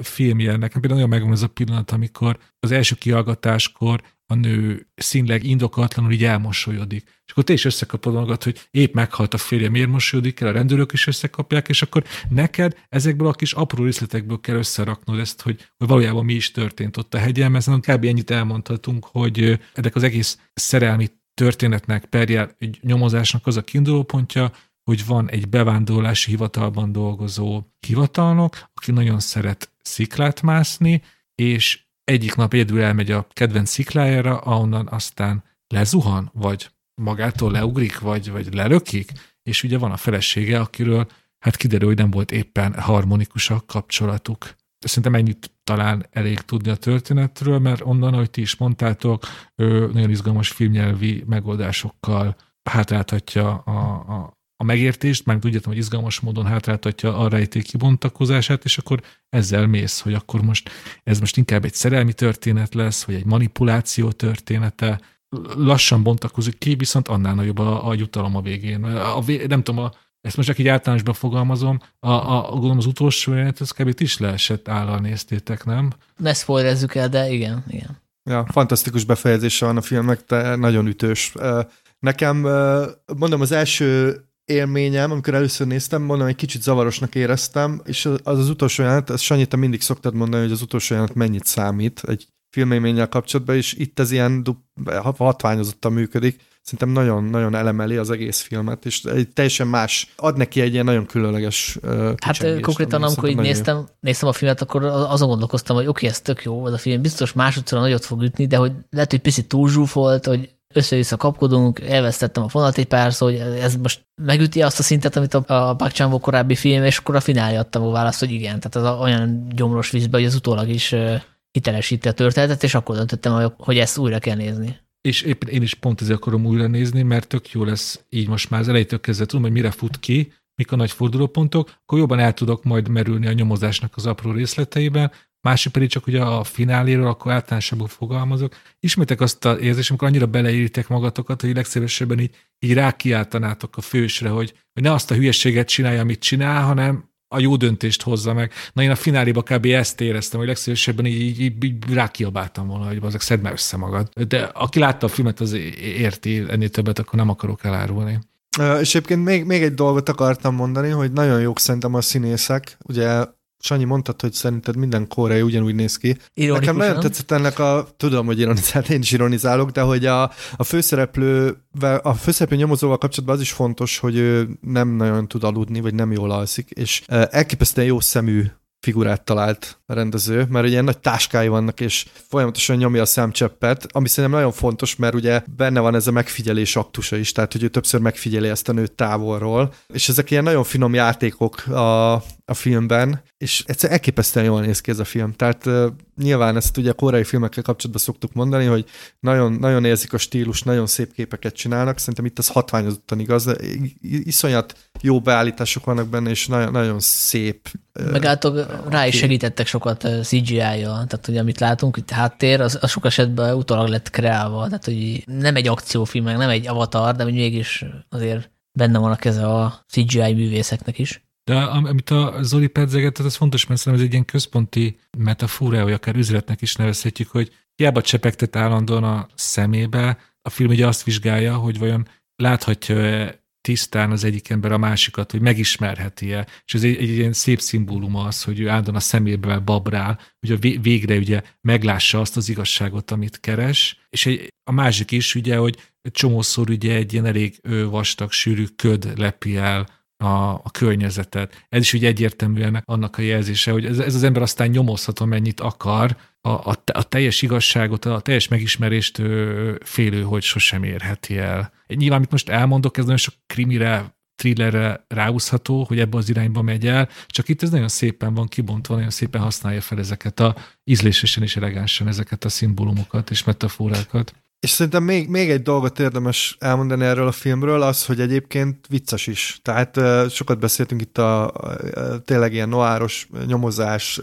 filmje. Nekem például nagyon megvan ez a pillanat, amikor az első kihallgatáskor a nő színleg indokatlanul így elmosolyodik. És akkor te is összekapod magad, hogy épp meghalt a férje, miért mosolyodik el, a rendőrök is összekapják, és akkor neked ezekből a kis apró részletekből kell összeraknod ezt, hogy, hogy valójában mi is történt ott a hegyen, mert kb. ennyit elmondhatunk, hogy ennek az egész szerelmi történetnek, perjel, nyomozásnak az a kiindulópontja, hogy van egy bevándorlási hivatalban dolgozó hivatalnok, aki nagyon szeret sziklát mászni, és egyik nap egyedül elmegy a kedvenc sziklájára, ahonnan aztán lezuhan, vagy magától leugrik, vagy, vagy lelökik, és ugye van a felesége, akiről hát kiderül, hogy nem volt éppen harmonikus a kapcsolatuk. Szerintem ennyit talán elég tudni a történetről, mert onnan, ahogy ti is mondtátok, nagyon izgalmas filmnyelvi megoldásokkal hátráltatja a, a, a megértést, már tudjátok, hogy izgalmas módon hátráltatja a rejték kibontakozását, és akkor ezzel mész, hogy akkor most ez most inkább egy szerelmi történet lesz, vagy egy manipuláció története, lassan bontakozik ki, viszont annál nagyobb a, a jutalom a végén. A, a, nem tudom, a, ezt most csak így általánosban fogalmazom, a, a, a gondolom az utolsó jelenet, ez kb. is leesett állal néztétek, nem? Ne spoilerezzük el, de igen, igen. Ja, fantasztikus befejezése van a filmnek, de nagyon ütős. Nekem, mondom, az első élményem, amikor először néztem, mondom, egy kicsit zavarosnak éreztem, és az az utolsó jelenet, ezt Sanyi, te mindig szoktad mondani, hogy az utolsó jelenet mennyit számít egy filmélménnyel kapcsolatban, és itt ez ilyen hatványozottan működik. Szerintem nagyon-nagyon elemeli az egész filmet, és egy teljesen más, ad neki egy ilyen nagyon különleges uh, Hát konkrétan, amikor így néztem, néztem a filmet, akkor azon gondolkoztam, hogy oké, okay, ez tök jó, ez a film biztos másodszor nagyot fog ütni, de hogy lehet, hogy picit túlzsúfolt, hogy össze-vissza kapkodunk, elvesztettem a fonat egy párszor, hogy ez most megüti azt a szintet, amit a, a Park korábbi film, és akkor a finálé adtam a választ, hogy igen. Tehát az olyan gyomros vízbe, hogy az utólag is hitelesíti a történetet, és akkor döntöttem, hogy ezt újra kell nézni. És éppen én is pont ezért akarom újra nézni, mert tök jó lesz így most már az elejétől kezdve tudom, hogy mire fut ki, mik a nagy fordulópontok, akkor jobban el tudok majd merülni a nyomozásnak az apró részleteiben, másik pedig csak ugye a fináléről, akkor általánosabban fogalmazok. Ismétek azt az érzést, amikor annyira beleírtek magatokat, hogy legszívesebben így, így rákiáltanátok a fősre, hogy, hogy ne azt a hülyességet csinálja, amit csinál, hanem a jó döntést hozza meg. Na én a fináléba kb. ezt éreztem, hogy legszívesebben így, így, így, így rákiabáltam volna, hogy azok szedd már össze magad. De aki látta a filmet, az érti, ennél többet akkor nem akarok elárulni. És egyébként még, még egy dolgot akartam mondani, hogy nagyon jók szerintem a színészek. Ugye Sanyi mondtad, hogy szerinted minden koreai ugyanúgy néz ki. Nekem nagyon tetszett ennek a, tudom, hogy ironizál, én is ironizálok, de hogy a, a főszereplő, a főszereplő nyomozóval kapcsolatban az is fontos, hogy ő nem nagyon tud aludni, vagy nem jól alszik, és elképesztően jó szemű figurát talált a rendező, mert ugye nagy táskái vannak, és folyamatosan nyomja a szemcseppet, ami szerintem nagyon fontos, mert ugye benne van ez a megfigyelés aktusa is, tehát hogy ő többször megfigyeli ezt a nőt távolról, és ezek ilyen nagyon finom játékok a, a filmben, és egyszer elképesztően jól néz ki ez a film. Tehát uh, nyilván ezt ugye a koreai filmekkel kapcsolatban szoktuk mondani, hogy nagyon, nagyon érzik a stílus, nagyon szép képeket csinálnak, szerintem itt ez hatványozottan igaz, de iszonyat jó beállítások vannak benne, és nagyon, nagyon szép. Meg által rá is segítettek sokat CGI-jal, tehát hogy amit látunk, itt háttér, az, az sok esetben utólag lett kreálva, tehát hogy nem egy akciófilm, meg nem egy avatar, de mégis azért benne van a keze a CGI művészeknek is. De amit a Zoli pedzegetett, az fontos, mert szerintem ez egy ilyen központi metafora, vagy akár üzletnek is nevezhetjük, hogy hiába csepegtet állandóan a szemébe, a film ugye azt vizsgálja, hogy vajon láthatja tisztán az egyik ember a másikat, hogy megismerheti-e. És ez egy, egy ilyen szép szimbólum az, hogy ő állandóan a szemébe babrál, hogy a végre ugye meglássa azt az igazságot, amit keres. És egy, a másik is ugye, hogy csomószor ugye egy ilyen elég vastag, sűrű köd lepi el a, a környezetet. Ez is ugye egyértelműen annak a jelzése, hogy ez, ez az ember aztán nyomozhat, mennyit akar, a, a, a teljes igazságot, a teljes megismerést félő, hogy sosem érheti el. Nyilván, amit most elmondok, ez nagyon sok krimire, thrillerre ráúszható, hogy ebbe az irányba megy el, csak itt ez nagyon szépen van kibontva, nagyon szépen használja fel ezeket a ízlésesen és elegánsan ezeket a szimbólumokat és metaforákat. És szerintem még, még egy dolgot érdemes elmondani erről a filmről, az, hogy egyébként vicces is. Tehát sokat beszéltünk itt a, a tényleg ilyen noáros nyomozás,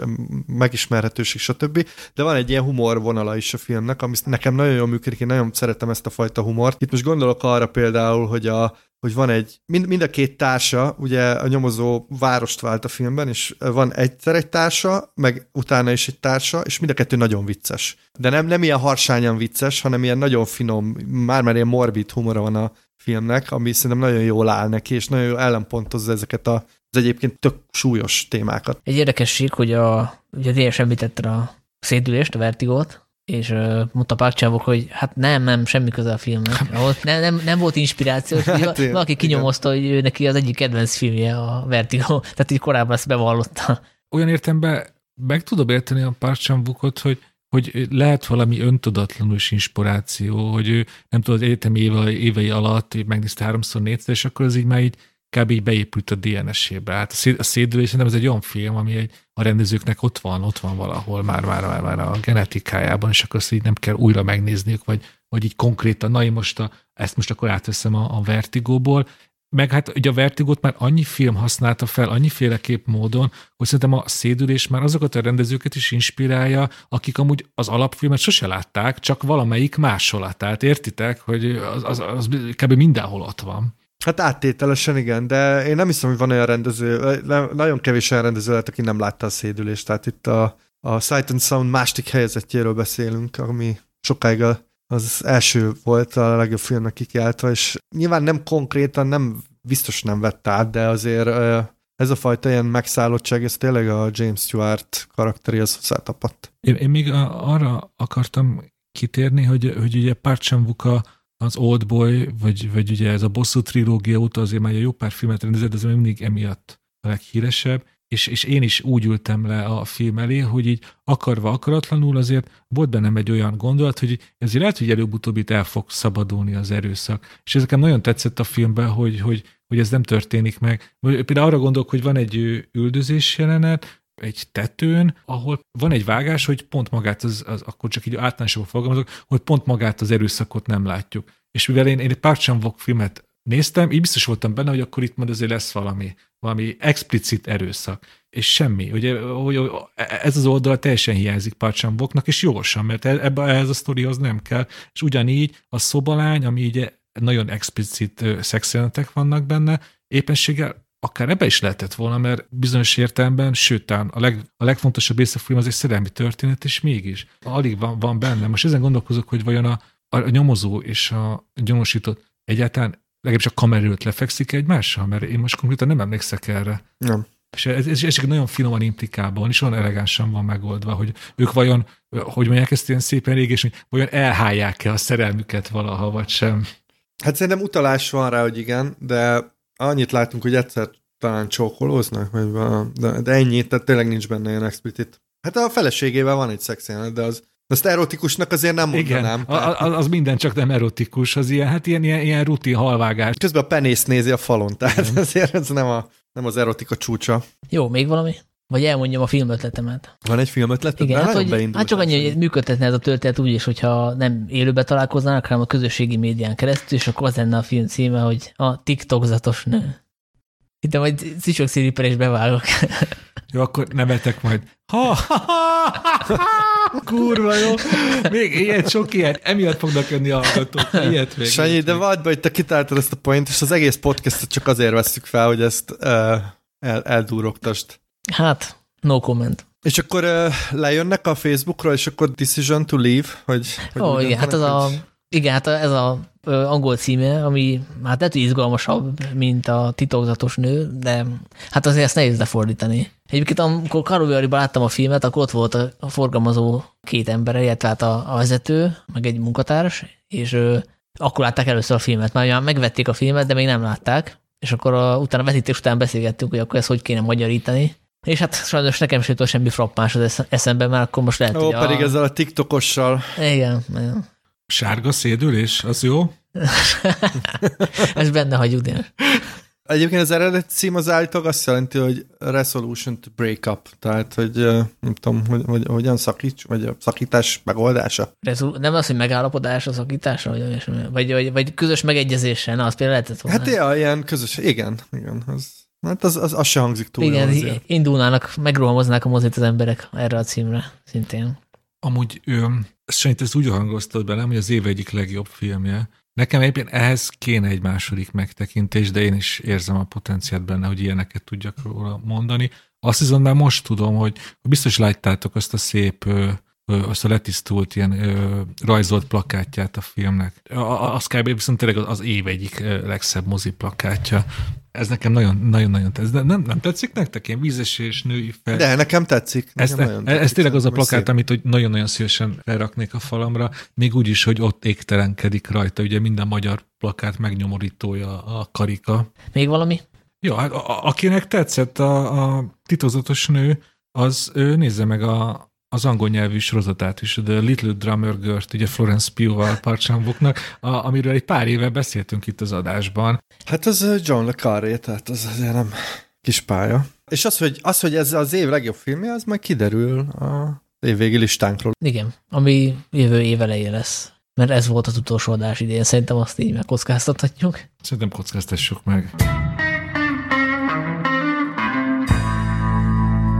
megismerhetőség, stb. De van egy ilyen humor vonala is a filmnek, ami nekem nagyon jól működik, én nagyon szeretem ezt a fajta humort. Itt most gondolok arra például, hogy a, hogy van egy, mind, mind a két társa, ugye a nyomozó várost vált a filmben, és van egyszer egy társa, meg utána is egy társa, és mind a kettő nagyon vicces. De nem, nem ilyen harsányan vicces, hanem ilyen nagyon finom, már-már ilyen morbid humora van a filmnek, ami szerintem nagyon jól áll neki, és nagyon jól ellenpontozza ezeket a, az egyébként tök súlyos témákat. Egy érdekesség, hogy a, ugye tényleg említette a szédülést, a vertigót, és uh, mondta Pákcsávok, hogy hát nem, nem, semmi köze a filmnek. Ahol nem, nem, nem volt inspiráció, hát én, valaki kinyomozta, hogy ő neki az egyik kedvenc filmje a Vertigo, tehát így korábban ezt bevallotta. Olyan értemben meg tudom érteni a Pákcsávokot, hogy hogy lehet valami öntudatlanul is inspiráció, hogy ő nem tudod, egyetemi éve, évei alatt megnézte háromszor, négyszer, és akkor az így már így kb. így beépült a DNS-ébe. Hát a, széd, a szédülés szerintem ez egy olyan film, ami egy, a rendezőknek ott van, ott van valahol már, már, már, már a genetikájában, és akkor azt így nem kell újra megnézniük, vagy, vagy így konkrétan, na én most a, ezt most akkor átveszem a, a Vertigóból, meg hát ugye a Vertigót már annyi film használta fel, annyiféleképp módon, hogy szerintem a szédülés már azokat a rendezőket is inspirálja, akik amúgy az alapfilmet sose látták, csak valamelyik másolatát. Értitek, hogy az, az, az kb. mindenhol ott van. Hát áttételesen igen, de én nem hiszem, hogy van olyan rendező, nagyon kevés olyan rendező lehet, aki nem látta a szédülést, tehát itt a, a Sight and Sound másik helyezettjéről beszélünk, ami sokáig az első volt a legjobb filmnek kikiáltva, és nyilván nem konkrétan, nem biztos nem vett át, de azért ez a fajta ilyen megszállottság, ez tényleg a James Stewart karakteréhez hozzátapadt. Én, én még arra akartam kitérni, hogy, hogy ugye Park chan az Old Boy, vagy, vagy ugye ez a bosszú trilógia óta azért már jó pár filmet rendezett, de ez mindig emiatt a leghíresebb, és, és én is úgy ültem le a film elé, hogy így akarva akaratlanul azért volt bennem egy olyan gondolat, hogy ezért lehet, hogy előbb-utóbb itt el fog szabadulni az erőszak. És ezeken nagyon tetszett a filmben, hogy, hogy, hogy ez nem történik meg. Például arra gondolok, hogy van egy üldözés jelenet, egy tetőn, ahol van egy vágás, hogy pont magát, az, az akkor csak így általánosabban fogalmazok, hogy pont magát az erőszakot nem látjuk. És mivel én, én egy Park filmet néztem, így biztos voltam benne, hogy akkor itt majd azért lesz valami, valami explicit erőszak. És semmi. Ugye, hogy ez az oldal teljesen hiányzik Parcsamboknak, és jósan, mert e- ebbe ez a sztorihoz nem kell. És ugyanígy a szobalány, ami így nagyon explicit szexjelenetek vannak benne, éppenséggel akár ebbe is lehetett volna, mert bizonyos értelemben, sőt, a, leg, a legfontosabb része a film az egy szerelmi történet, és mégis alig van, van benne. Most ezen gondolkozok, hogy vajon a, a nyomozó és a gyanúsított egyáltalán legalábbis a kamerőt lefekszik egymással, mert én most konkrétan nem emlékszek erre. Nem. És ez, ez, ez nagyon finoman implikálva és olyan elegánsan van megoldva, hogy ők vajon, hogy mondják ezt ilyen szépen rég, és hogy vajon elhálják-e a szerelmüket valaha, vagy sem. Hát szerintem utalás van rá, hogy igen, de annyit látunk, hogy egyszer talán csókolóznak, vagy de, de ennyi, tehát tényleg nincs benne ilyen explicit. Hát a feleségével van egy szexjelenet, de az azt erotikusnak azért nem mondanám. Igen, az, az minden csak nem erotikus, az ilyen, hát ilyen, ilyen, ilyen rutin halvágás. Közben a penész nézi a falon, tehát Igen. azért ez nem, a, nem az erotika csúcsa. Jó, még valami? Vagy elmondjam a filmötletemet. Van egy filmötlet? Igen, hát, hogy, hát csak annyi, hogy működtetne ez a történet úgy is, hogyha nem élőbe találkoznának, hanem a közösségi médián keresztül, és akkor az lenne a film címe, hogy a TikTokzatos nő. Itt majd Cicsok Sziriper is bevágok. Jó, akkor nevetek majd. Ha, ha, ha, ha, ha, kurva jó. Még ilyet, sok ilyet. Emiatt fognak jönni a hallgatók. Ilyet még. Sanyi, de be, hogy te kitáltad ezt a point, és az egész podcastot csak azért veszük fel, hogy ezt uh, el, eldúrogtast. Hát, no comment. És akkor uh, lejönnek a Facebookról, és akkor decision to leave, hogy... hogy Ó, igen, hát az hogy... a, igen, hát ez a angol címe, ami hát lehet, hogy izgalmasabb, mint a titokzatos nő, de hát azért ezt nehéz lefordítani. Egyébként amikor Karoviariban láttam a filmet, akkor ott volt a, a forgalmazó két ember, illetve hát a, a vezető, meg egy munkatárs, és ő, akkor látták először a filmet. Már megvették a filmet, de még nem látták, és akkor a, utána a vetítés után beszélgettünk, hogy akkor ezt hogy kéne magyarítani. És hát sajnos nekem sem jutott semmi frappás az eszembe, mert akkor most lehet, Ó, hogy pedig a... ezzel a TikTokossal. Igen, igen. Sárga szédülés, az jó? Ez benne hagyjuk, én. Egyébként az eredeti cím az állítólag azt jelenti, hogy resolution to break up, tehát, hogy nem tudom, hogy, hogy hogyan szakíts, vagy a szakítás megoldása. Rezol- nem az, hogy megállapodás a szakítása, vagy, vagy, vagy, vagy közös megegyezésen, az például lehetett volna. Hát ja, ilyen közös, igen, igen, az, hát az, az, az se hangzik túl. Igen, azért. indulnának, megrohamoznák a mozit az emberek erre a címre, szintén. Amúgy ő, szerint ez úgy hangoztad be, nem, hogy az év egyik legjobb filmje. Nekem egyébként ehhez kéne egy második megtekintés, de én is érzem a potenciált benne, hogy ilyeneket tudjak róla mondani. Azt hiszem, már most tudom, hogy biztos láttátok azt a szép azt a letisztult ilyen ö, rajzolt plakátját a filmnek. Az kb. viszont tényleg az év egyik legszebb mozi plakátja. Ez nekem nagyon-nagyon tetszik. Nem, nem, nem tetszik nektek? Ilyen vízesés, női fel. De nekem tetszik. Nekem ez, nagyon ez, ez tényleg az a plakát, szép. amit hogy nagyon-nagyon szívesen felraknék a falamra, még úgy is, hogy ott égtelenkedik rajta. Ugye minden magyar plakát megnyomorítója a karika. Még valami? Ja, hát a, akinek tetszett a, a titozatos nő, az ő nézze meg a, az angol nyelvű sorozatát is, The Little Drummer girl ugye Florence Pugh-val Parchambuknak, amiről egy pár éve beszéltünk itt az adásban. Hát az John le Carré, tehát az azért nem kis pálya. És az, hogy, az, hogy ez az év legjobb filmje, az majd kiderül a évvégi listánkról. Igen, ami jövő év elején lesz. Mert ez volt az utolsó adás idén, szerintem azt így megkockáztathatjuk. Szerintem kockáztassuk meg.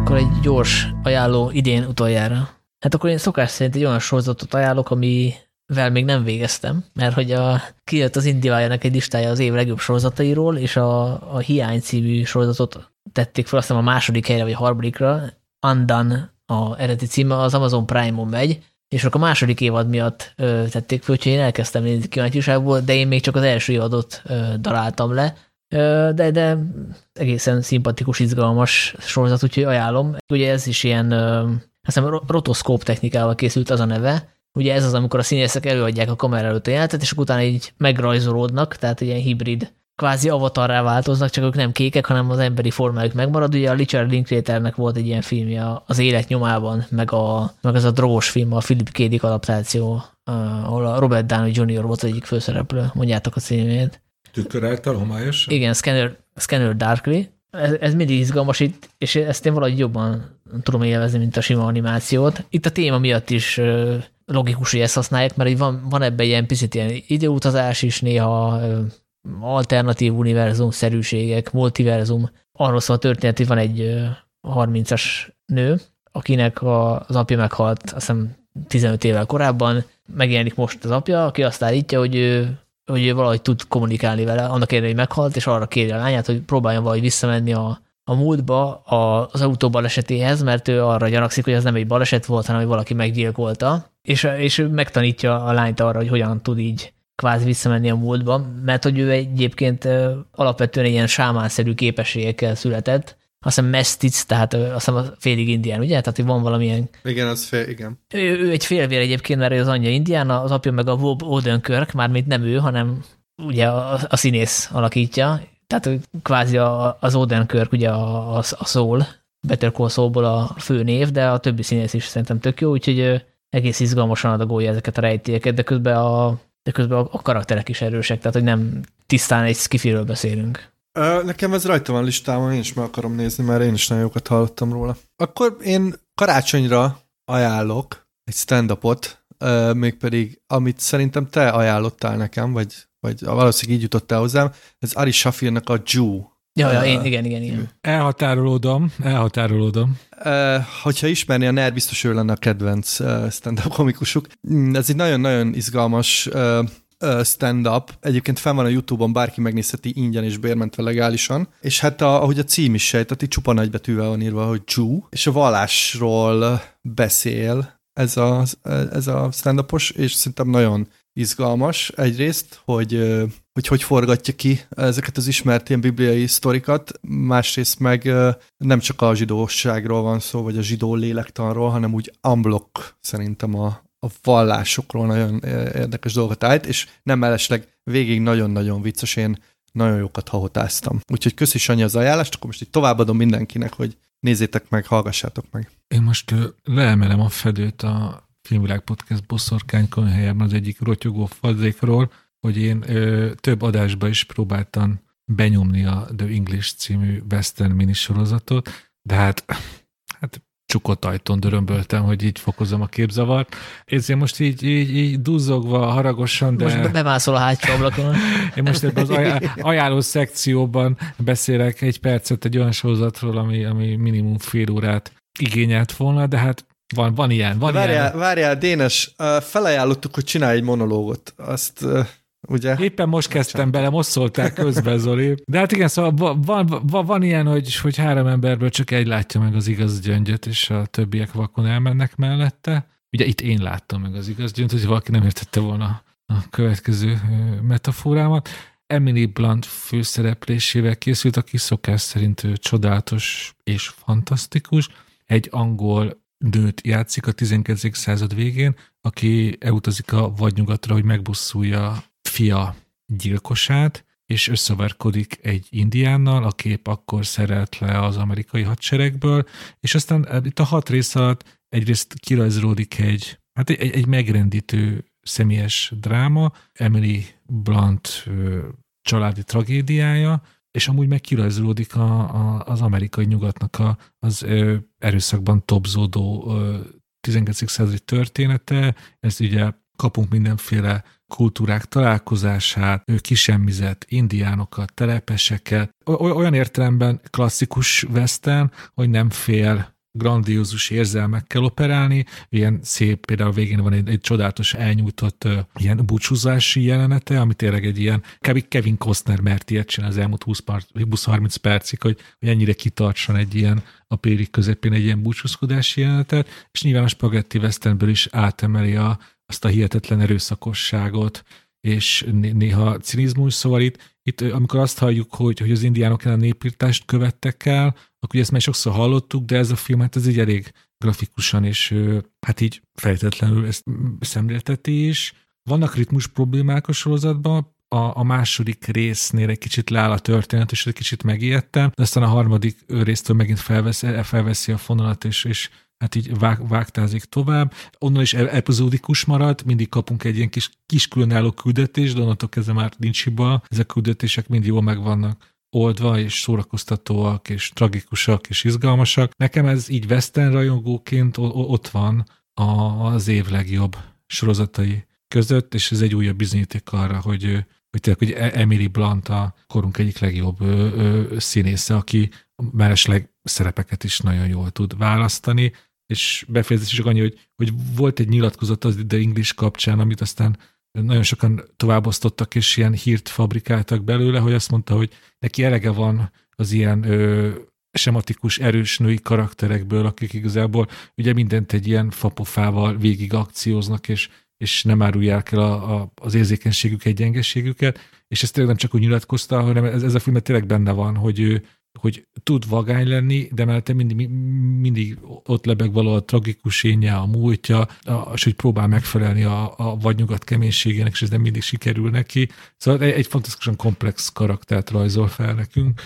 Akkor egy gyors ajánló idén utoljára. Hát akkor én szokás szerint egy olyan sorozatot ajánlok, amivel még nem végeztem, mert hogy a, kijött az Indivájának egy listája az év legjobb sorozatairól, és a, a Hiány című sorozatot tették fel, aztán a második helyre vagy a harmadikra, Undone a eredeti címe, az Amazon Prime-on megy, és akkor a második évad miatt ö, tették fel, úgyhogy én elkezdtem nézni kíváncsiságból, de én még csak az első évadot ö, daráltam le, de, de egészen szimpatikus, izgalmas sorozat, úgyhogy ajánlom. Ugye ez is ilyen, azt hiszem rotoszkóp technikával készült az a neve, Ugye ez az, amikor a színészek előadják a kamera előtt a jelentet, és utána így megrajzolódnak, tehát ilyen hibrid, kvázi avatarrá változnak, csak ők nem kékek, hanem az emberi formájuk megmarad. Ugye a Richard Linklaternek volt egy ilyen filmje az élet nyomában, meg, a, meg az a drogos film, a Philip K. Dick adaptáció, ahol a Robert Downey Jr. volt az egyik főszereplő, mondjátok a címét. Tükör által homályos? Igen, Scanner, Scanner Darkly. Ez, ez mindig izgalmas itt, és ezt én valahogy jobban tudom élvezni, mint a sima animációt. Itt a téma miatt is logikus, hogy ezt használják, mert van, van ebben ilyen picit ilyen időutazás is, néha alternatív univerzum szerűségek, multiverzum. Arról szól a történet, hogy van egy 30-as nő, akinek az apja meghalt, azt hiszem 15 évvel korábban, megjelenik most az apja, aki azt állítja, hogy ő, hogy valahogy tud kommunikálni vele, annak ellenére, hogy meghalt, és arra kéri a lányát, hogy próbáljon valahogy visszamenni a, a múltba az autó balesetéhez, mert ő arra gyanakszik, hogy az nem egy baleset volt, hanem hogy valaki meggyilkolta, és, és megtanítja a lányt arra, hogy hogyan tud így kvázi visszamenni a múltba, mert hogy ő egyébként alapvetően ilyen sámánszerű képességekkel született, azt hiszem Mestic, tehát azt hiszem a félig indián, ugye? Tehát, hogy van valamilyen... Igen, az fél, igen. Ő, ő egy félvér egyébként, mert az anyja indián, az apja meg a Bob Odenkirk, mármint nem ő, hanem ugye a, a színész alakítja, tehát kvázi a, az Odenkirk, ugye a, a, a Soul, Better Call Saul-ból a fő név, de a többi színész is szerintem tök jó, úgyhogy egész izgalmasan adagolja ezeket a rejtélyeket, de közben a, de közben a, a karakterek is erősek, tehát hogy nem tisztán egy skifiről beszélünk. Nekem ez rajta van listámon, én is meg akarom nézni, mert én is nagyon jókat hallottam róla. Akkor én karácsonyra ajánlok egy stand-upot, mégpedig amit szerintem te ajánlottál nekem, vagy, vagy valószínűleg így jutottál hozzám, ez Ari Shafirnak a Jew. Ja, ja én, igen, igen, igen. Elhatárolódom, elhatárolódom. Hogyha ismerni a NER, biztos ő lenne a kedvenc stand-up komikusuk. Mm, ez egy nagyon-nagyon izgalmas stand-up. Egyébként fel van a Youtube-on, bárki megnézheti ingyen és bérmentve legálisan. És hát a, ahogy a cím is sejteti, csupa nagybetűvel van írva, hogy Jew, és a vallásról beszél ez a, ez a stand-upos, és szerintem nagyon izgalmas egyrészt, hogy, hogy hogy forgatja ki ezeket az ismert ilyen bibliai sztorikat, másrészt meg nem csak a zsidóságról van szó, vagy a zsidó lélektanról, hanem úgy unblock szerintem a, a vallásokról nagyon érdekes dolgokat állt, és nem mellesleg végig nagyon-nagyon vicces, én nagyon jókat hahotáztam. Úgyhogy köszi Sanyi az ajánlást, akkor most így továbbadom mindenkinek, hogy nézzétek meg, hallgassátok meg. Én most leemelem a fedőt a Filmvilág Podcast boszorkány konyhájában az egyik rotyogó fadzékról, hogy én ö, több adásba is próbáltam benyomni a The English című western minisorozatot, de hát csukott ajtón dörömböltem, hogy így fokozom a képzavart. Ezért most így, így, így duzzogva, haragosan, de... Most bemászol a hátsó ablakon. Én most ebben az ajánló szekcióban beszélek egy percet egy olyan sorozatról, ami, ami minimum fél órát igényelt volna, de hát van, van ilyen, van várjál, ilyen. Várjál, Dénes, felajánlottuk, hogy csinálj egy monológot. Azt ugye? Éppen most kezdtem bele, most szóltál közben, Zoli. De hát igen, szóval van, van, van ilyen, hogy, hogy három emberből csak egy látja meg az igaz gyöngyöt, és a többiek vakon elmennek mellette. Ugye itt én láttam meg az igaz gyöngyöt, hogy valaki nem értette volna a következő metaforámat. Emily Blunt főszereplésével készült, aki szokás szerint csodálatos és fantasztikus. Egy angol nőt játszik a 19. század végén, aki elutazik a vadnyugatra, hogy megbusszulja fia gyilkosát, és összeverkodik egy indiánnal, a kép akkor szerelt le az amerikai hadseregből, és aztán eh, itt a hat rész alatt egyrészt kirajzolódik egy, hát egy, egy megrendítő személyes dráma, Emily Blunt családi tragédiája, és amúgy meg a, a, az amerikai nyugatnak a, az ö, erőszakban tobzódó ö, 19. századi története, ez ugye kapunk mindenféle kultúrák találkozását, kisemmizett indiánokat, telepeseket, olyan értelemben klasszikus western, hogy nem fél grandiózus érzelmekkel operálni, ilyen szép, például a végén van egy, egy csodálatos elnyújtott uh, ilyen búcsúzási jelenete, ami tényleg egy ilyen, Kevin Costner mert ilyet csinál az elmúlt 20-30 percig, hogy, hogy ennyire kitartson egy ilyen a périk közepén egy ilyen búcsúzkodási jelenetet, és nyilván a Spaghetti Westernből is átemeli a, azt a hihetetlen erőszakosságot, és néha cinizmus, szóval itt, itt amikor azt halljuk, hogy, hogy az indiánok ellen népírtást követtek el, akkor ugye ezt már sokszor hallottuk, de ez a film, hát ez így elég grafikusan, és hát így fejtetlenül ezt szemlélteti is. Vannak ritmus problémák a sorozatban, a, a második résznél egy kicsit leáll a történet, és egy kicsit megijedtem, de aztán a harmadik résztől megint felveszi, felveszi a fonalat, és, és hát így vág, vágtázik tovább. Onnan is epizódikus marad, mindig kapunk egy ilyen kis, kis különálló küldetést, de onnantól kezdve már nincs hiba. Ezek a küldetések mind jól megvannak oldva, és szórakoztatóak, és tragikusak, és izgalmasak. Nekem ez így western rajongóként ott van az év legjobb sorozatai között, és ez egy újabb bizonyíték arra, hogy, hogy tényleg, hogy E- Emily Blunt a korunk egyik legjobb színésze, aki mellesleg szerepeket is nagyon jól tud választani, és befejezés csak annyi, hogy, hogy volt egy nyilatkozat az The English kapcsán, amit aztán nagyon sokan továbbosztottak, és ilyen hírt fabrikáltak belőle, hogy azt mondta, hogy neki elege van az ilyen ö, sematikus, erős női karakterekből, akik igazából ugye mindent egy ilyen fapofával végig akcióznak, és, és nem árulják el a, a, az érzékenységüket, gyengeségüket, és ezt tényleg nem csak úgy nyilatkozta, hanem ez, ez a filmet tényleg benne van, hogy ő, hogy tud vagány lenni, de mellette mindig, mindig ott lebeg valahol a tragikus énje, a múltja, a, és hogy próbál megfelelni a, a vadnyugat keménységének, és ez nem mindig sikerül neki. Szóval egy, egy fantasztikusan komplex karaktert rajzol fel nekünk.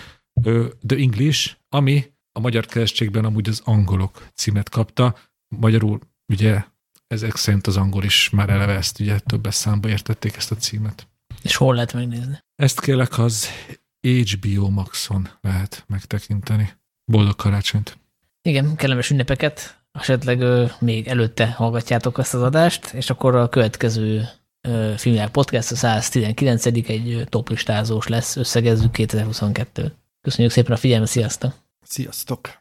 The English, ami a magyar keresztségben amúgy az angolok címet kapta. Magyarul ugye ezek szerint az angol is már eleve ezt ugye többes számba értették ezt a címet. És hol lehet megnézni? Ezt kérlek az HBO Maxon lehet megtekinteni. Boldog karácsonyt! Igen, kellemes ünnepeket. Esetleg ö, még előtte hallgatjátok ezt az adást, és akkor a következő ö, filmják podcast, a 119 egy toplistázós lesz, összegezzük 2022 Köszönjük szépen a figyelmet, sziasztok! Sziasztok!